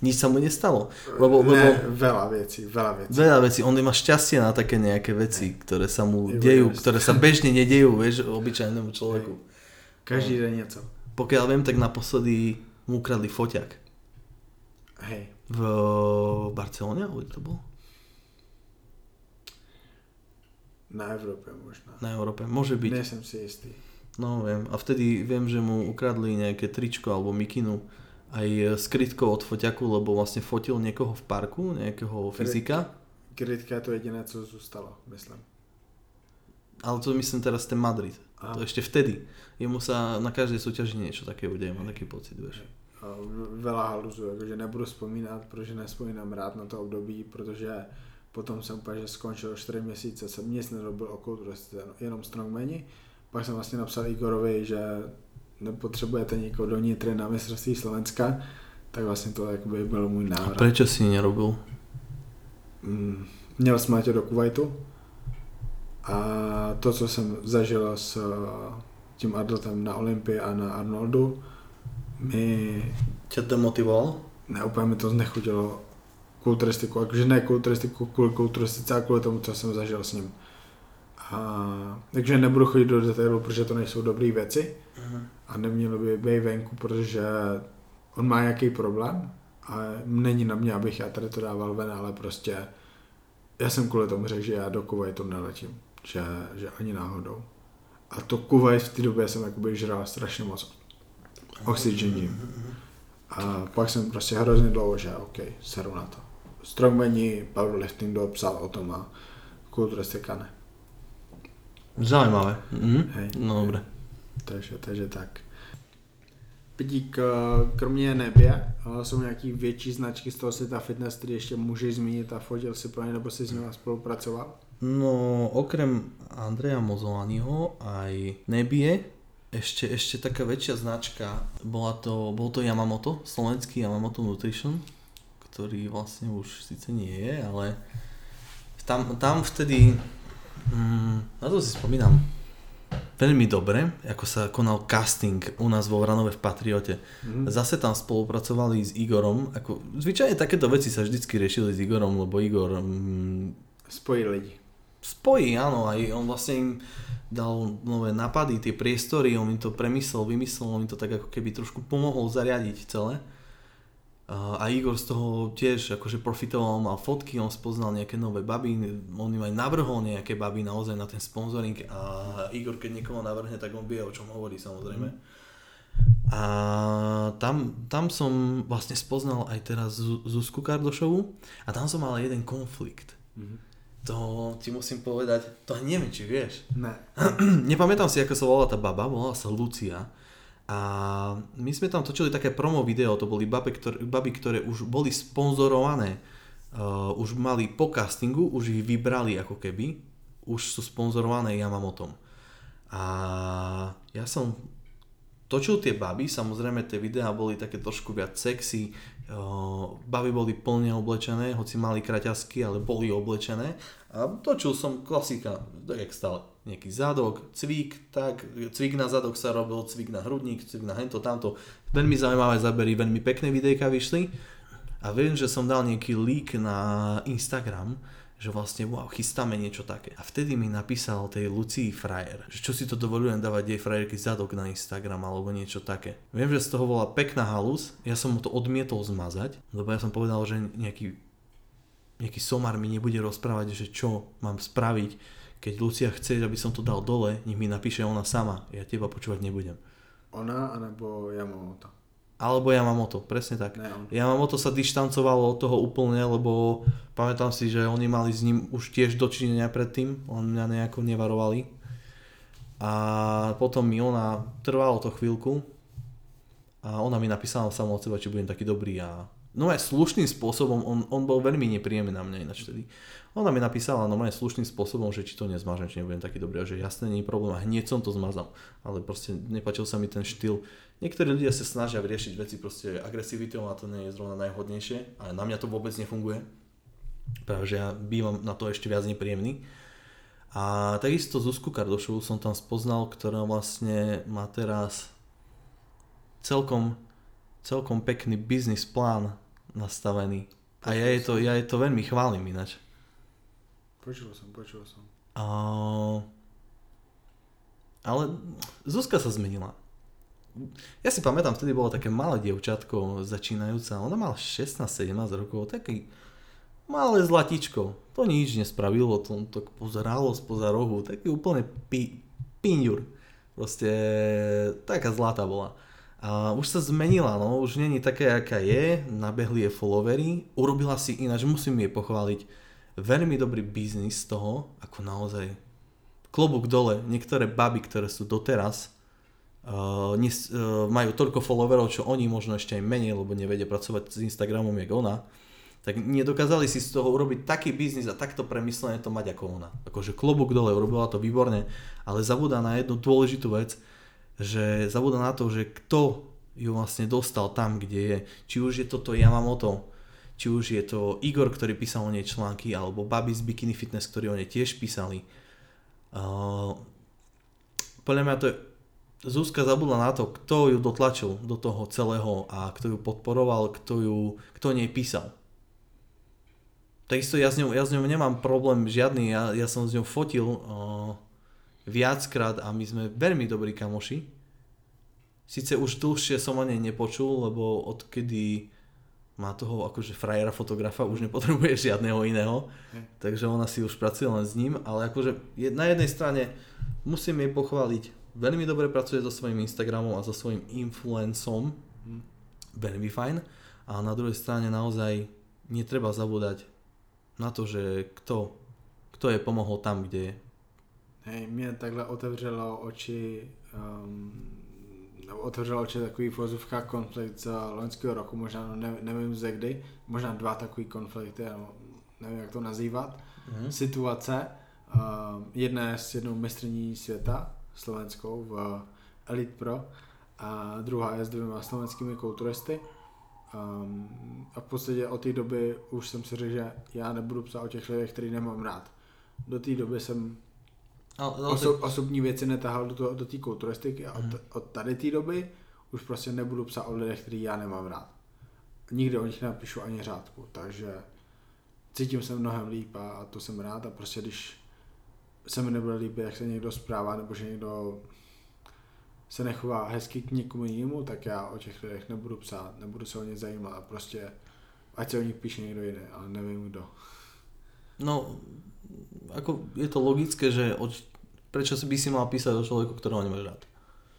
Nič sa mu nestalo? Lebo, ne, lebo veľa vecí, veľa vecí. veľa vecí, on má šťastie na také nejaké veci, ktoré sa mu Je dejú, veľa ktoré sa (laughs) bežne nedejú, vieš, obyčajnému človeku. Každý deň něco. Pokiaľ viem, tak naposledy mu ukradli foťak. Hej. V Barcelone, alebo to bolo? Na Evropě možná. Na Európe, môže byť. Nejsem si jistý. No viem. A vtedy viem, že mu ukradli nejaké tričko alebo mikinu aj s krytkou od foťaku, lebo vlastne fotil niekoho v parku, nejakého fyzika. Krytka to jediné, co zůstalo, myslím. Ale to myslím teraz ten Madrid. Aha. To ešte vtedy. Jemu sa na každej súťaži niečo také udeje, mám taký pocit, vieš. Veľa haluzu, jakože nebudu vzpomínat, protože nespomínám rád na to období, protože potom jsem úplně, že skončil 4 měsíce, jsem nic nerobil o kulturistice, jenom strongmani. Pak jsem vlastně napsal Igorovi, že nepotřebujete někoho do Nitry na mistrovství Slovenska, tak vlastně to jakoby byl můj A návrat. prečo si nerobil? Mm, Měl letět do Kuwaitu a to, co jsem zažil s eh, tím Adletem na Olympii a na Arnoldu, mi Ťa demotivoval? ne, úplně mi to znechutilo kulturistiku, jakože ne kulturistiku kvůli kulturistice, ale kvůli tomu, co jsem zažil s ním. A, takže nebudu chodit do detailu, protože to nejsou dobré věci a nemělo by být venku, protože on má nějaký problém a není na mě, abych já tady to dával ven, ale prostě já jsem kvůli tomu řekl, že já do Kuwaitu neletím, že, že ani náhodou. A to Kuwait v té době jsem jakoby žral strašně moc oxygen gym. A pak jsem prostě hrozně dlouho, že OK, seru na to. Strongmani, powerliftingu psal o tom a kulturistika ne. Zaujímavé. Mhm. Hej. No dobre. Takže, takže tak. Pidík, eh, kromě nebě, eh, jsou nějaký větší značky z toho světa fitness, který ještě můžeš zmínit a fotil si pro ně, nebo si s nimi spolupracoval? No, okrem Andreja Mozolaniho aj Nebie, ešte, ešte taká väčšia značka, bola to, bol to Yamamoto, slovenský Yamamoto Nutrition, ktorý vlastne už síce nie je, ale tam, tam vtedy, mm, na to si spomínam, veľmi dobre, ako sa konal casting u nás vo Vranove v Patriote. Mhm. Zase tam spolupracovali s Igorom, ako zvyčajne takéto veci sa vždycky riešili s Igorom, lebo Igor mm, Spojí lidi. spojí, áno, aj on vlastne im dal nové nápady, tie priestory, on im to premyslel, vymyslel, on im to tak ako keby trošku pomohol zariadiť celé. A Igor z toho tiež akože profitoval, mal fotky, on spoznal nejaké nové baby, on im aj navrhol nejaké baby naozaj na ten sponsoring a Igor keď niekoho navrhne, tak on vie o čom hovorí samozrejme. A tam, tam som vlastne spoznal aj teraz Zu- Zuzku Kardošovu a tam som mal jeden konflikt. Mhm. To ti musím povedať, to neviem, či vieš. Ne. (clears throat) Nepamätám si, ako sa volala tá baba, volala sa Lucia. A my sme tam točili také promo video, to boli baby, ktoré, baby, ktoré už boli sponzorované, uh, už mali po castingu, už ich vybrali ako keby, už sú sponzorované Yamamotom. A ja som točil tie baby, samozrejme tie videá boli také trošku viac sexy, uh, baby boli plne oblečené, hoci mali kraťasky, ale boli oblečené. A točil som klasika, tak jak stále, nejaký zadok, cvik, tak, cvik na zadok sa robil, cvik na hrudník, cvik na hento, tamto, veľmi zaujímavé zábery, veľmi pekné videjka vyšli a viem, že som dal nejaký leak na Instagram, že vlastne wow, chystáme niečo také. A vtedy mi napísal tej Lucii frajer, že čo si to dovolujem dávať jej frajerky zadok na Instagram alebo niečo také. Viem, že z toho bola pekná halus, ja som mu to odmietol zmazať, lebo ja som povedal, že nejaký, nejaký somar mi nebude rozprávať, že čo mám spraviť, keď Lucia chce, aby som to dal dole, nech mi napíše ona sama, ja teba počúvať nebudem. Ona, anebo Yamamoto. Alebo Yamamoto, presne tak. Ne, on. Yamamoto sa dištancovalo od toho úplne, lebo pamätám si, že oni mali s ním už tiež dočinenia predtým, on mňa nejako nevarovali. A potom mi ona, trvalo to chvíľku, a ona mi napísala sama od seba, či budem taký dobrý a no aj slušným spôsobom, on, on bol veľmi nepríjemný na mňa ináč vtedy. Ona mi napísala no slušným spôsobom, že či to nezmažem, či nebudem taký dobrý, a že jasne nie je problém a hneď som to zmazal. Ale proste nepačil sa mi ten štýl. Niektorí ľudia sa snažia riešiť veci proste agresivitou a to nie je zrovna najhodnejšie, ale na mňa to vôbec nefunguje. Práve ja bývam na to ešte viac nepríjemný. A takisto Zuzku Kardošovu som tam spoznal, ktorá vlastne má teraz celkom, celkom pekný biznis plán nastavený. A ja je, to, ja je to veľmi chválim ináč. Počul som, počul som. A... Ale Zuzka sa zmenila. Ja si pamätám, vtedy bolo také malé dievčatko začínajúca. Ona mala 16-17 rokov, taký malé zlatičko. To nič nespravilo, to, to pozeralo spoza rohu, taký úplne pi, pinďur. Proste taká zlatá bola. A už sa zmenila, no, už není také, aká je, nabehli je followery, urobila si ináč, musím jej pochváliť, veľmi dobrý biznis z toho, ako naozaj klobúk dole, niektoré baby, ktoré sú doteraz, uh, nes, uh, majú toľko followerov, čo oni možno ešte aj menej, lebo nevedia pracovať s Instagramom, jak ona, tak nedokázali si z toho urobiť taký biznis a takto premyslené to mať ako ona. Akože klobúk dole, urobila to výborne, ale zabúda na jednu dôležitú vec, že zabúda na to, že kto ju vlastne dostal tam, kde je. Či už je toto Yamamoto, či už je to Igor, ktorý písal o nej články, alebo Babi z Bikini Fitness, ktorí o nej tiež písali. Uh, podľa mňa to je, Zuzka zabudla na to, kto ju dotlačil do toho celého a kto ju podporoval, kto, ju, kto nej písal. Takisto ja s, ňou, ja s ňou nemám problém žiadny, ja, ja som s ňou fotil uh, viackrát a my sme veľmi dobrí kamoši. Sice už dlhšie som o nej nepočul, lebo odkedy má toho akože frajera fotografa, už nepotrebuje (laughs) žiadneho iného, hm. takže ona si už pracuje len s ním, ale akože na jednej strane musím jej pochváliť, veľmi dobre pracuje so svojím Instagramom a so svojím influencom, hm. veľmi fajn, a na druhej strane naozaj netreba zabúdať na to, že kto, kto je pomohol tam, kde je. Hej, mě takhle otevřelo oči um, otevřel oči takový vozovka konflikt z loňského roku, možná ne, nevím ze kdy, možná dva takový konflikty, nevím jak to nazývat. Mm-hmm. Situace, uh, jedna je s jednou mistrní světa slovenskou v Elite Pro a druhá je s dvěma slovenskými kulturisty. Um, a v podstatě od té doby už jsem si řekl, že já nebudu psát o těch lidech, který nemám rád. Do té doby jsem Oso, osobní věci netahal do, toho, do té kulturistiky a od, hmm. od tady té doby už prostě nebudu psát o lidech, který já nemám rád. Nikdy o nich napíšu ani řádku, takže cítím se mnohem líp a to jsem rád a prostě když se mi nebude líbit, jak se někdo zpráva nebo že někdo se nechová hezky k někomu jinému, tak já o těch lidech nebudu psát, nebudu se o ně zajímat a prostě ať se o nich píše někdo jiný, ale nevím kdo. No, ako je to logické, že od, prečo by si mal písať o človeku, ktorého nemáš rád?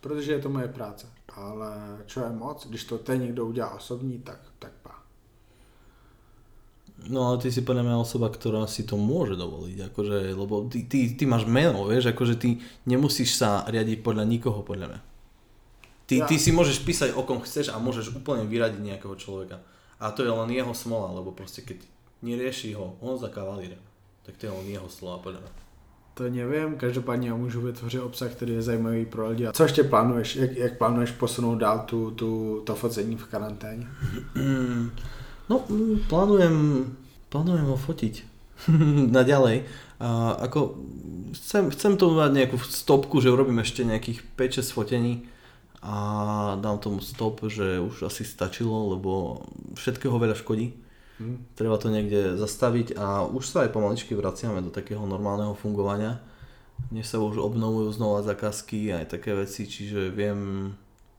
Protože je to moje práce, ale čo je moc, když to ten někdo udělá osobní, tak, tak pá. No ale ty si podľa mňa osoba, ktorá si to môže dovoliť, akože, lebo ty, ty, ty máš meno, vieš, akože ty nemusíš sa riadiť podľa nikoho, podľa mňa. Ty, ja. ty si môžeš písať o kom chceš a môžeš úplne vyradiť nejakého človeka. A to je len jeho smola, lebo proste keď nerieši ho on za kavalíra, tak to je len jeho slova podľa mňa. To nevím, každopádně já můžu vytvořit obsah, který je zajímavý pro lidi. A co ještě plánuješ? Jak, jak plánuješ posunout dál tu, tu, to focení v karanténě? (clears throat) No, plánujem, plánujem ho fotiť (laughs) naďalej. A ako chcem, chcem to mať nejakú stopku, že urobím ešte nejakých 5-6 fotení a dám tomu stop, že už asi stačilo, lebo všetkého veľa škodí Treba to niekde zastaviť a už sa aj pomaličky vraciame do takého normálneho fungovania. Dnes sa už obnovujú znova zákazky aj také veci, čiže viem,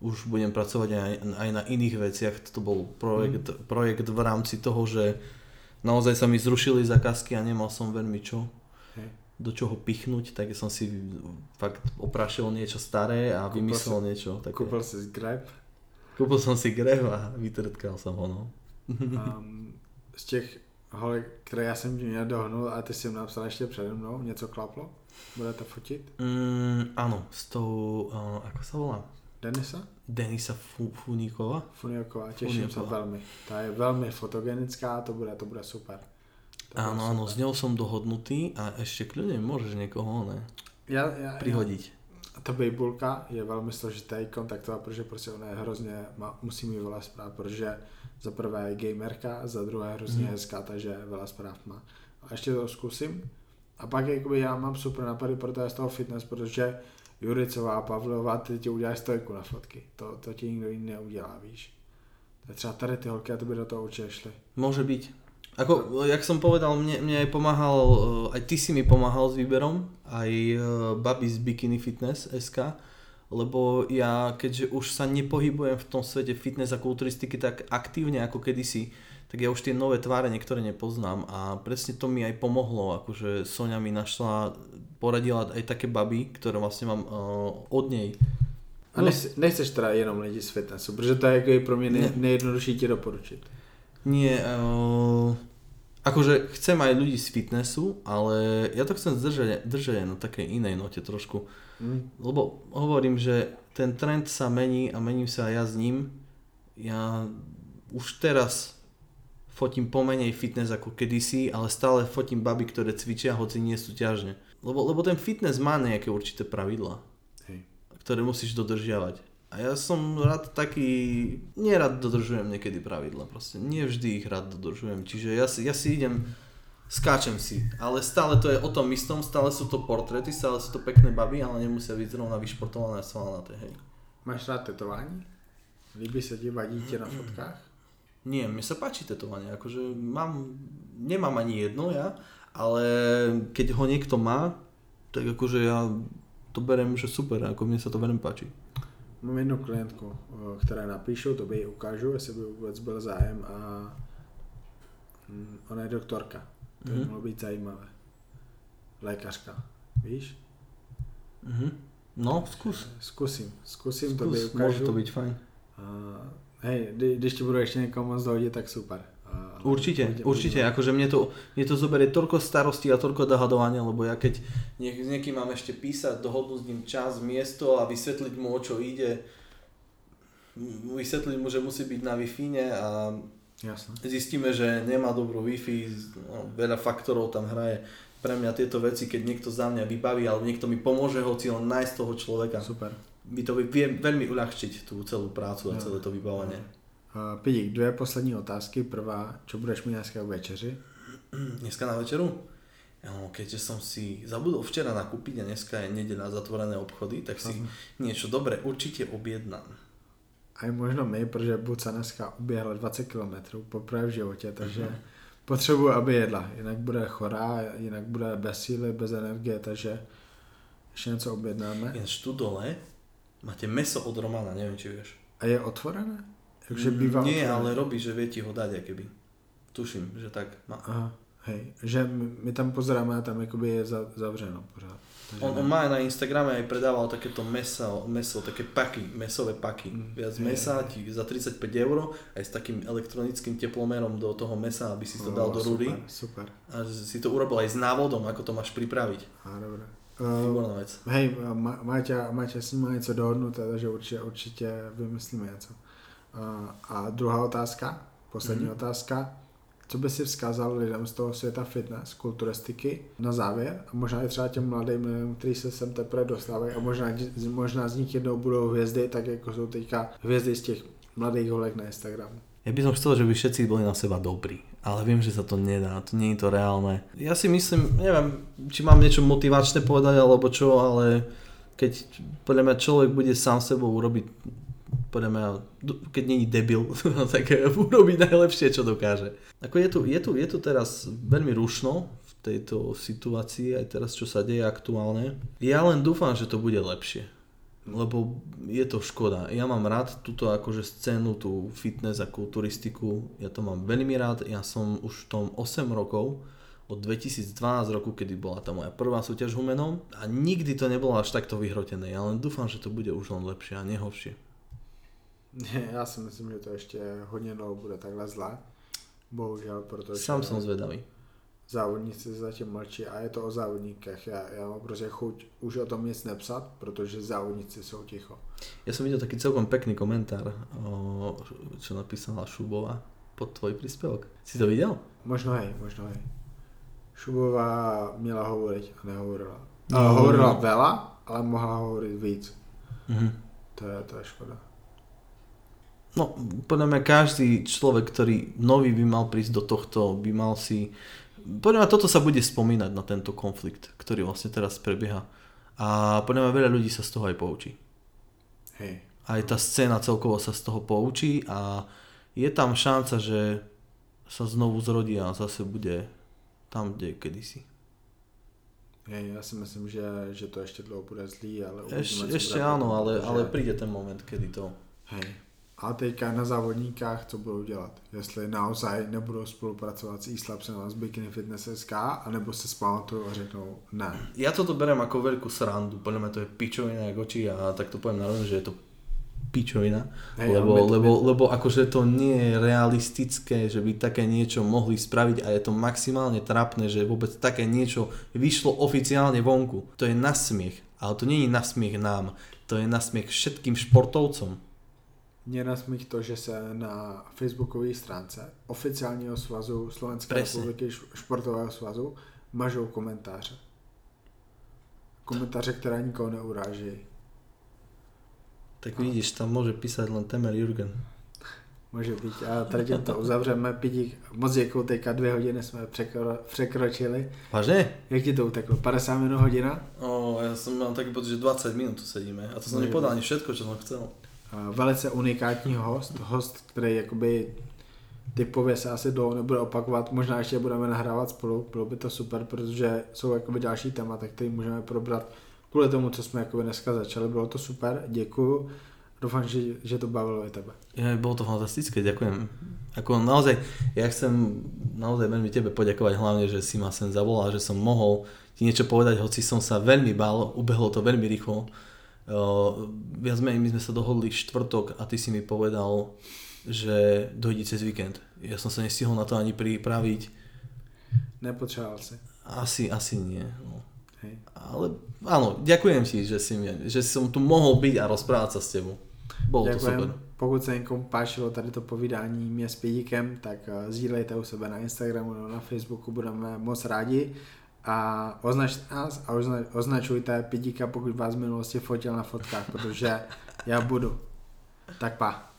už budem pracovať aj, aj na iných veciach. To bol projekt, hmm. projekt v rámci toho, že naozaj sa mi zrušili zákazky a nemal som veľmi čo hey. do čoho pichnúť, tak som si fakt oprašil niečo staré a kúpil vymyslel si, niečo také. Kúpil si Grab? Kúpil som si Grab a vytrtkal som ho, no. Um, (laughs) z těch holek, které já jsem měl dohnul a ty jsi napsal ještě přede mnou, něco klaplo? Budete fotit? Mm, áno, s tou, uh, ako sa volá? Denisa? Denisa Fu- Funíkova. Funiaková, těším se Funiaková. velmi. Ta je velmi fotogenická, to bude, to bude super. To bude Áno, áno, super. s ňou som dohodnutý a ešte kľudne môžeš niekoho ne, Já, já, prihodiť. Ta bejbulka je velmi složitý kontaktovat, protože prostě ona je hrozně, má, musí mít veľa zpráv, protože za prvé je gamerka, za druhé hrozně Mhm. hezká, takže veľa zpráv má. A ještě to zkusím. A pak jakoby já mám super napady pro to z toho fitness, protože Juricová, Pavlová, ty ti uděláš stojku na fotky. To, to ti nikdo jiný neudělá, víš. To třeba tady ty holky a to by do toho určitě šly. Môže byť. Ako, jak som povedal, mne, mne aj pomáhal, eh, aj ty si mi pomáhal s výberom, aj eh, Babi z Bikini Fitness SK, lebo ja, keďže už sa nepohybujem v tom svete fitness a kulturistiky tak aktívne ako kedysi, tak ja už tie nové tváre niektoré nepoznám a presne to mi aj pomohlo, akože Sonia mi našla, poradila aj také baby, ktoré vlastne mám uh, od nej. A nechci, nechceš teda jenom lidi z fitnessu, protože to je jako pro mě nej, Ne. nejjednodušší ti doporučit. Nie, uh, akože chcem aj ľudí z fitnessu, ale ja to chcem držať aj na takej inej note trošku. Lebo hovorím, že ten trend sa mení a mením sa aj ja s ním. Ja už teraz fotím pomenej fitness ako kedysi, ale stále fotím baby, ktoré cvičia, hoci nie sú ťažne. Lebo, lebo ten fitness má nejaké určité pravidlá, Hej. ktoré musíš dodržiavať. A ja som rád taký, nerad dodržujem niekedy pravidla, proste nie vždy ich rád dodržujem, čiže ja si, ja si idem, skáčem si, ale stále to je o tom istom, stále sú to portréty, stále sú to pekné baby, ale nemusia byť zrovna vyšportované a svalnaté, hej. Máš rád tetování? Líbí se ti, vadí ti na fotkách? Nie, mne sa páči tetovanie, akože mám, nemám ani jedno ja, ale keď ho niekto má, tak akože ja to berem, že super, ako mne sa to veľmi páči. Mám jednu klientku, o, které napíšu, to by ji ukážu, jestli by vůbec byl zájem a mm, ona je doktorka. To by Mhm. mohlo být zajímavé. Lékařka, víš? Mhm. No, skús. Zkusím, zkusím, to by ukážu. môže to byť fajn. A, hej, kdy, když ti budu ještě někomu moc dohodit, tak super. A, Určite, určite, akože mne to, mne to zoberie toľko starostí a toľko dohadovania, lebo ja keď niek- s niekým mám ešte písať, dohodnúť s ním čas, miesto a vysvetliť mu o čo ide, vysvetliť mu, že musí byť na wi a Jasné. zistíme, že nemá dobrú Wi-Fi, no, veľa faktorov tam hraje. Pre mňa tieto veci, keď niekto za mňa vybaví, alebo niekto mi pomôže hoci len nájsť toho človeka, Super. by to vie veľmi uľahčiť tú celú prácu a Jo. celé to vybavenie. Uh, Pidík, dvě poslední otázky. Prvá, čo budeš mít dneska k večeři? (clears throat) Dneska na večeru? No, keďže som si zabudol včera nakúpiť a dneska je nedeľa zatvorené obchody, tak si Aha. niečo dobré určite objednám. A i možno my, protože Buca dneska uběhla 20 km poprvé v životě, takže potřebuji, aby jedla. Jinak bude chorá, jinak bude bez síly, bez energie, takže ještě něco objednáme. Ináč tu dole máte meso od Romana, neviem či vieš. A je otvorené? Takže bývá Nie, otvorené. ale robí, že vie ti ho dať, keby. Tuším, že tak má. Aha, hej. Že my, tam pozeráme a tam jakoby je za, zavřeno pořád. On, ne. on má na Instagrame aj predával takéto meso, meso také paky, mesové paky. Mm, Viac mesa ti za 35 eur aj s takým elektronickým teplomerom do toho mesa, aby si to dal O, do rury. Super, super. A si to urobil aj s návodom, ako to máš pripraviť. A dobré. Uh, Výborná vec. hej, Ma- Máťa, Máťa s ním má něco dohodnuté, takže určitě, určitě vymyslíme něco. Uh, a druhá otázka, poslední Mhm. mm. otázka. Co by si vzkázal lidem z toho světa fitness, kulturistiky na závěr a možná i třeba těm mladým lidem, kteří se sem teprve dostávají a možná, možná z nich jednou budou hvězdy, tak jako jsou teďka hvězdy z těch mladých holek na Instagramu. Ja by som chcel, že by všetci boli na seba dobrí, ale viem, že sa to nedá, to nie je to reálne. Ja si myslím, neviem, či mám niečo motivačné povedať alebo čo, ale keď podľa mňa človek bude sám sebou urobiť, podľa mňa, keď není debil, (laughs) tak urobí najlepšie, čo dokáže. Ako je tu, je tu, je tu teraz veľmi rušno v tejto situácii, aj teraz čo sa deje aktuálne. Ja len dúfam, že to bude lepšie lebo je to škoda. Ja mám rád túto akože scénu, tú fitness a kulturistiku, ja to mám veľmi rád, ja som už v tom 8 rokov, od 2012 roku, kedy bola tá moja prvá súťaž humenom a nikdy to nebolo až takto vyhrotené, ja len dúfam, že to bude už len lepšie a nehoršie. Já si myslím, že to ještě hodně dlouho bude takhle zlé. Bohužel, protože... Sám som zvedavý. závodníci zatím mlčí a je to o závodníkách. Já, já mám prostě chuť už o tom nic nepsat, protože závodníci jsou ticho. Ja som videl taký celkom pekný komentár, o, čo napísala Šubova pod tvoj príspevok. Si to videl? Možno hej, možno hej. Šubová měla hovorit a nehovorila. No. Hovorila veľa, ale mohla hovoriť víc. Mhm. To je, to je škoda. No, podľa mňa každý človek, ktorý nový by mal prísť do tohto, by mal si... Podľa mňa toto sa bude spomínať na tento konflikt, ktorý vlastne teraz prebieha. A podľa mňa veľa ľudí sa z toho aj poučí. Hej. Aj tá scéna celkovo sa z toho poučí a je tam šanca, že sa znovu zrodí a zase bude tam, kde je kedysi. Hej, já si myslím, že, že to ještě dlouho bude zlý, ale Eš, ešte áno, ale, ale príde ten moment, kedy to... Hej. A teďka na závodníkách, co budou dělat? Jestli naozaj nebudou spolupracovat s e-slabsem a s Bikini Fitness SK, anebo se spamatují a řeknou ne. Ja toto berem ako veľkú srandu, podľa mňa to je pičovina jak oči a tak to poviem na rovinu, že je to pičovina, Hej, lebo, my- lebo, lebo akože to nie je realistické, že by také niečo mohli spraviť a je to maximálne trapné, že vôbec také niečo vyšlo oficiálne vonku. To je nasmiech, ale to nie je nasmiech nám, to je nasmiech všetkým športovcom. Mě nasmích to, že se na facebookové stránce oficiálního svazu Slovenské Presne. republiky športového svazu mažou komentáře. Komentáře, které nikoho neuráží. Tak vidíš, tam môže písať len Temer Jurgen. (laughs) Může být. A tady to uzavřeme. Pidík, moc děkuju, teďka dvě hodiny jsme překro, překročili. Vážne? Jak ti to uteklo? 50 minut hodina? O, ja som mám taký pocit, že 20 minút tu sedíme a to som No, nepovedal ani všetko, čo som chcel. A Velice unikátní host, host, který jakoby typově se asi dlouho nebude opakovat, možná ještě budeme nahrávat spolu, bylo by to super, protože jsou jakoby další témata, které můžeme probrat kvůli tomu, co jsme jakoby dneska začali, bylo to super, děkuju, doufám, že, že to bavilo i tebe. Ja, bolo to fantastické, ďakujem. Ako naozaj, ja chcem naozaj veľmi tebe poďakovať hlavne, že si ma sem zavolal, že som mohol ti niečo povedať, hoci som sa veľmi bál, ubehlo to veľmi rýchlo. Uh, viac menej my sme sa dohodli štvrtok a ty si mi povedal, že dojde cez víkend. Ja som sa nestihol na to ani pripraviť. Nepotřeboval si. Asi, asi nie. No. Hej. Ale áno, ďakujem ti, že, si mi, že som tu mohol byť a rozprávať sa s tebou. Bolo to super. Pokud se někomu páčilo tady to povídání mě s Pidíkem, tak eh, sdílejte u sebe na Instagramu nebo na Facebooku, budeme moc rádi. A označte nás a ozna, označujte Pidíka, pokud vás v minulosti fotil na fotkách, protože já budu. Tak pa.